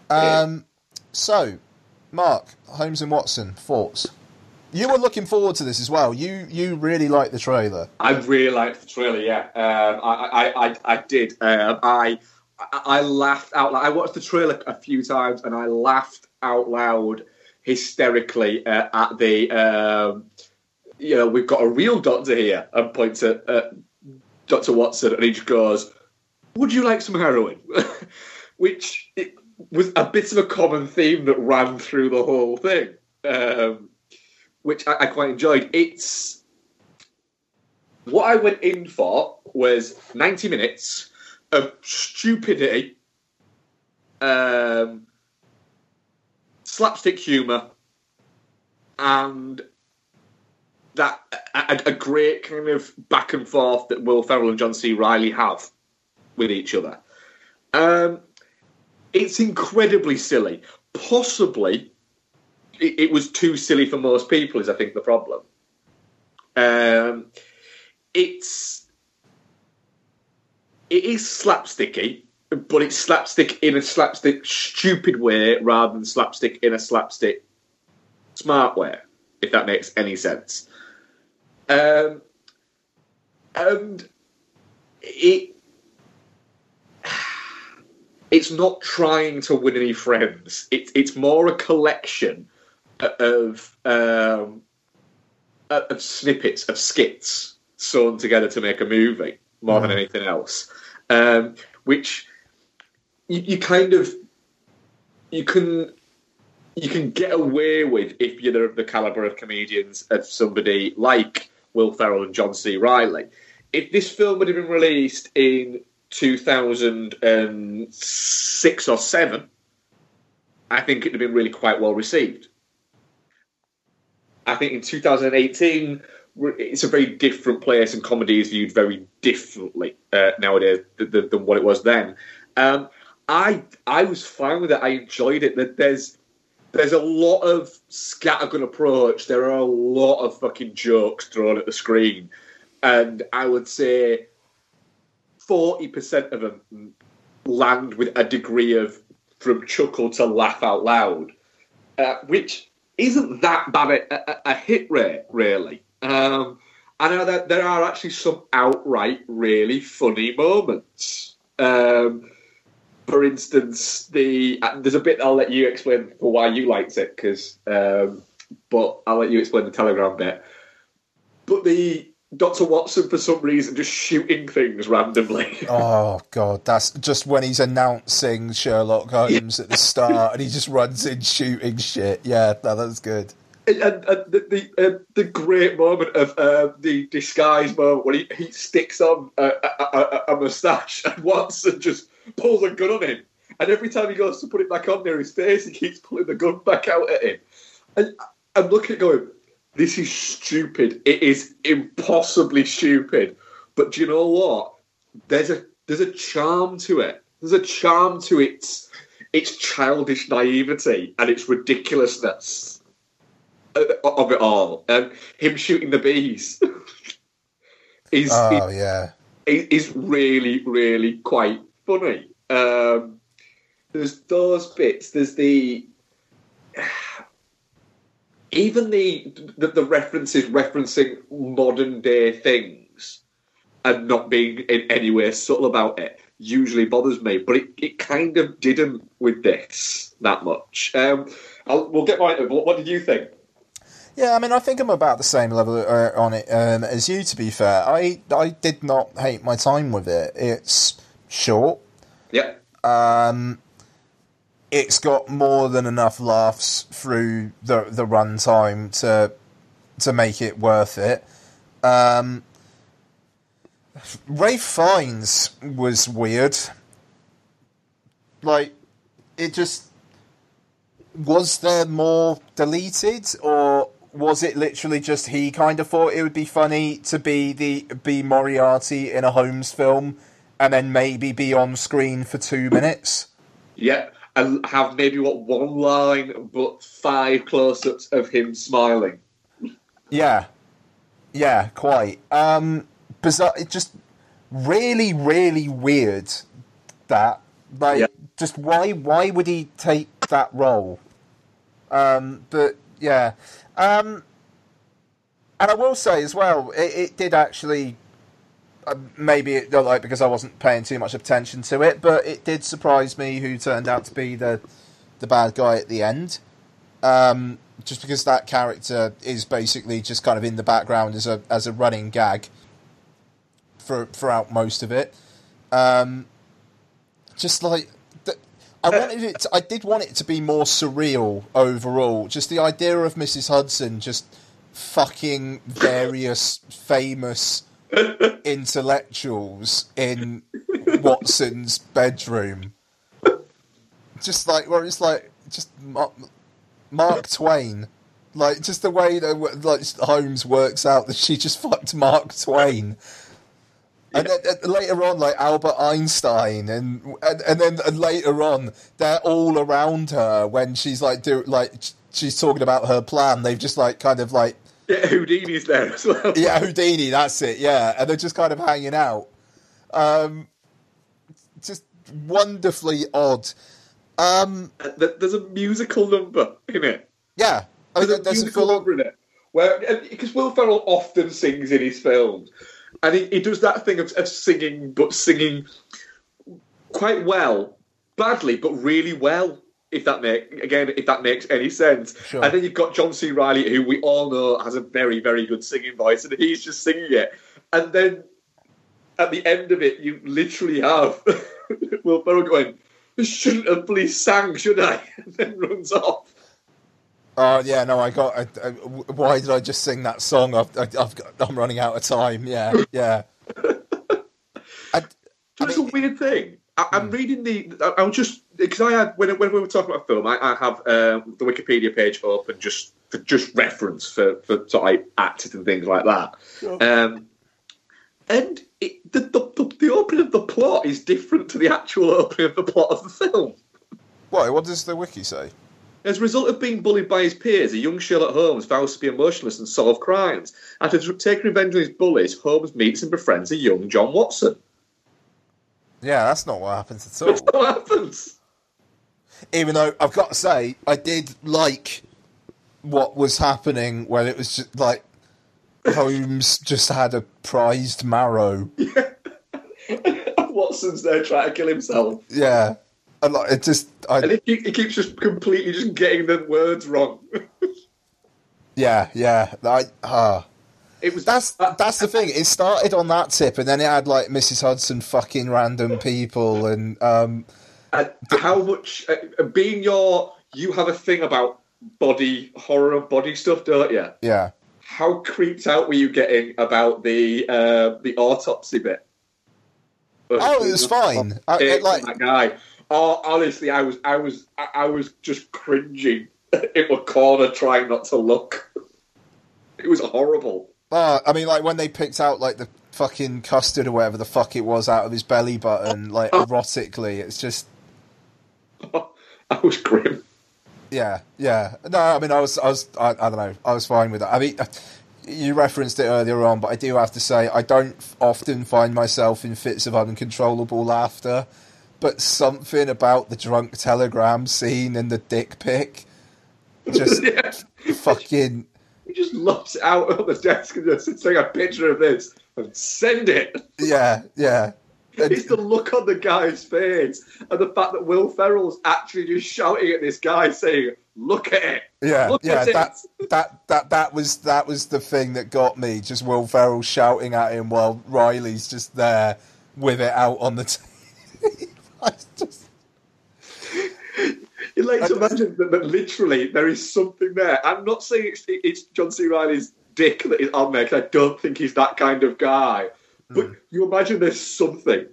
Um, so, Mark Holmes and Watson thoughts. You were looking forward to this as well. You you really liked the trailer. I really liked the trailer. Yeah, um, I, I, I, I did. Um, I, I laughed out loud. I watched the trailer a few times, and I laughed out loud hysterically uh, at the. Um, you know, we've got a real doctor here, and points at uh, Doctor Watson, and he just goes, "Would you like some heroin?" Which it was a bit of a common theme that ran through the whole thing, um, which I, I quite enjoyed. It's what I went in for was 90 minutes of stupidity, um, slapstick humour, and that a, a great kind of back and forth that Will Ferrell and John C. Reilly have with each other. Um, it's incredibly silly. Possibly, it, it was too silly for most people. Is I think the problem. Um, it's it is slapsticky, but it's slapstick in a slapstick stupid way rather than slapstick in a slapstick smart way. If that makes any sense. Um, and it it's not trying to win any friends. It's it's more a collection of um, of snippets of skits sewn together to make a movie more than anything else. Um, which you, you kind of you can you can get away with if you're the, the caliber of comedians of somebody like Will Ferrell and John C. Reilly. If this film would have been released in 2006 or 7, I think it'd have been really quite well received. I think in 2018, we're- it's a very different place, and comedy is viewed very differently uh, nowadays than, what it was then. Um, I I was fine with it. I enjoyed it. That there's there's a lot of scattergun approach. There are a lot of fucking jokes thrown at the screen, and I would say forty percent of them land with a degree of from chuckle to laugh out loud, uh, which isn't that bad a, a, a hit rate, really. Um, I know that there are actually some outright really funny moments. Um, for instance, the uh, there's a bit I'll let you explain for why you liked it, because um, but I'll let you explain the telegram bit. But the Doctor Watson for some reason just shooting things randomly. Oh god, that's just when he's announcing Sherlock Holmes at the start, and he just runs in shooting shit. Yeah, no, that's good. And, and, and the the, uh, the great moment of uh, the disguise moment when he, he sticks on a, a, a, a moustache and just pulls a gun on him, and every time he goes to put it back on near his face, he keeps pulling the gun back out at him. And I'm looking at going, this is stupid. It is impossibly stupid. But do you know what? There's a there's a charm to it. There's a charm to its its childish naivety and its ridiculousness of of it all. And him shooting the bees is Oh yeah, is, really really quite funny. Um, there's those bits. There's the even the, the the references referencing modern day things and not being in any way subtle about it usually bothers me, but it, it kind of didn't with this that much. Um, I'll, we'll get right over. What, what did you think? Yeah. I mean, I think I'm about the same level uh, on it um, as you. To be fair, I I did not hate my time with it. It's short. Yeah. Um, it's got more than enough laughs through the the runtime to to make it worth it. Um, Ralph Fiennes was weird. Like, it just was there more deleted, or was it literally just he kind of thought it would be funny to be the be Moriarty in a Holmes film, and then maybe be on screen for two minutes? Yeah, and have maybe what one line, but five close-ups of him smiling. Yeah, yeah, quite. Um, bizarre. It just really, really weird. That like, just why? Why would he take that role? Um, but yeah, um, and I will say as well, it, it did actually. Uh, maybe it, like because I wasn't paying too much attention to it, but it did surprise me who turned out to be the the bad guy at the end. Um, just because that character is basically just kind of in the background as a as a running gag for throughout most of it. Um, just like I wanted it, to, I did want it to be more surreal overall. Just the idea of Mrs. Hudson just fucking various famous intellectuals in Watson's bedroom. Just like where it's like just Mark, Twain, like just the way that like Holmes works out that she just fucked Mark Twain. And then uh, later on, like Albert Einstein, and and, and then and later on, they're all around her when she's like do like she's talking about her plan. They've just like kind of like Yeah, Houdini's there as well. yeah, Houdini, that's it, yeah. And they're just kind of hanging out. Um, just wonderfully odd. Um, There's a musical number in it. yeah, There's a there's a musical full number in it. Where because Will Ferrell often sings in his films, and he, he does that thing of, of singing, but singing quite well, badly, but really well. If that make again, if that makes any sense, Sure. and then you've got John C. Reilly, who we all know has a very, very good singing voice, and he's just singing it. And then at the end of it, you literally have Will Ferrell going, "I shouldn't have please sang, should I?" and then runs off. Oh yeah, no, I got. I, I, why did I just sing that song? I've, I, I've got, I'm running out of time. Yeah, yeah. So it's a weird thing. I, I'm Hmm. reading the. I, I was just because I had when when we were talking about film, I, I have um, the Wikipedia page open just for just reference for for sort of actors and things like that. Um, and it, the, the the the opening of the plot is different to the actual opening of the plot of the film. Why? What does the wiki say? As a result of being bullied by his peers, a young Sherlock Holmes vows to be emotionless and solve crimes. After taking revenge on his bullies, Holmes meets and befriends a young John Watson. Yeah, that's not what happens at all. What happens? Even though I've got to say, I did like what was happening when it was just like Holmes just had a prized marrow. Watson's there trying to kill himself. Yeah, and like it just. I, And keep- he keeps just completely just getting the words wrong. Yeah, yeah. I ah. It was that's that's the thing. It started on that tip, and then it had like Mrs. Hudson fucking random people, and um, and how much uh, being your you have a thing about body horror body stuff, don't you? yeah, How creeped out were you getting about the uh, the autopsy bit? Oh, it was fine. I- It- it, like- that guy. Oh, honestly, I was, I was, I was just cringing in a corner, trying not to look. It was horrible. Uh, I mean, like when they picked out like the fucking custard or whatever the fuck it was out of his belly button, like erotically, it's just I was grim. yeah, yeah. No, I mean, I was, I was, I, I don't know, I was fine with that. I mean, you referenced it earlier on, but I do have to say, I don't often find myself in fits of uncontrollable laughter, but something about the drunk telegram scene and the dick pic just fucking He just lops it out on the desk and just take a picture of this and send it. yeah, yeah. It's the look on the guy's face and the fact that Will Ferrell's actually just shouting at this guy saying, "Look at it, Yeah, look yeah, at it." that that that that was that was the thing that got me. Just Will Ferrell shouting at him while Reilly's just there with it out on the. T- You like to imagine that, that literally there is something there. I'm not saying it's, it's John C. Reilly's dick that is on there because I don't think he's that kind of guy. But Hmm. you imagine there's something.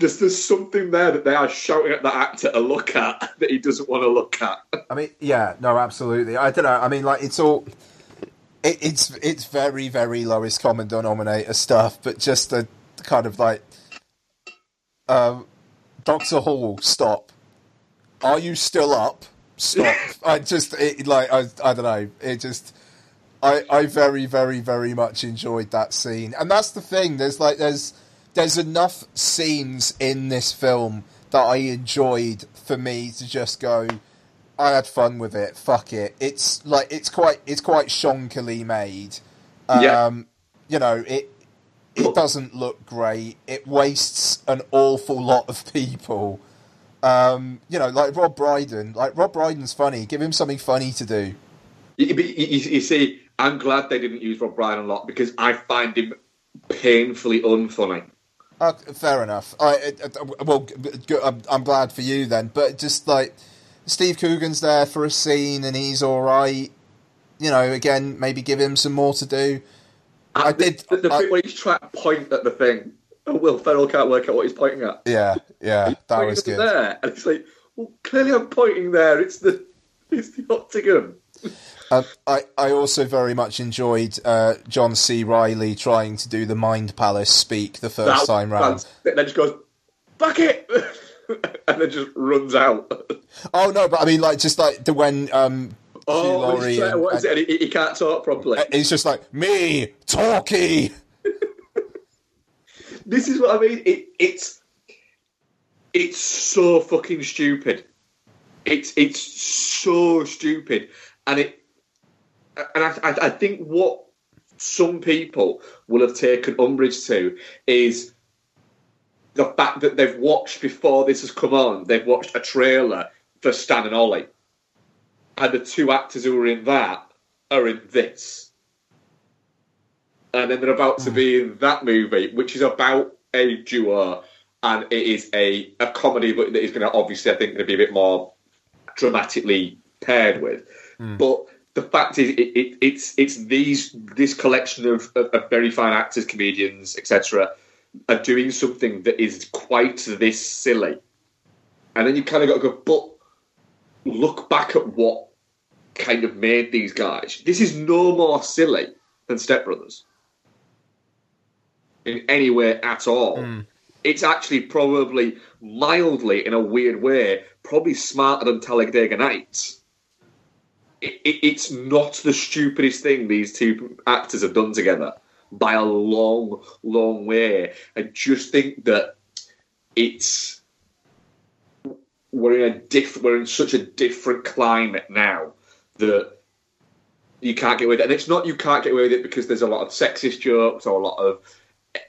There's, there's something there that they are shouting at the actor to look at that he doesn't want to look at. I mean, yeah, no, absolutely. I don't know. I mean, like it's all. It, it's it's very very lowest common denominator stuff, but just the kind of like, um, Doctor Hall, stop. Are you still up? Stop. I just it, like I I don't know. It just. I, I very very very much enjoyed that scene, and that's the thing. There's like there's there's enough scenes in this film that I enjoyed for me to just go. I had fun with it. Fuck it. It's like it's quite it's quite shonkily made. Um, Yeah. You know it. It doesn't look great. It wastes an awful lot of people. Um, you know, like Rob Brydon. Like Rob Brydon's funny. Give him something funny to do. You, you, you- see, I'm glad they didn't use Rob Brydon a lot because I find him painfully unfunny. Uh, fair enough. I, I, well, I'm, I'm glad for you then. But just like Steve Coogan's there for a scene and he's all right. You know, again, maybe give him some more to do. I did. The, the bit where he's trying to point at the thing, and Will Ferrell can't work out what he's pointing at. Yeah, yeah, that was good. There, and it's like, well, clearly I'm pointing there. It's the it's the octagon. Um, I, I also very much enjoyed uh, John C. Reilly trying to do the Mind Palace speak the first That- time round. that's- Then just goes, fuck it, and then just runs out. Oh no, but I mean, like just like the when um, Oh, Laurie and- what is it? He, he can't talk properly. He's just like me talkie. This is what I mean. It, it's it's so fucking stupid. It's it's so stupid, and it and I, I, I think what some people will have taken umbrage to is the fact that they've watched before this has come on. They've watched a trailer for Stan and Ollie, and the two actors who are in that are in this and then they're about to be hmm. in that movie, which is about a duo, and it is a, a comedy, but that is going to obviously, I think, going to be a bit more dramatically paired with. Hmm. But the fact is, it, it, it's it's these this collection of, of, of very fine actors, comedians, etc., are doing something that is quite this silly, and then you kind of got to go, but look back at what kind of made these guys. This is no more silly than Step Brothers in any way at all. Hmm. It's actually probably mildly, in a weird way, probably smarter than Talladega Nights. It, it, it's not the stupidest thing these two actors have done together by a long, long way. I just think that it's we're in a diff- we're in such a different climate now that you can't get away with it. And it's not you can't get away with it because there's a lot of sexist jokes or a lot of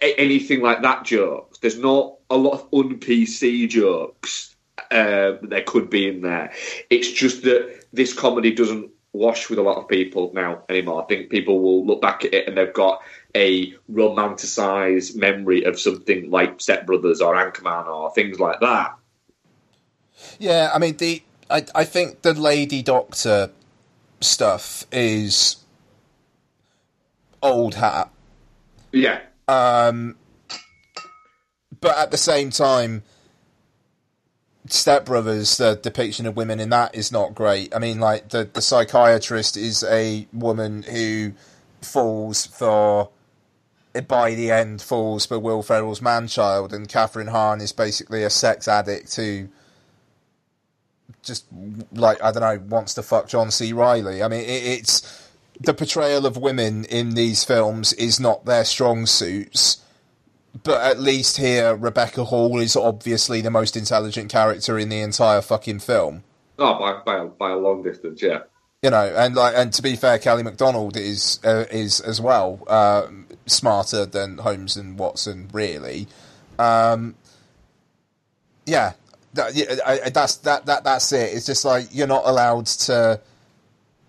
anything like that jokes. There's not a lot of un PC jokes uh, that there could be in there. It's just that this comedy doesn't wash with a lot of people now anymore. I think people will look back at it and they've got a romanticized memory of something like Step Brothers or Anchorman or things like that. Yeah, I mean the I I think the Lady Doctor stuff is old hat. Yeah. Um, but at the same time, Step Brothers, the depiction of women in that is not great. I mean, like the the psychiatrist is a woman who falls for by the end falls for Will Ferrell's man-child, and Kathryn Hahn is basically a sex addict who just like I don't know wants to fuck John C. Reilly. I mean, it, it's the portrayal of women in these films is not their strong suits. But at least here, Rebecca Hall is obviously the most intelligent character in the entire fucking film. Oh, by by a, by a long distance, yeah. You know, and like, and to be fair, Kelly Macdonald is uh, is as well uh, smarter than Holmes and Watson, really. Um, yeah, that, yeah I, that's that that that's it. It's just like you're not allowed to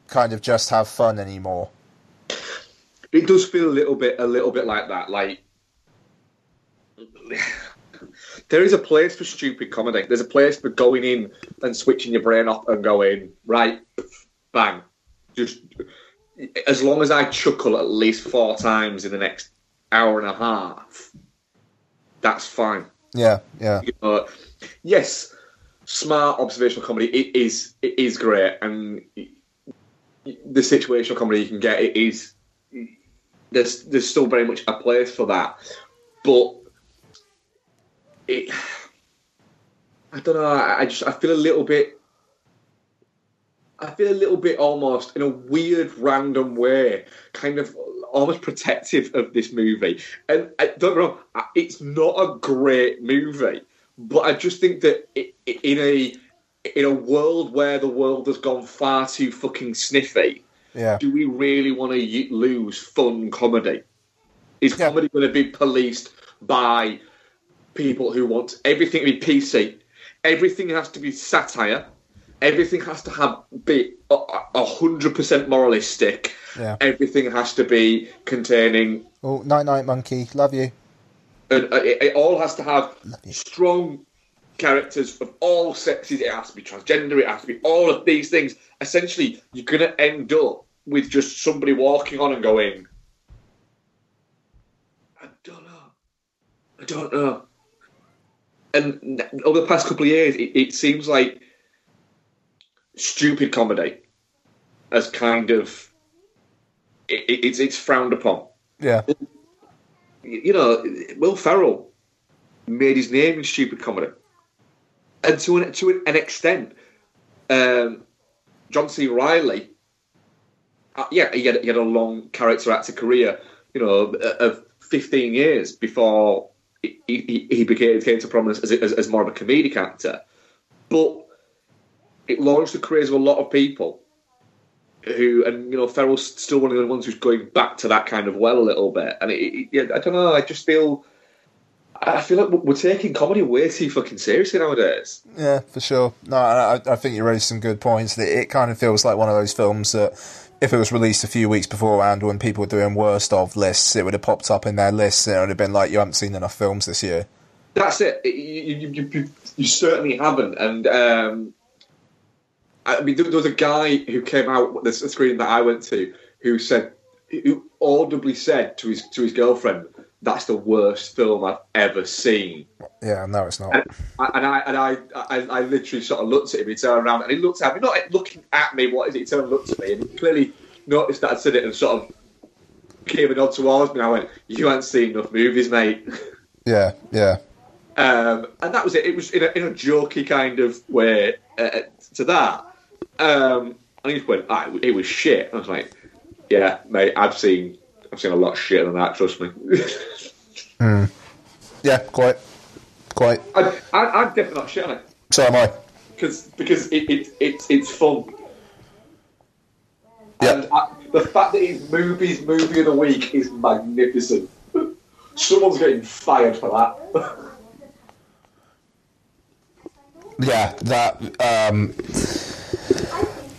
kind of just have fun anymore. It does feel a little bit a little bit like that. Like there is a place for stupid comedy. There's a place for going in and switching your brain off and going right, bang. Just as long as I chuckle at least four times in the next hour and a half, that's fine. Yeah, yeah. You know, yes, smart observational comedy it is it is great, and the situational comedy you can get it is there's there's still very much a place for that, but it I don't know. I, just I feel a little bit. I feel a little bit almost in a weird, random way, kind of almost protective of this movie. And I don't wrong, it's not a great movie, but I just think that in a in a world where the world has gone far too fucking sniffy, Yeah. do we really want to lose fun comedy? Is comedy going to be policed by people who want everything to be PC? Everything has to be satire. Everything has to have be a- a hundred percent moralistic. Yeah. Everything has to be containing. Oh, night night monkey, love you. And uh, it, it all has to have strong characters of all sexes. It has to be transgender. It has to be all of these things. Essentially, you're going to end up with just somebody walking on and going, "I don't know, I don't know." And over the past couple of years, it, it seems like stupid comedy as kind of it, it- it's it's frowned upon. Yeah. You know, Will Ferrell made his name in stupid comedy, and to an to an extent, um, John C. Reilly. Uh, yeah, he had, he had a long character actor career, you know, of 15 years before he, he, he became came to prominence as, as, as more of a comedic actor. But it launched the careers of a lot of people who, and you know, Ferrell's still one of the ones who's going back to that kind of well a little bit. And it, it, yeah, I don't know, I just feel, I feel like we're taking comedy way too fucking seriously nowadays. Yeah, for sure. No, I, I think you raised some good points. It, it kind of feels like one of those films that, if it was released a few weeks beforehand when people were doing worst of lists, it would have popped up in their lists and it would have been like, you haven't seen enough films this year. That's it. You, you, you, you, you certainly haven't. And um, I mean, there, there was a guy who came out the screen that I went to who said, who audibly said to his to his girlfriend, "That's the worst film I've ever seen." Yeah, no, it's not. And, and I and I, I I literally sort of looked at him. He turned around and he looked at me, not looking at me. What is it? He turned and looked at me, and he clearly noticed that I said it and sort of gave a nod towards me. And I went, "You haven't seen enough movies, mate." Yeah, yeah. Um, and that was it. It was in a, in a jokey kind of way uh, to that. Um, and he just went, ah, it was shit. I was like, yeah, mate, I've seen I've seen a lot of shit than that. Trust me. Mm. Yeah, quite, quite. I, I, I'm definitely not shit on it So am I. because because it, it, it's it's fun. And I, the fact that it's Mubi's movie of the week is magnificent. Someone's getting fired for that. Yeah, that. Um,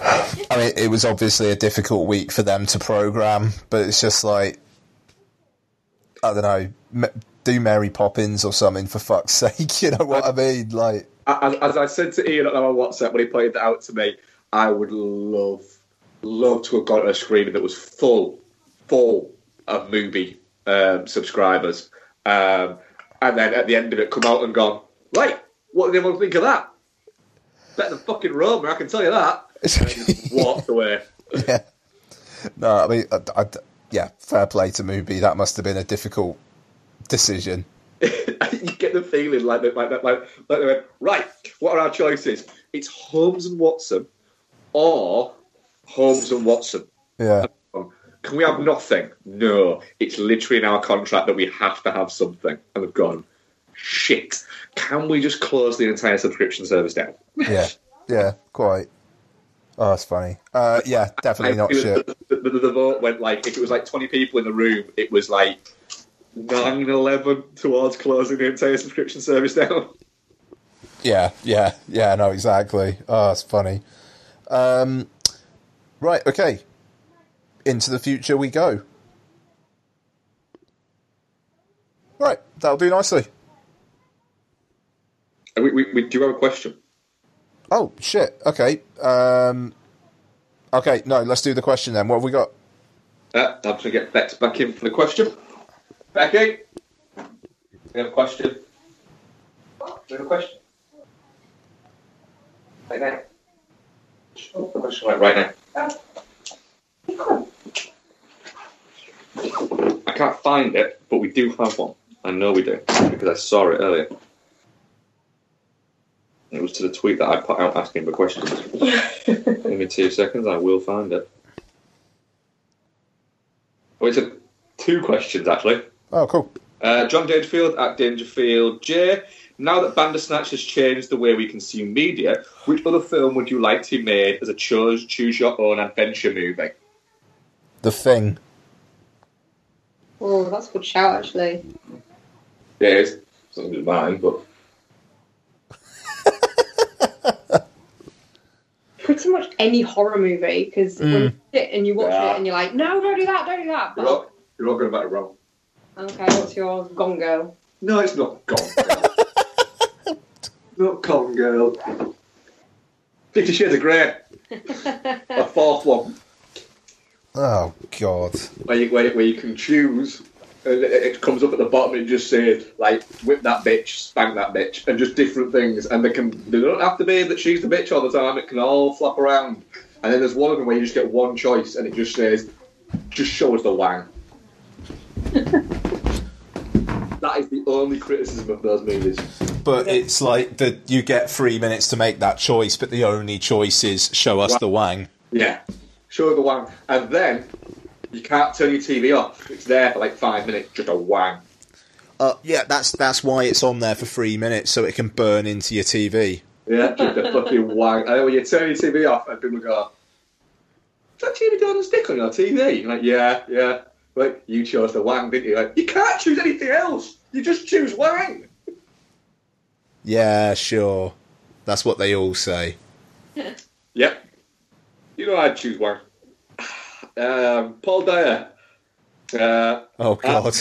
I mean, it was obviously a difficult week for them to program, but it's just like I don't know, do Mary Poppins or something for fuck's sake. You know what I mean? Like, As, as I said to Ian on our WhatsApp when he pointed that out to me, I would love, love to have got a screen that was full, full of Mubi um, subscribers, um, and then at the end of it, come out and gone, right, what did everyone think of that? Better than fucking Roma, I can tell you that. Walked away. yeah. No, I mean, I, I- yeah, fair play to Mubi. That must have been a difficult decision. you get the feeling like that, like like, like they went, right. What are our choices? It's Holmes and Watson, or Holmes and Watson. Yeah. Can we have nothing? No, it's literally in our contract that we have to have something. And we've gone, shit. Can we just close the entire subscription service down? Yeah, yeah, quite. Oh, that's funny. Uh, yeah, definitely not shit. The, the, the, the vote went like, if it was like 20 people in the room, it was like 9 11 towards closing the entire subscription service down. Yeah, yeah, yeah. No, exactly. Oh, it's funny. Um, right. Okay. Into the future we go. Right. That'll do nicely. We, we, we do have a question. Oh shit. Okay. Um, okay. No, let's do the question then. What have we got? Uh, I'm going to get Bex back in for the question. Becky, we have a question. We have a question. Right now. Right now. I can't find it, but we do have one. I know we do because I saw it earlier. It was to the tweet that I put out asking for questions. Give me two seconds, I will find it. Oh, it's a, two questions actually. Oh, cool. Uh, John Dangerfield at Dangerfield J. Now that Bandersnatch has changed the way we consume media, which other film would you like to be made as a choose choose your own adventure movie? The thing. Oh, that's a good shout, actually. Yeah, it's something of mine, but Pretty much any horror movie, because when Mm. you sit and you watch Yeah. it and you're like, no, don't do that, don't do that. you're all, you're all going about it wrong. Okay, what's yours? Gone Girl. No, it's not Gone Girl. not Gone Girl. Fifty Shades of Grey. a fourth one Oh God. where you, where, where you can choose. And it, it comes up at the bottom. and It just says like whip that bitch, spank that bitch, and just different things. And they can they don't have to be that she's the bitch all the time. It can all flop around. And then there's one of them where you just get one choice, and it just says, just show us the wang. that is the only criticism of those movies. But it's like that you get three minutes to make that choice, but the only choice is show us the wang. Yeah, show the wang, and then you can't turn your TV off. It's there for like five minutes, just a wang. Uh, yeah, that's that's why it's on there for three minutes, so it can burn into your TV. Yeah, just a fucking wang. And then when you turn your TV off, and people go, "Is that TV doing a stick on your TV?" You're like, "Yeah, yeah." Like you chose the wang, didn't you? Like you can't choose anything else. You just choose wang. Yeah, sure. That's what they all say. Yep. You know I'd choose wang. Um, Paul Dyer. Uh, Oh God.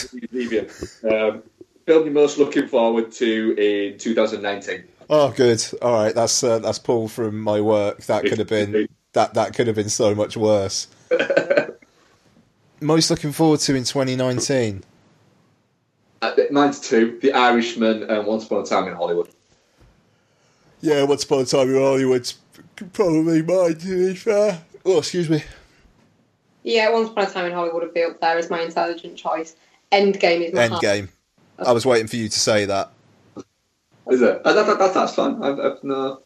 Um, film you're most looking forward to in 2019. Oh, good. All right, that's uh, that's Paul from my work. That could have been that that could have been so much worse. Most looking forward to in 2019. Uh, mine's two: The Irishman and Once Upon a Time in Hollywood. Yeah, Once Upon a Time in Hollywood's probably mine. To be fair. Oh, excuse me. Yeah, Once Upon a Time in Hollywood would be up there as my intelligent choice. Endgame is my heart. Endgame. I was waiting for you to say that. Is it? Uh, that, that, that, that's fun. I've, I've no.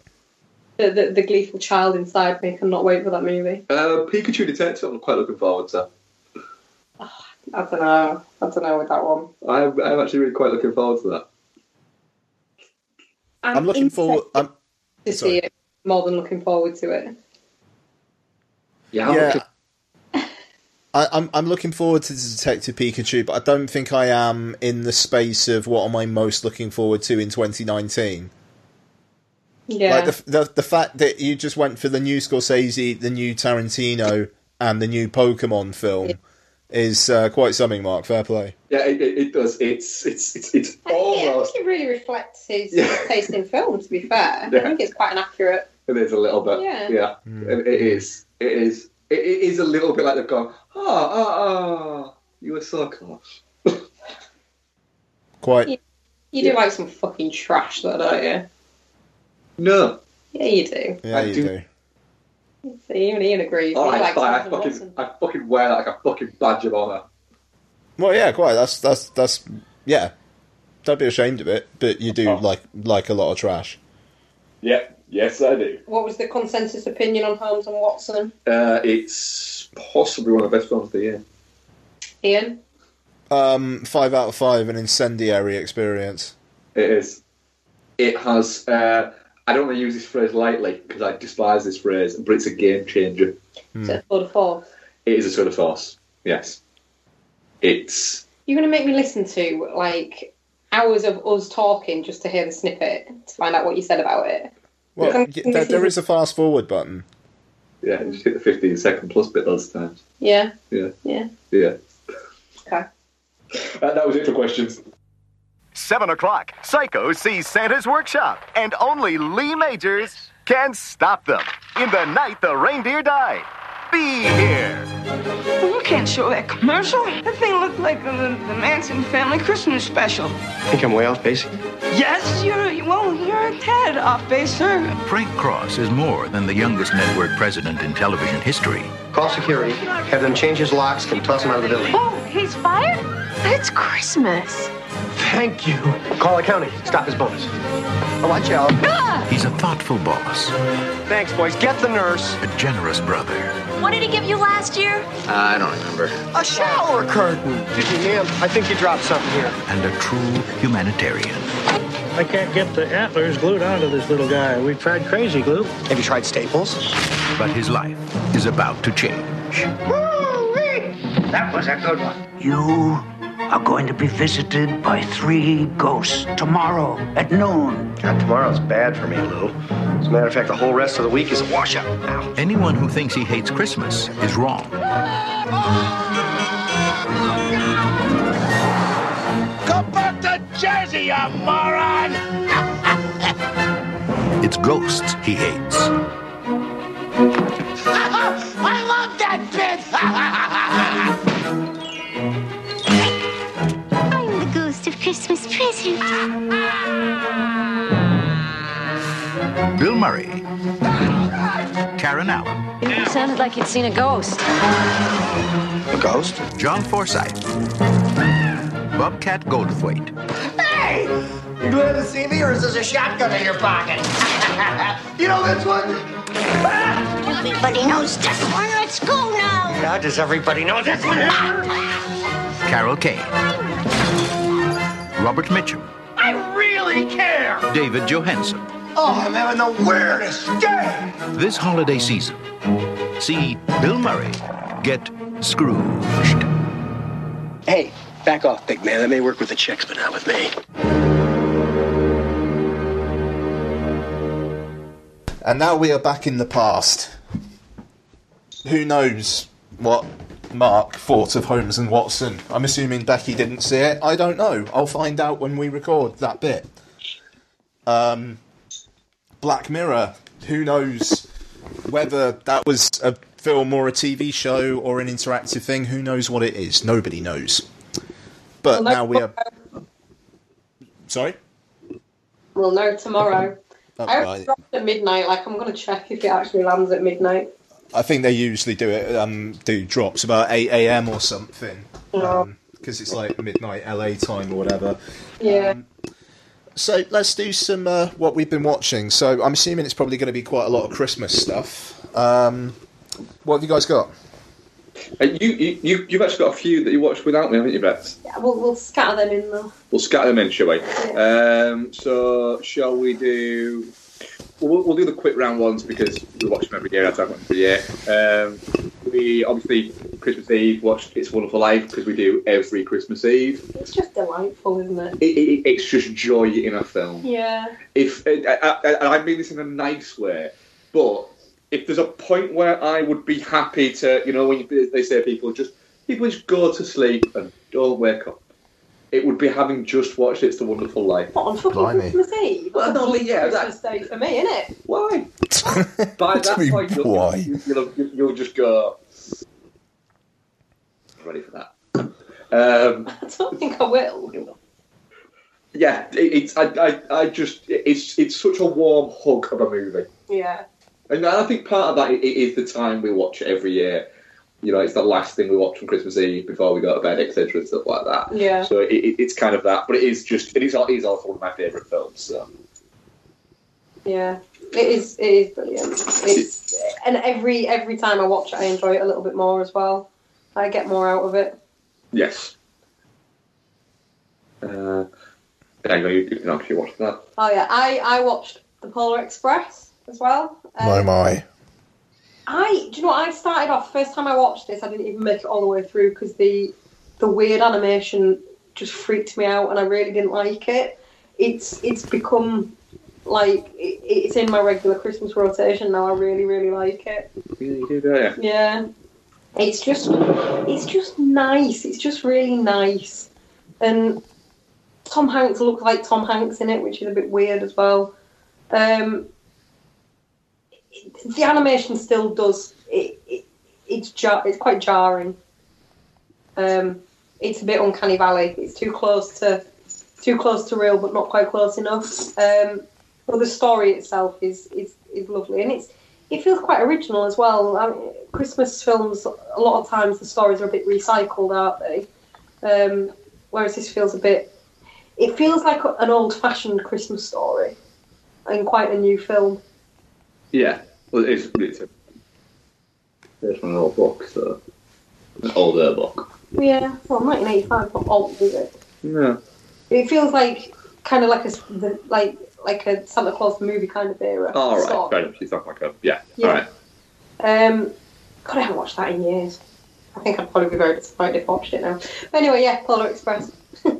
The, the, the gleeful child inside me cannot wait for that movie. Uh, Pikachu Detective. I'm quite looking forward to. I don't know. I don't know with that one. I'm, I'm actually really quite looking forward to that. I'm, I'm looking forward. I'm, to see it more than looking forward to it. Yeah, yeah. I, I'm I'm looking forward to Detective Pikachu, but I don't think I am in the space of what am I most looking forward to in 2019. Yeah. Like the, the the fact that you just went for the new Scorsese, the new Tarantino, and the new Pokemon film is uh, quite something. Mark, fair play. Yeah, it, it, it does. It's it's it's it's Yeah, I almost. think it really reflects his Yeah. taste in film. To be fair, Yeah. I think it's quite an accurate. It is a little bit. Yeah. Yeah. It, it is. It is. It, it is a little bit like they've gone. Oh, oh, oh, you were so close. Quite. You do like some fucking trash, though, don't you? No. Yeah, you do. Yeah, I you do- do. So even Ian agrees. All He oh, right. I fucking, I fucking wear that like a fucking badge of honour. Well, yeah, quite. That's that's that's yeah. Don't be ashamed of it, but you do oh. like like a lot of trash. Yeah. Yes, I do. What was the consensus opinion on Holmes and Watson? Uh, it's possibly one of the best films of the year. Ian? Um, five out of five, an incendiary experience. It is. It has. Uh, I don't want to use this phrase lightly because I despise this phrase, but it's a game changer. Hmm. Is it a tour de force? It is a sort of force. Yes. It's. You're going to make me listen to, like, hours of us talking just to hear the snippet to find out what you said about it. Well, Because I'm y- thinking there, there is- is a fast forward button. Yeah, you just hit the 15 second plus bit those times. Yeah, Yeah. yeah. Yeah. Okay. Uh, that was it for questions. Seven o'clock. Psycho sees Santa's workshop, and only Lee Majors can stop them. In the night the reindeer died. Be here. Well, you can't show that commercial. That thing looked like the, the Manson family Christmas special. think I'm way off base. Yes, you're, well, you're a tad off base, sir. Frank Cross is more than the youngest network president in television history. Call security, have them change his locks, and toss him out of the building. Oh, he's fired? It's Christmas. Thank you. Call accounting. Stop his bonus. Oh, watch out. He's a thoughtful boss, Thanks, boys. Get the nurse. a generous brother, What did he give you last year? Uh, I don't remember. A shower curtain. Excuse me, ma'am. I think you dropped something here. and a true humanitarian. I can't get the antlers glued onto this little guy. We've tried crazy glue. Have you tried staples? But his life is about to change. That was a good one. You are going to be visited by three ghosts tomorrow at noon. God, tomorrow's bad for me, Lou. As a matter of fact, the whole rest of the week is a washout. Ow. Anyone who thinks he hates Christmas is wrong. Go back to Jersey, you moron! It's ghosts he hates. I love that bit! Christmas present. Bill Murray, Karen Allen, You sounded like you'd seen a ghost. A ghost? John Forsythe, Bobcat Goldthwait, Hey! You glad to see me, or is this a shotgun in your pocket? you know this one? Everybody knows this one. Let's go now. Yeah, does everybody know this one? Carol Kane, Robert Mitchum, I really care! David Johansen. Oh, I'm having the weirdest day! This holiday season, see Bill Murray get Scrooged. Hey, back off, big man. That may work with the chicks, but not with me. And now we are back in the past. Who knows what Mark thought of Holmes and Watson? I'm assuming Becky didn't see it. I don't know. I'll find out when we record that bit. Um, Black Mirror. Who knows whether that was a film or a TV show or an interactive thing? Who knows what it is? Nobody knows. But Well, now we are. Sorry. We'll know tomorrow. Oh, I right. at midnight. Like, I'm going to check if it actually lands at midnight. I think they usually do it. Um, do drops about eight a.m. or something No. because it's like midnight LA time or whatever. Yeah. So let's do some uh, what we've been watching. So I'm assuming it's probably going to be quite a lot of Christmas stuff. Um, what have you guys got? Uh, you, you, you, you've actually got a few that you watched without me, haven't you, Bex? yeah we'll, we'll scatter them in, though. We'll scatter them in, shall we? Um, so, shall we do. We'll, we'll do the quick round ones because we watch them every year. I about them every year. Um, we obviously Christmas Eve watched It's Wonderful Life because we do every Christmas Eve. It's just delightful, isn't it? It, it, it's just joy in a film. Yeah. If I, I, I I mean this in a nice way, but if there's a point where I would be happy to, you know, when you, they say people just people just go to sleep and don't wake up, it would be having just watched It's a Wonderful Life. What on fucking Blimey. Christmas Eve? Well, That's no, a yeah, Christmas day for me, isn't it? Why? By that mean, point, you'll, why? You'll, you'll, you'll just go. Ready for that? Um, I don't think I will. yeah, it, it's I, I, I just it's it's such a warm hug of a movie, Yeah. and I think part of that i- i- the time we watch it every year. You know, it's the last thing we watch on Christmas Eve before we go to bed, etc., and stuff like that. Yeah. So it, it, it's kind of that, but it is just it is al- it is also one of my favourite films. So. Yeah. It is. It is brilliant. It's and every every time I watch it, I enjoy it a little bit more as well. I get more out of it. Yes. Uh, yeah, you, you can actually watch that. Oh yeah, I I watched the Polar Express as well. Um, My my. I do you know what I started off first time I watched this I didn't even make it all the way through because the the weird animation just freaked me out and I really didn't like it. It's it's become like it, it's in my regular Christmas rotation now. I really really like it. Yeah, you do, don't? Yeah, it's just it's just nice. It's just really nice, and Tom Hanks looks like Tom Hanks in it, which is a bit weird as well. Um, the animation still does it. it it's jar, it's quite jarring. Um, it's a bit uncanny valley. It's too close to too close to real, but not quite close enough. Um, but the story itself is is is lovely, and it's it feels quite original as well. I mean, Christmas films, a lot of times the stories are a bit recycled, aren't they? Um, whereas this feels a bit. It feels like an old-fashioned Christmas story, and quite a new film. Yeah. Well, it's it's a it's from an old book, so an older book. Yeah, well, 1985, not old, is it? Yeah. It feels like kind of like a s- the, like like a Santa Claus movie kind of era. All right. sort of. Fair enough. She's not like a yeah. Yeah. All right. Um, God, I haven't watched that in years. I think I'd probably be very disappointed if I watched it now. But anyway, yeah, Polar Express.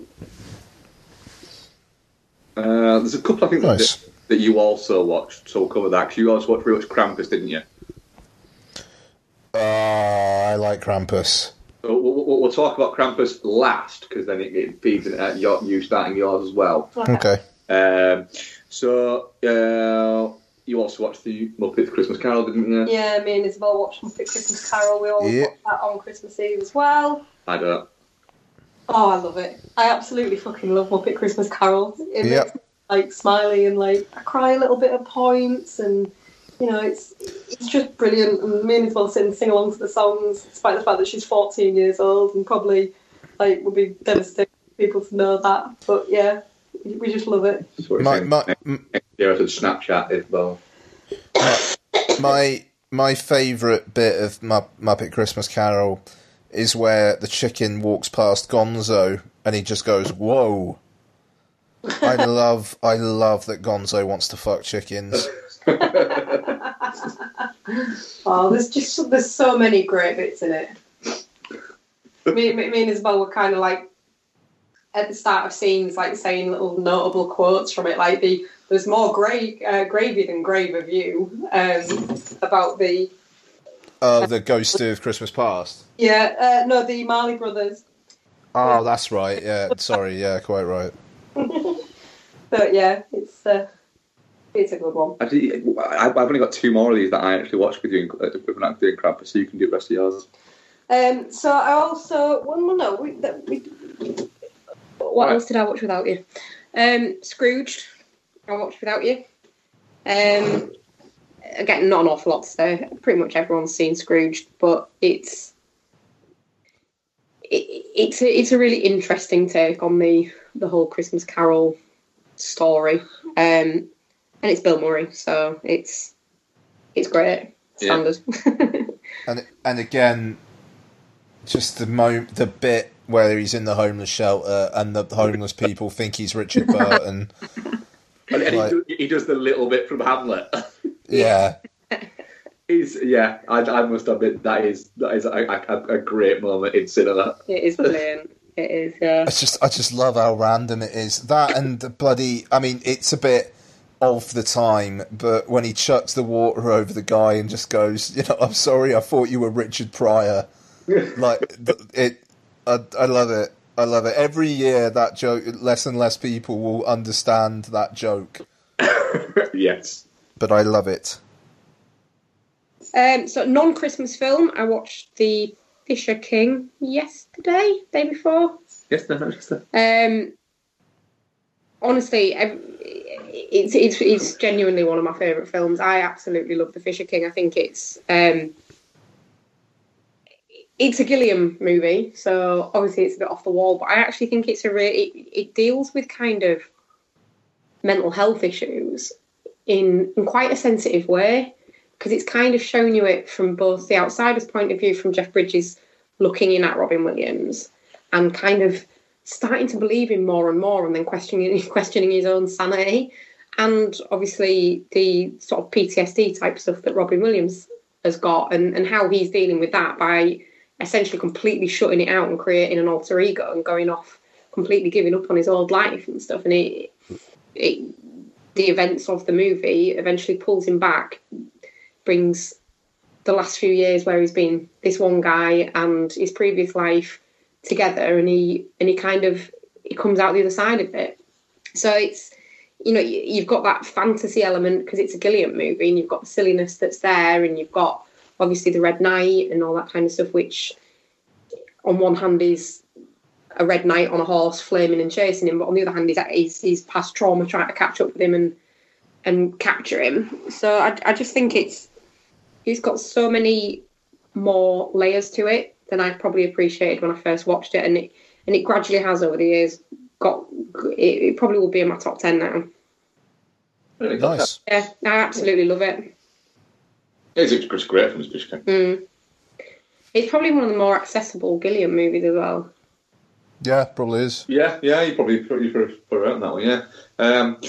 Uh, there's a couple I think Nice. That, that you also watched, so we'll cover that. 'cause you also watched pretty much Krampus, didn't you? Uh, I like Krampus. So we'll, we'll, we'll talk about Krampus last because then it, it feeds into your, you starting yours as well. Okay. Um, so uh, you also watched the Muppet Christmas Carol, didn't you? Yeah, me and Isabel watched Muppet Christmas Carol. We always Yeah. watch that on Christmas Eve as well. I don't. Oh, I love it. I absolutely fucking love Muppet Christmas Carol. It Yep. makes me like smiley and like I cry a little bit at points and you know it's it's just brilliant and me and Isabel sit and sing along to the songs despite the fact that she's 14 years old and probably like would be devastating for people to know that but yeah we just love it My, my, Yeah, to Snapchat as well. my my favourite bit of Muppet Christmas Carol is where the chicken walks past Gonzo and he just goes, "Whoa!" I love, I love that Gonzo wants to fuck chickens. oh there's just there's so many great bits in it me, me, me and Isabel were kind of like at the start of scenes like saying little notable quotes from it like the there's more gra- uh, gravy than grave of you um, about the Uh, the Ghost of Christmas Past. yeah uh, no the Marley brothers Oh, that's right. Yeah, sorry. Yeah, quite right. but yeah it's uh, it's a good one Actually, I- I've only got two more of these that I actually watched with you uh, with an doing Krampus, so you can do the rest of yours. Um, so I also one well no, we, that, we, what Right. else did I watch without you? Um, Scrooged. I watched without you. Um, again, not an awful lot So. Pretty much everyone's seen Scrooged, but it's it, it's a, it's a really interesting take on the the whole Christmas Carol story. Um, and it's Bill Murray, so it's it's great. Yeah. Standard. And and again, just the mo the bit where he's in the homeless shelter and the homeless people think he's Richard Burton. And, and Like- he, do, he does the little bit from Hamlet. yeah, He's, yeah, I, I must admit that is that is a, a, a great moment in cinema. It is brilliant. It is, yeah. It's just I just love how random it is. That and the bloody I mean, it's a bit of the time, but when he chucks the water over the guy and just goes, you know, I'm sorry, I thought you were Richard Pryor. like it, I, I love it. I love it. Every year that joke, less and less people will understand that joke, yes. but I love it. Um, so non-Christmas film. I watched The Fisher King yesterday, day before. Yes, no, no, just that. Um, honestly, it's it's it's genuinely one of my favourite films. I absolutely love The Fisher King. I think it's um, it's a Gilliam movie, so obviously it's a bit off the wall. But I actually think it's a re- it, it deals with kind of mental health issues in in quite a sensitive way because it's kind of showing you it from both the outsider's point of view, from Jeff Bridges looking in at Robin Williams, and kind of starting to believe him more and more, and then questioning questioning his own sanity, and obviously the sort of PTSD type stuff that Robin Williams has got, and and how he's dealing with that by essentially completely shutting it out and creating an alter ego and going off completely giving up on his old life and stuff, and it it the events of the movie eventually pulls him back, brings the last few years where he's been this one guy and his previous life together, and he and he kind of he comes out the other side of it. So it's you know you- you've got that fantasy element because it's a Gilliam movie, and you've got the silliness that's there, and you've got obviously the Red Knight and all that kind of stuff, which on one hand is a red knight on a horse flaming and chasing him, but on the other hand, he's, he's, he's past trauma trying to catch up with him and and capture him. So I, I just think it's it's got so many more layers to it than I probably appreciated when I first watched it, and it and it gradually has over the years got. It, it probably will be in my top ten now. Nice. Yeah, I absolutely love it. It's, it's great from his Fish Mm. It's probably one of the more accessible Gilliam movies as well. Yeah, probably is. Yeah, yeah, you probably put you put, put around that one. Yeah. Um,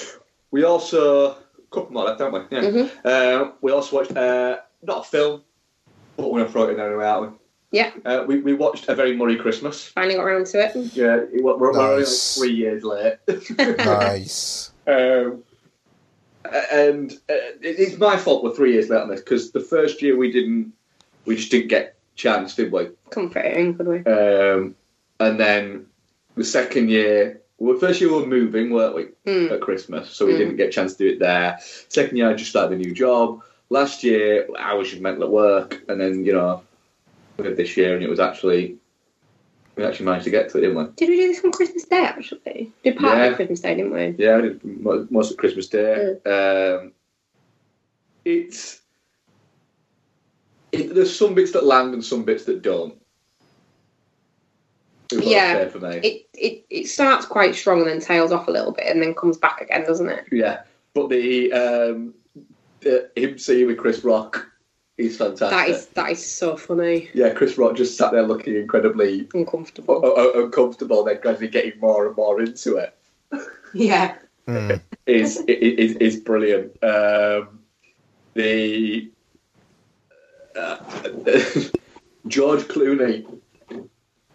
we also a couple more left, don't we? Yeah. Mm-hmm. Uh, we also watched uh, not a film, but we're gonna throw it in anyway, aren't we? Yeah, Uh, we we watched a very Murray Christmas. finally got around to it. Yeah, it- we're, we're only like Nice. three years late. nice. Um, and uh, it, it's my fault we're three years late on this because the first year we didn't, we just didn't get chance, did we? Comforting, could we? Um, and then the second year, well, first year we were moving, weren't we, Mm. at Christmas? So we Mm. didn't get a chance to do it there. Second year, I just started a new job. Last year, I was just mental at work, and then you know, we had this year, and it was actually we actually managed to get to it, didn't we? Did we do this on Christmas Day actually? Did part Yeah. of Christmas Day, didn't we? Yeah, I did most of Christmas Day. Um, it's it, there's some bits that land and some bits that don't. Is what I'd Yeah, say for me. it, it it starts quite strong and then tails off a little bit and then comes back again, doesn't it? Yeah, but the um, the, him seeing with Chris Rock, he's fantastic. That is that is so funny, Yeah, Chris Rock just sat there looking incredibly uncomfortable, u- u- uncomfortable, then gradually getting more and more into it. Yeah, is is is brilliant. Um, the uh, George Clooney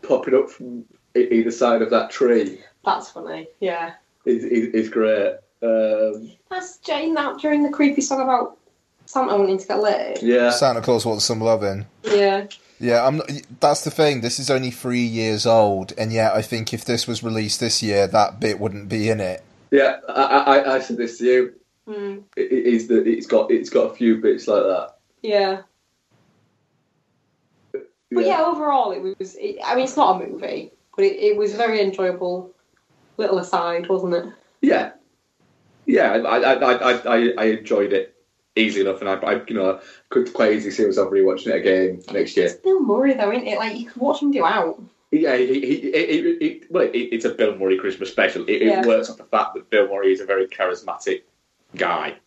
popping up from either side of that tree that's funny. Yeah, is is, is great. Um, that's Jane that during the creepy song about Santa wanting to get laid. yeah, Santa Claus wants some loving. Yeah, Yeah, I'm. Not, that's the thing. This is only three years old, and yet I think if this was released this year, that bit wouldn't be in it. yeah. I, I, I said this to you. mm, It, it is that it's got it's got a few bits like that. yeah. But yeah, overall it was. It, I mean, it's not a movie, but it, it was a very enjoyable little aside, wasn't it? Yeah, yeah. I I, I, I, I I enjoyed it easily enough, and I, I you know could quite easily see myself rewatching it again next year. Bill Murray though, isn't it? Like you could watch him do out. Yeah, he, he, he, it, it, well, it, it's a Bill Murray Christmas special. It, Yeah. it works off the fact that Bill Murray is a very charismatic guy.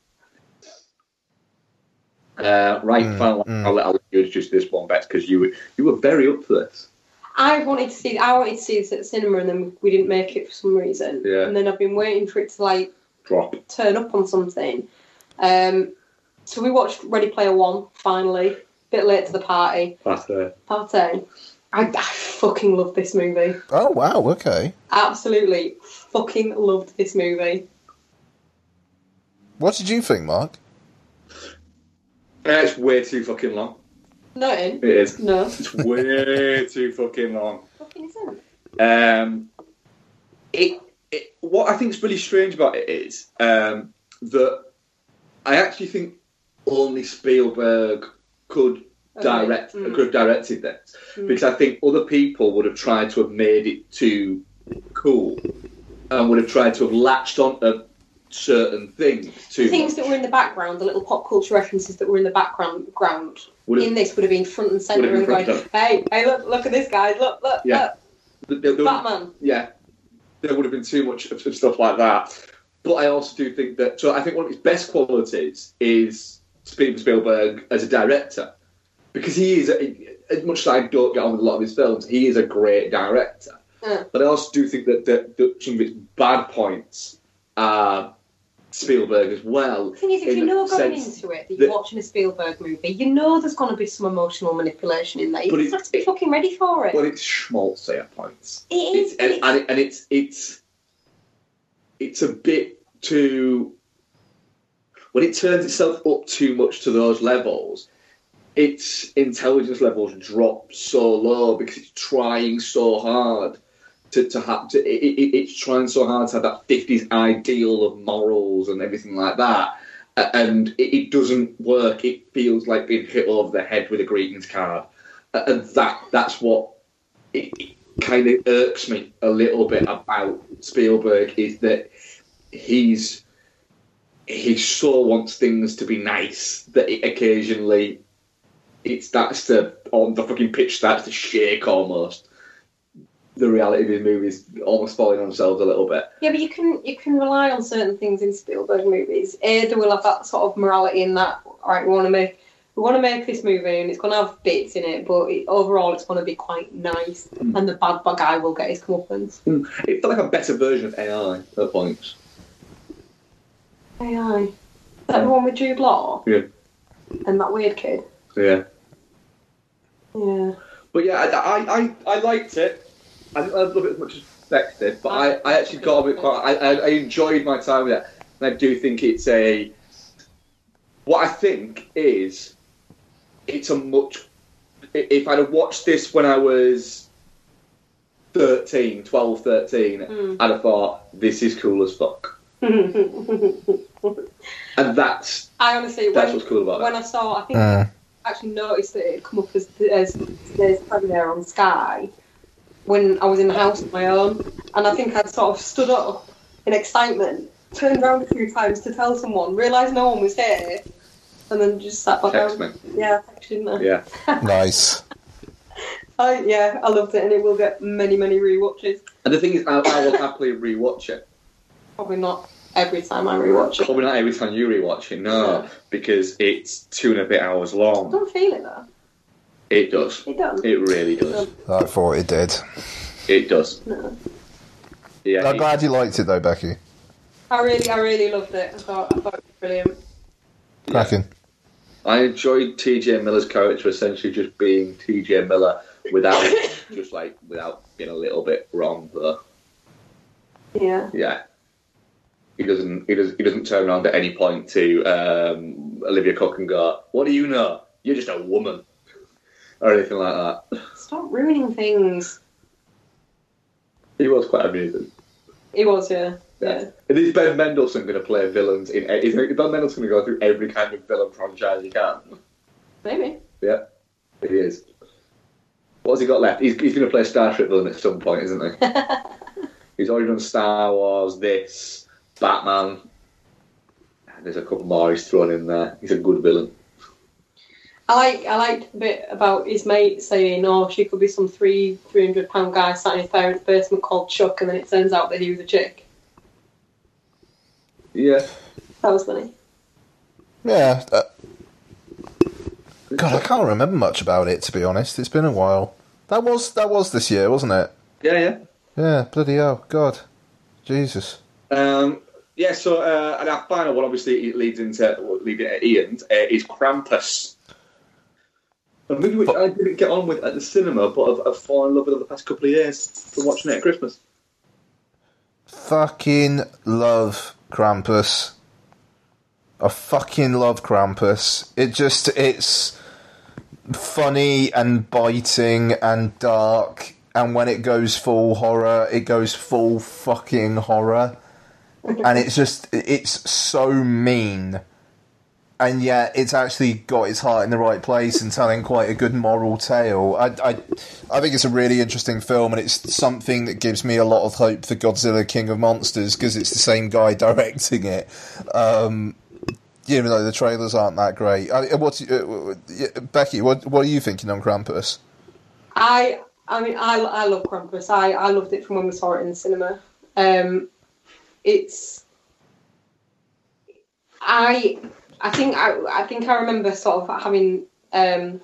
Uh, right, Mm, finally, mm. I'll, let- I'll let you introduce this one, Bex, because you were you were very up for this. I wanted to see. I wanted to see this at the cinema, and then we didn't make it for some reason. Yeah. And then I've been waiting for it to like Drop. turn up on something. Um, So we watched Ready Player One finally. a Bit late to the party. Party. Party. I, I fucking love this movie. Oh wow, okay. Absolutely fucking loved this movie. What did you think, Mark? Yeah, it's way too fucking long. No, it It is. No. It's way too fucking long. Fucking isn't. Um, it, it what I think is really strange about it is um, that I actually think only Spielberg could direct Mm. could have directed this Mm. because I think other people would have tried to have made it too cool and would have tried to have latched on to certain things too Things that were in the background, the little pop culture references that were in the background, ground have- in this would have been front and centre and going, hey, hey, look, look at this, guys, look, look, Yeah. look, There- there- Batman. yeah, there would have been too much of of stuff like that. But I also do think that. So I think one of his best qualities is Steven Spielberg as a director, because he is. As much as I don't get on with a lot of his films, he is a great director. But I also do think that, that, that some of its bad points are Spielberg as well. The thing is, if you know going into it that you're that- watching a Spielberg movie, you know there's going to be some emotional manipulation in there. You just it- have to be fucking ready for it. Well, it's schmaltzy at points. It is, It's, and, it's- and, it, and it's it's it's a bit too when it turns itself up too much to those levels. Its intelligence levels drop so low because it's trying so hard to, to have to. It, it, it's trying so hard to have that fifties ideal of morals and everything like that, and it, it doesn't work. It feels like being hit over the head with a greetings card, and that that's what it, it kind of irks me a little bit about Spielberg is that he's he so wants things to be nice that it occasionally it starts to on the fucking pitch starts to shake almost. The reality of his movies almost falling on themselves a little bit. Yeah, but you can you can rely on certain things in Spielberg movies. A, they will have that sort of morality in that. All right, we want to make we want to make this movie, and it's going to have bits in it, but it, overall, it's going to be quite nice. Hmm. And the bad bad guy will get his comeuppance. Hmm. It felt like a better version of AI at points. AI. Is that the one with Jude Law Yeah, and that weird kid? yeah. Yeah. But yeah, I, I, I, I liked it. I didn't love it as much as expected, but I, I actually got a bit quite. I, I, I enjoyed my time with it, and I do think it's a. What I think is, it's a much. If I'd have watched this when I was 13, 12, 13, Mm. I'd have thought this is cool as fuck, and that's I honestly, That's when, what's cool about it. when I saw, I think Uh, I actually noticed that it had come up as, as today's premiere on Sky when I was in the house on my own, and I think I'd sort of stood up in excitement, turned around a few times to tell someone, realised no one was here, and then just sat back Text down. me. Yeah, I texted him. yeah. nice. I, yeah, I loved it, and it will get many, many rewatches. And the thing is, I, I will happily rewatch it. Probably not every time I rewatch it. Probably not every time you rewatch it, no, because it's two and a bit hours long. I long. don't feel it though. It does. It does. It really does. I thought it did. It does. No. Yeah. I'm glad you liked it though, Becky. I really, I really loved it. I thought, I thought it was brilliant. Cracking. I enjoyed T.J. Miller's character essentially just being T.J. Miller without, just like without being a little bit wrong. Though, Yeah. yeah, he doesn't. He doesn't. He doesn't turn around at any point to um, Olivia Cooke and go, "What do you know? You're just a woman," or anything like that. Stop ruining things. He was quite amusing. He was, yeah. Yeah. And is Ben Mendelsohn going to play villains in? Is Ben Mendelsohn going to go through every kind of villain franchise he can? Maybe. Yeah, he is. What's he got left? He's, he's going to play Star Trek villain at some point, isn't he? he's already done Star Wars, this, Batman. There's a couple more he's thrown in there. He's a good villain. I like I liked the bit about his mate saying, "Oh, she could be some three three hundred pound guy sat in his parents' basement called Chuck," and then it turns out that he was a chick. Yeah. That was funny. Yeah. Uh, God, I can't remember much about it to be honest. It's been a while. That was that was this year, wasn't it? Yeah, yeah. Yeah. Bloody hell. God. Jesus. Um, yeah, so uh, and our final one, obviously, it leads into well, leading at Ian's, uh, is Krampus. A movie which I didn't get on with at the cinema, but I've, I've fallen in love with over the past couple of years from watching it at Christmas. Fucking love Krampus. I fucking love Krampus. It just, it's funny and biting and dark, and when it goes full horror, it goes full fucking horror. and it's just, it's so mean. And yet, it's actually got its heart in the right place and telling quite a good moral tale. I, I, I think it's a really interesting film, and it's something that gives me a lot of hope for Godzilla King of Monsters because it's the same guy directing it. Um, even though the trailers aren't that great. I, what's uh, Becky? What what are you thinking on Krampus? I I mean I, I love Krampus. I, I loved it from when we saw it in the cinema. Um, it's I I think I I think I remember sort of having um,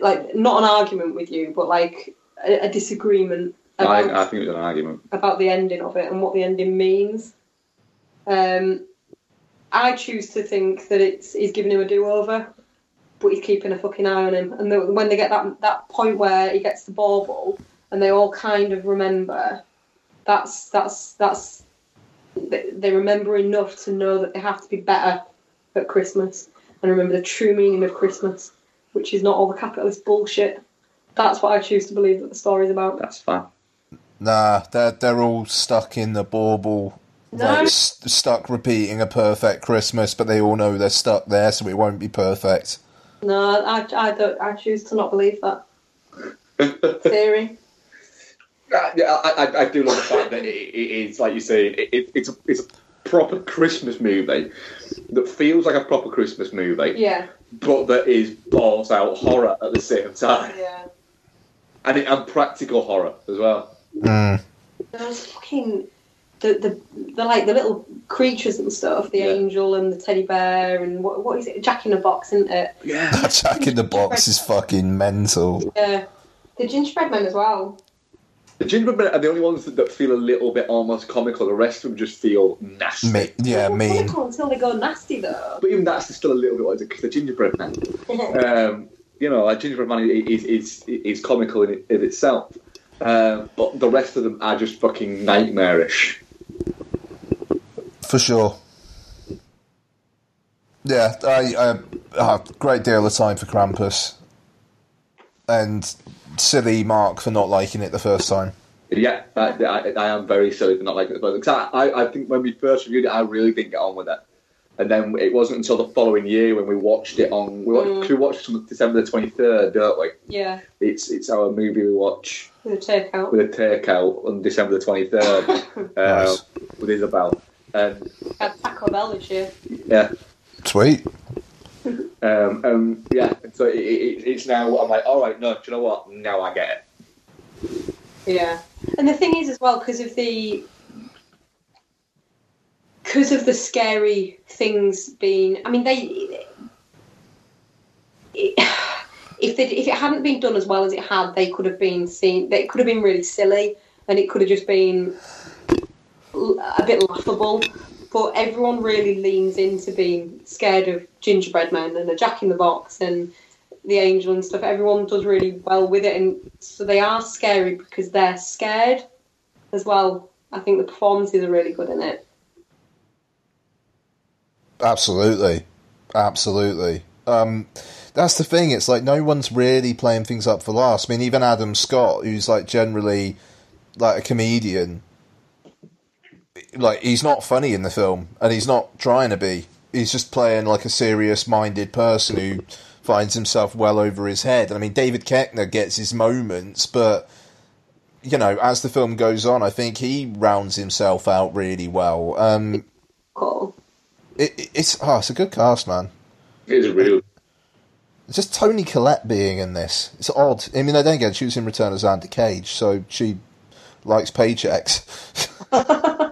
like not an argument with you, but like a, a disagreement about, I, I think it was an argument. about the ending of it and what the ending means. Um, I choose to think that it's he's giving him a do over, but he's keeping a fucking eye on him. And the, when they get that that point where he gets the bauble, and they all kind of remember, that's that's that's they, they remember enough to know that they have to be better at Christmas and remember the true meaning of Christmas, which is not all the capitalist bullshit. That's what I choose to believe that the story's about. That's fine. Nah, they're they're all stuck in the bauble. No. Like, s- stuck repeating a perfect Christmas, but they all know they're stuck there, so it won't be perfect. No, I, I don't. I choose to not believe that theory. Uh, yeah, I, I, I do love the fact that it, it is, like you say, it, it, it's a it's a proper Christmas movie that feels like a proper Christmas movie, Yeah, but that is balls out horror at the same time, yeah. and it, and practical horror as well. Those fucking the the the like the little creatures and stuff. The angel and the teddy bear and what what is it? Jack in the Box, isn't it? Yeah, Jack in the Box is fucking mental. Yeah. The gingerbread man as well. The gingerbread men are the only ones that, that feel a little bit almost comical. The rest of them just feel nasty. Me- yeah, mean. Comical until they go nasty though. But even that's still a little bit like because the gingerbread man. um, you know, a gingerbread man is is is comical in, in itself, um, but the rest of them are just fucking nightmarish. For sure. Yeah, I, I uh, great deal of time for Krampus, and silly Mark for not liking it the first time. Yeah, I, I, I am very silly for not liking it. the Because I, I, I think when we first reviewed it, I really didn't get on with it. And then it wasn't until the following year when we watched it on. We watched, 'cause we watched it on December the 23rd, don't we? Yeah. It's it's our movie we watch With a takeout. with a takeout on December the 23rd uh, Nice. with Isabel. And Had Taco Bell this year. yeah, Sweet. Um, um, yeah. So it, it, it's now. I'm like, all right, no, do you know what? Now I get it. Yeah, and the thing is as well because of the because of the scary things being. I mean, they it, if they, if it hadn't been done as well as it had, they could have been seen. They could have been really silly, and it could have just been a bit laughable. But everyone really leans into being scared of gingerbread men and a Jack in the Box and the angel and stuff. Everyone does really well with it, and so they are scary because they're scared as well. I think the performances are really good in it. Absolutely, absolutely. Um, that's the thing. It's like no one's really playing things up for laughs. I mean, even Adam Scott, who's like generally like a comedian, like he's not funny in the film, and he's not trying to be. He's just playing like a serious-minded person who finds himself well over his head. And I mean, David Koechner gets his moments, but you know, as the film goes on, I think he rounds himself out really well. Um, Cool. it, it- it's oh, it's a good cast, man. It is real. It's just Toni Collette being in this. It's odd. I mean, then again, she was in Return of Xander Cage, so she likes paychecks.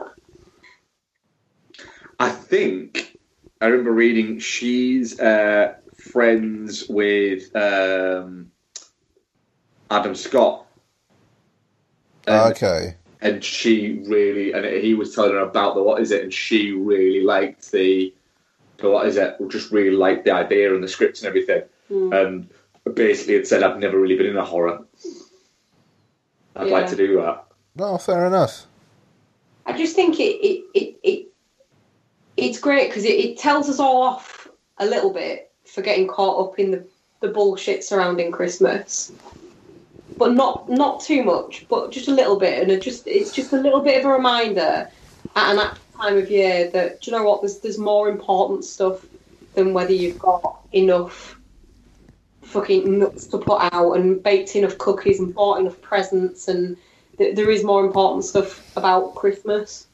I think I remember reading she's uh, friends with um, Adam Scott. And okay. and she really, and he was telling her about the what is it, and she really liked the, the what is it, or just really liked the idea and the script and everything, and basically had said, "I've never really been in a horror. I'd like to do that." No, fair enough. I just think it it it, it it's great because it, it tells us all off a little bit for getting caught up in the, the bullshit surrounding Christmas. But not not too much, but just a little bit, and it just it's just a little bit of a reminder at an apt time of year that do you know what there's there's more important stuff than whether you've got enough fucking nuts to put out and baked enough cookies and bought enough presents and th- there is more important stuff about Christmas.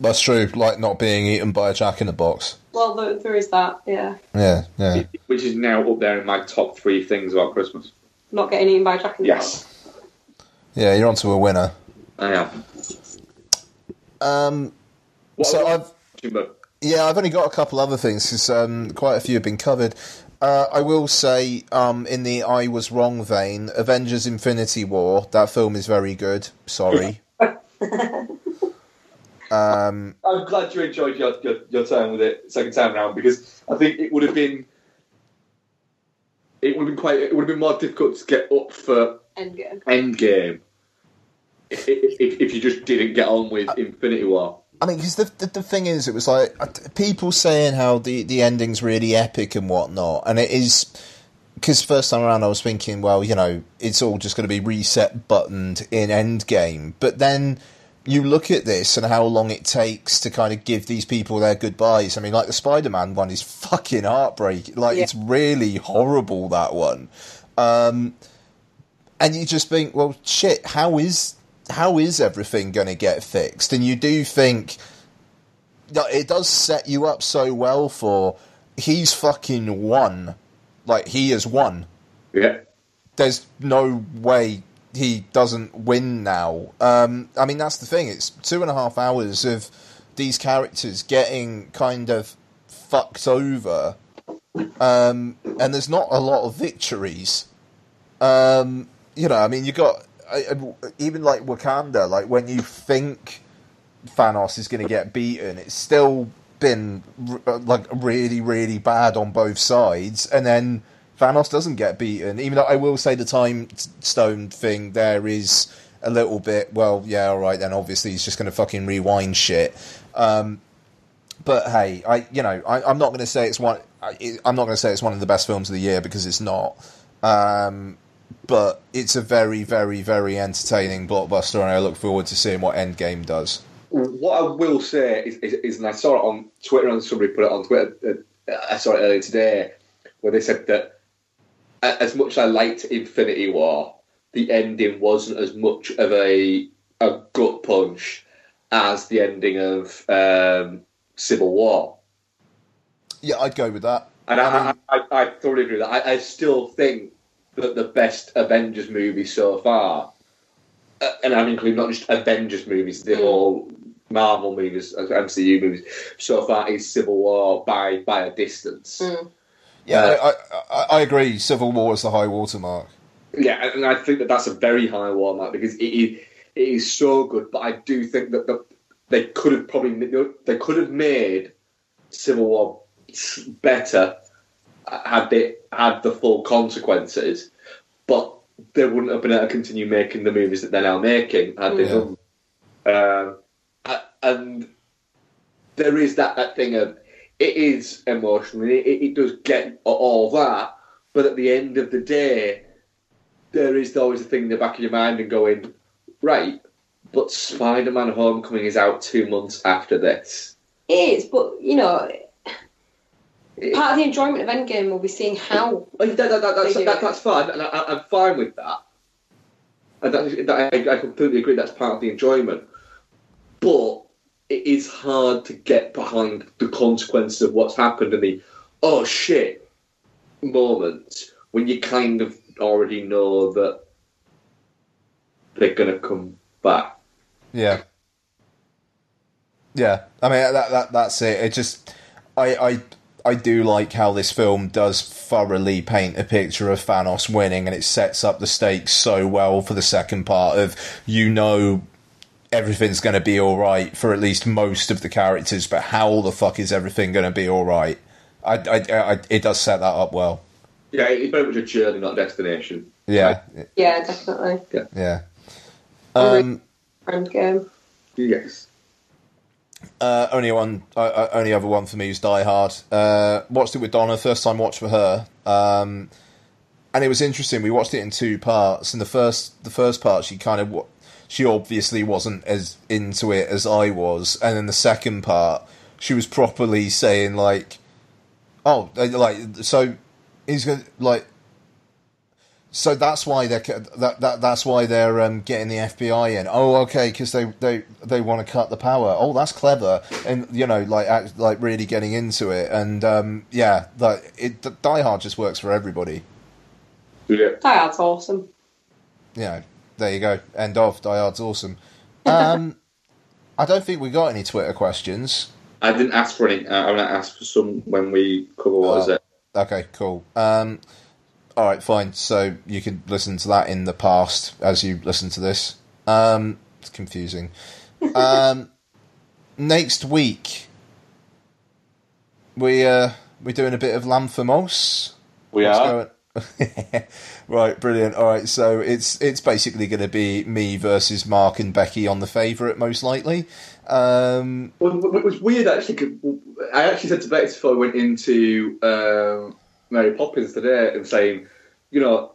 That's true. Like not being eaten by a jack in the box. Well, there, there is that, yeah. Yeah, yeah. Which is now up there in my top three things about Christmas. Not getting eaten by a jack in the Yes, Yeah, you're onto a winner. I am. Um, so I've Jimbo. yeah, I've only got a couple other things because um, quite a few have been covered. Uh, I will say, um, in the I was wrong vein, Avengers: Infinity War. That film is very good. Sorry. um, I'm glad you enjoyed your, your, your time with it second time round because I think it would have been it would have been quite it would have been more difficult to get up for Endgame. Endgame if, if, if you just didn't get on with Infinity War. I mean, because the, the the thing is, it was like people saying how the the ending's really epic and whatnot, and it is. Because first time around, I was thinking, well, you know, it's all just going to be reset buttoned in Endgame. But then you look at this and how long it takes to kind of give these people their goodbyes. I mean, like the Spider Man one is fucking heartbreaking. Like, Yeah. it's really horrible, that one. Um, and you just think, well, shit, how is how is everything going to get fixed? And you do think that it does set you up so well for he's fucking won, like he has won. Yeah. There's no way he doesn't win now. Um, I mean, that's the thing. It's two and a half hours of these characters getting kind of fucked over, um, and there's not a lot of victories. Um, you know, I mean, you got even like Wakanda. Like when you think Thanos is going to get beaten, it's still been like really, really bad on both sides, and then Thanos doesn't get beaten. Even though I will say the time stone thing there is a little bit. Well, yeah, all right. Then obviously he's just going to fucking rewind shit. Um, but hey, I you know I, I'm not going to say it's one. I, I'm not going to say it's one of the best films of the year because it's not. Um, but it's a very, very, very entertaining blockbuster, and I look forward to seeing what Endgame does. What I will say is, is, is and I saw it on Twitter, and somebody put it on Twitter. Uh, I saw it earlier today, where they said that as much as I liked Infinity War, the ending wasn't as much of a a gut punch as the ending of um, Civil War. Yeah, I'd go with that. And I, I, I, I thoroughly agree with that. I, I still think that the best Avengers movie so far, uh, and I'm including not just Avengers movies, the whole Marvel movies, uh, MCU movies, so far is Civil War by by a distance. Yeah, Uh, I, I, I agree. Civil War is the high watermark. Yeah, and I think that that's a very high watermark because it is, it is so good. But I do think that the, they could have probably they could have made Civil War better had they had the full consequences, but they wouldn't have been able to continue making the movies that they're now making had they Yeah. done. Um, and there is that, that thing of it is emotional, it, it does get all that, but at the end of the day, there is always a thing in the back of your mind and going, right, but Spider Man Homecoming is out two months after this. It is, but you know, part of the enjoyment of Endgame will be seeing how. Oh, that, that, that, that's, that, it. that's fine, and I, I'm fine with that. And I, I completely agree, that's part of the enjoyment. But it is hard to get behind the consequences of what's happened and the, oh shit, moment when you kind of already know that they're going to come back. Yeah. Yeah, I mean that, that that's it. It just I I I do like how this film does thoroughly paint a picture of Thanos winning, and it sets up the stakes so well for the second part of you know everything's going to be all right for at least most of the characters, but how the fuck is everything going to be all right? I, I, I, it does set that up well. Yeah, it's very much a journey, not a destination. Yeah, Yeah, definitely. yeah. Um, Friend game. Yes. Uh, only one, uh, uh, only other one for me is Die Hard. Uh, watched it with Donna, first time watch for her, um, and it was interesting. We watched it in two parts. In the first, the first part, she kind of, wa- she obviously wasn't as into it as I was, and in the second part, she was properly saying like, "Oh, like so, he's gonna like." So that's why they're that, that that's why they're um, getting the FBI in. Oh, okay, because they, they, they want to cut the power. Oh, that's clever, and you know, like act, like really getting into it. And um, yeah, like it, the Die Hard just works for everybody. Yeah. Die Hard's awesome. You know, there you go. End of. Die Hard's awesome. Um, I don't think we got any Twitter questions. I didn't ask for any. Uh, I'm going to ask for some when we cover what is Oh, it. Okay, cool. Um, all right, fine. So you can listen to that in the past as you listen to this. Um, it's confusing. Um, next week, we uh, we're doing a bit of Lanthimos. We What's are. going- right, brilliant. All right, so it's it's basically going to be me versus Mark and Becky on the favourite, most likely. Um, Well, it was weird actually. 'cause I actually said to Bex before I went into um, Mary Poppins today and saying, you know,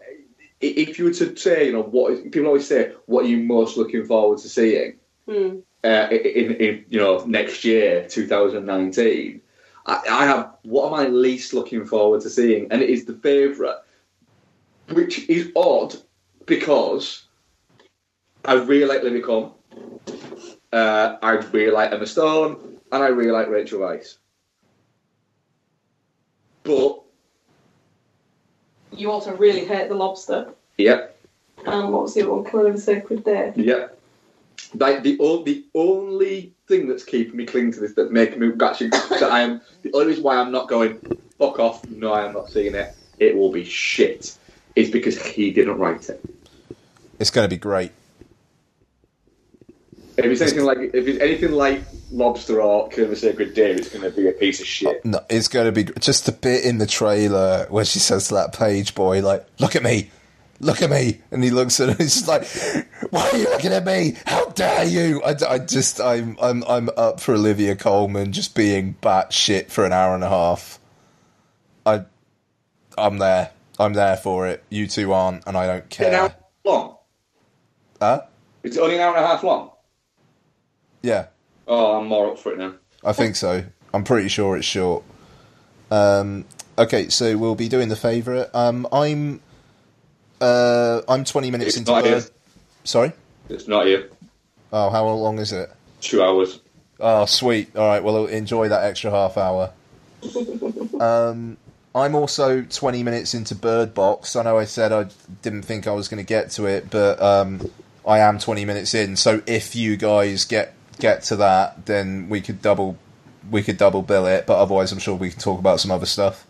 if you were to say, you know, what people always say, what are you most looking forward to seeing Hmm. uh, in, in, you know, next year, 2019. I, I have what am I least looking forward to seeing, and it is the favourite, which is odd because I really like Olivia Colman. Uh, I really like Emma Stone, and I really like Rachel Weisz. But You also really hate the lobster. yep, And what was the other one? Of the Sacred Deer. yep. Like the o- the only thing that's keeping me clinging to this, that making me actually that I am the only reason why I'm not going fuck off. No, I am not seeing it. It will be shit. Is because he didn't write it. it's going to be great. If it's anything like if it's anything like Lobster or of the Sacred Deer, it's going to be a piece of shit. No, it's going to be just a bit in the trailer where she says to that page boy, like, "Look at me, look at me," and he looks at her. and He's just like, "Why are you looking at me? How dare you?" I, I just, I'm, I'm, I'm up for Olivia Colman just being batshit for an hour and a half. I, I'm there. I'm there for it. You two aren't, and I don't An hour care. long. Huh? It's only an hour and a half long. Yeah. Oh, I'm more up for it now. I think so. I'm pretty sure it's short. Um, okay, so we'll be doing the favourite. Um, I'm uh, I'm 20 minutes It's into not Bird. Sorry. It's not here. Oh, how long is it? Two hours. Oh, sweet. All right. Well, enjoy that extra half hour. Um, I'm also 20 minutes into Bird Box. I know I said I didn't think I was going to get to it, but um, I am 20 minutes in. So if you guys get get to that, then we could double we could double bill it. But otherwise, I'm sure we can talk about some other stuff.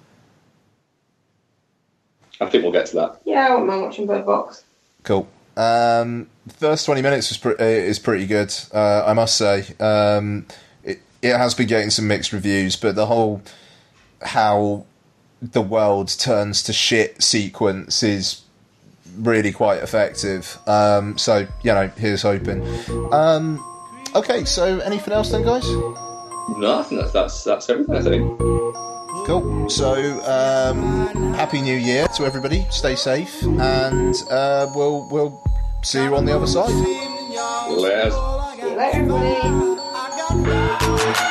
I think we'll get to that. Yeah, I wouldn't mind watching Bird Box. Cool. Um, first 20 minutes was pre- uh, is pretty good, uh, I must say. Um, it, it has been getting some mixed reviews, but the whole how the world turns to shit sequence is really quite effective. Um, so, you know, here's hoping. Um, okay, so anything else then, guys? No, I think that's that's, that's everything. I think. Cool. So, um, happy New Year to everybody. Stay safe, and uh, we'll we'll see you on the other side. Les. See you later, everybody.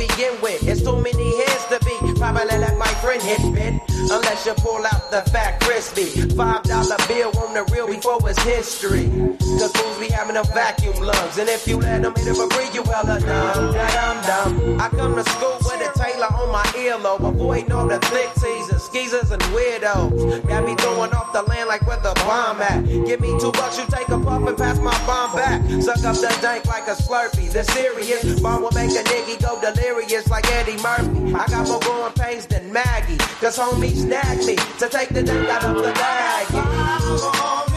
begin with. It's too many heads to be. Probably let my friend hit it. Unless you pull out the fat crispy. Five dollar bill on the real before it's history. Cause fools be having them vacuum lungs. And if you let them hit it for free, you hella dumb, dumb, dumb. I come to school with a Taylor on my earlobe, avoiding all the thick teasers, skeezers, and weirdos. Got me throwing off the land like where the bomb at. Give me two bucks, you take a puff and pass my bomb back. Suck up the dank like a slurpee. The serious bomb will make a nigga go delirious like Eddie Murphy. I got more growing pains than Maggie. Cause homie snagged me to take the dank out of the bag.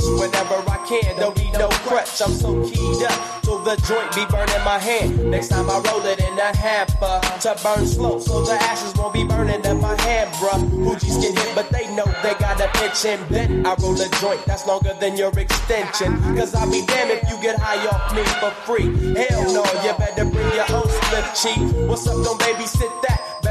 Whenever I can. Don't need no crutch. I'm so keyed up till the joint be burning my hand. Next time I roll it in a hamper to burn slow, so the ashes won't be burning in my hand, bruh. Hoogies get hit, but they know they got a pitch and bent. I roll a joint that's longer than your extension. Cause I'll be damned if you get high off me for free. Hell no, you better bring your own slip cheek. What's up, don't babysit that?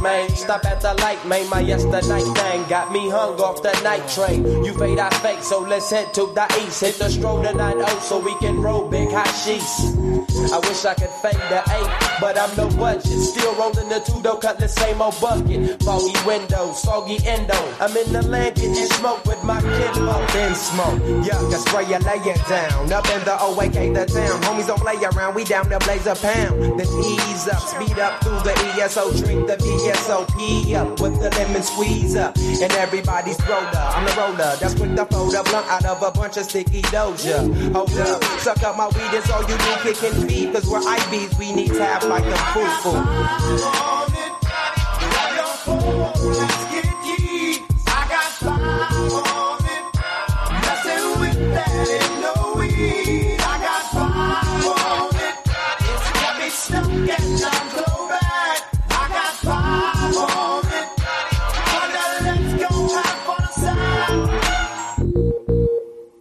Man. Stop at the light, man. My yesterday thing got me hung off the night train. You fade, I fake, so let's head to the east. Hit the stroll to 9 so we can roll big hot sheets. I wish I could fade the eight, but I'm no budget. Still rolling the two though, cut the same old bucket. Foggy windows, soggy endo. I'm in the land getting smoke with my kinfolk. Then smoke, yuck, I spray you, lay it down. Up in the OAK, the town. Homies don't play around, we down to blaze a pound. Then ease up, speed up through the ESO, drink the VSOP up with the lemon squeeze up. And everybody's roller, I'm the roller. That's quick to fold a blunt out of a bunch of sticky doja. Hold up, suck up my weed, it's all you do, kicking feet. Cause we're IBs, we need to have like a foo foo. Stuck and I'm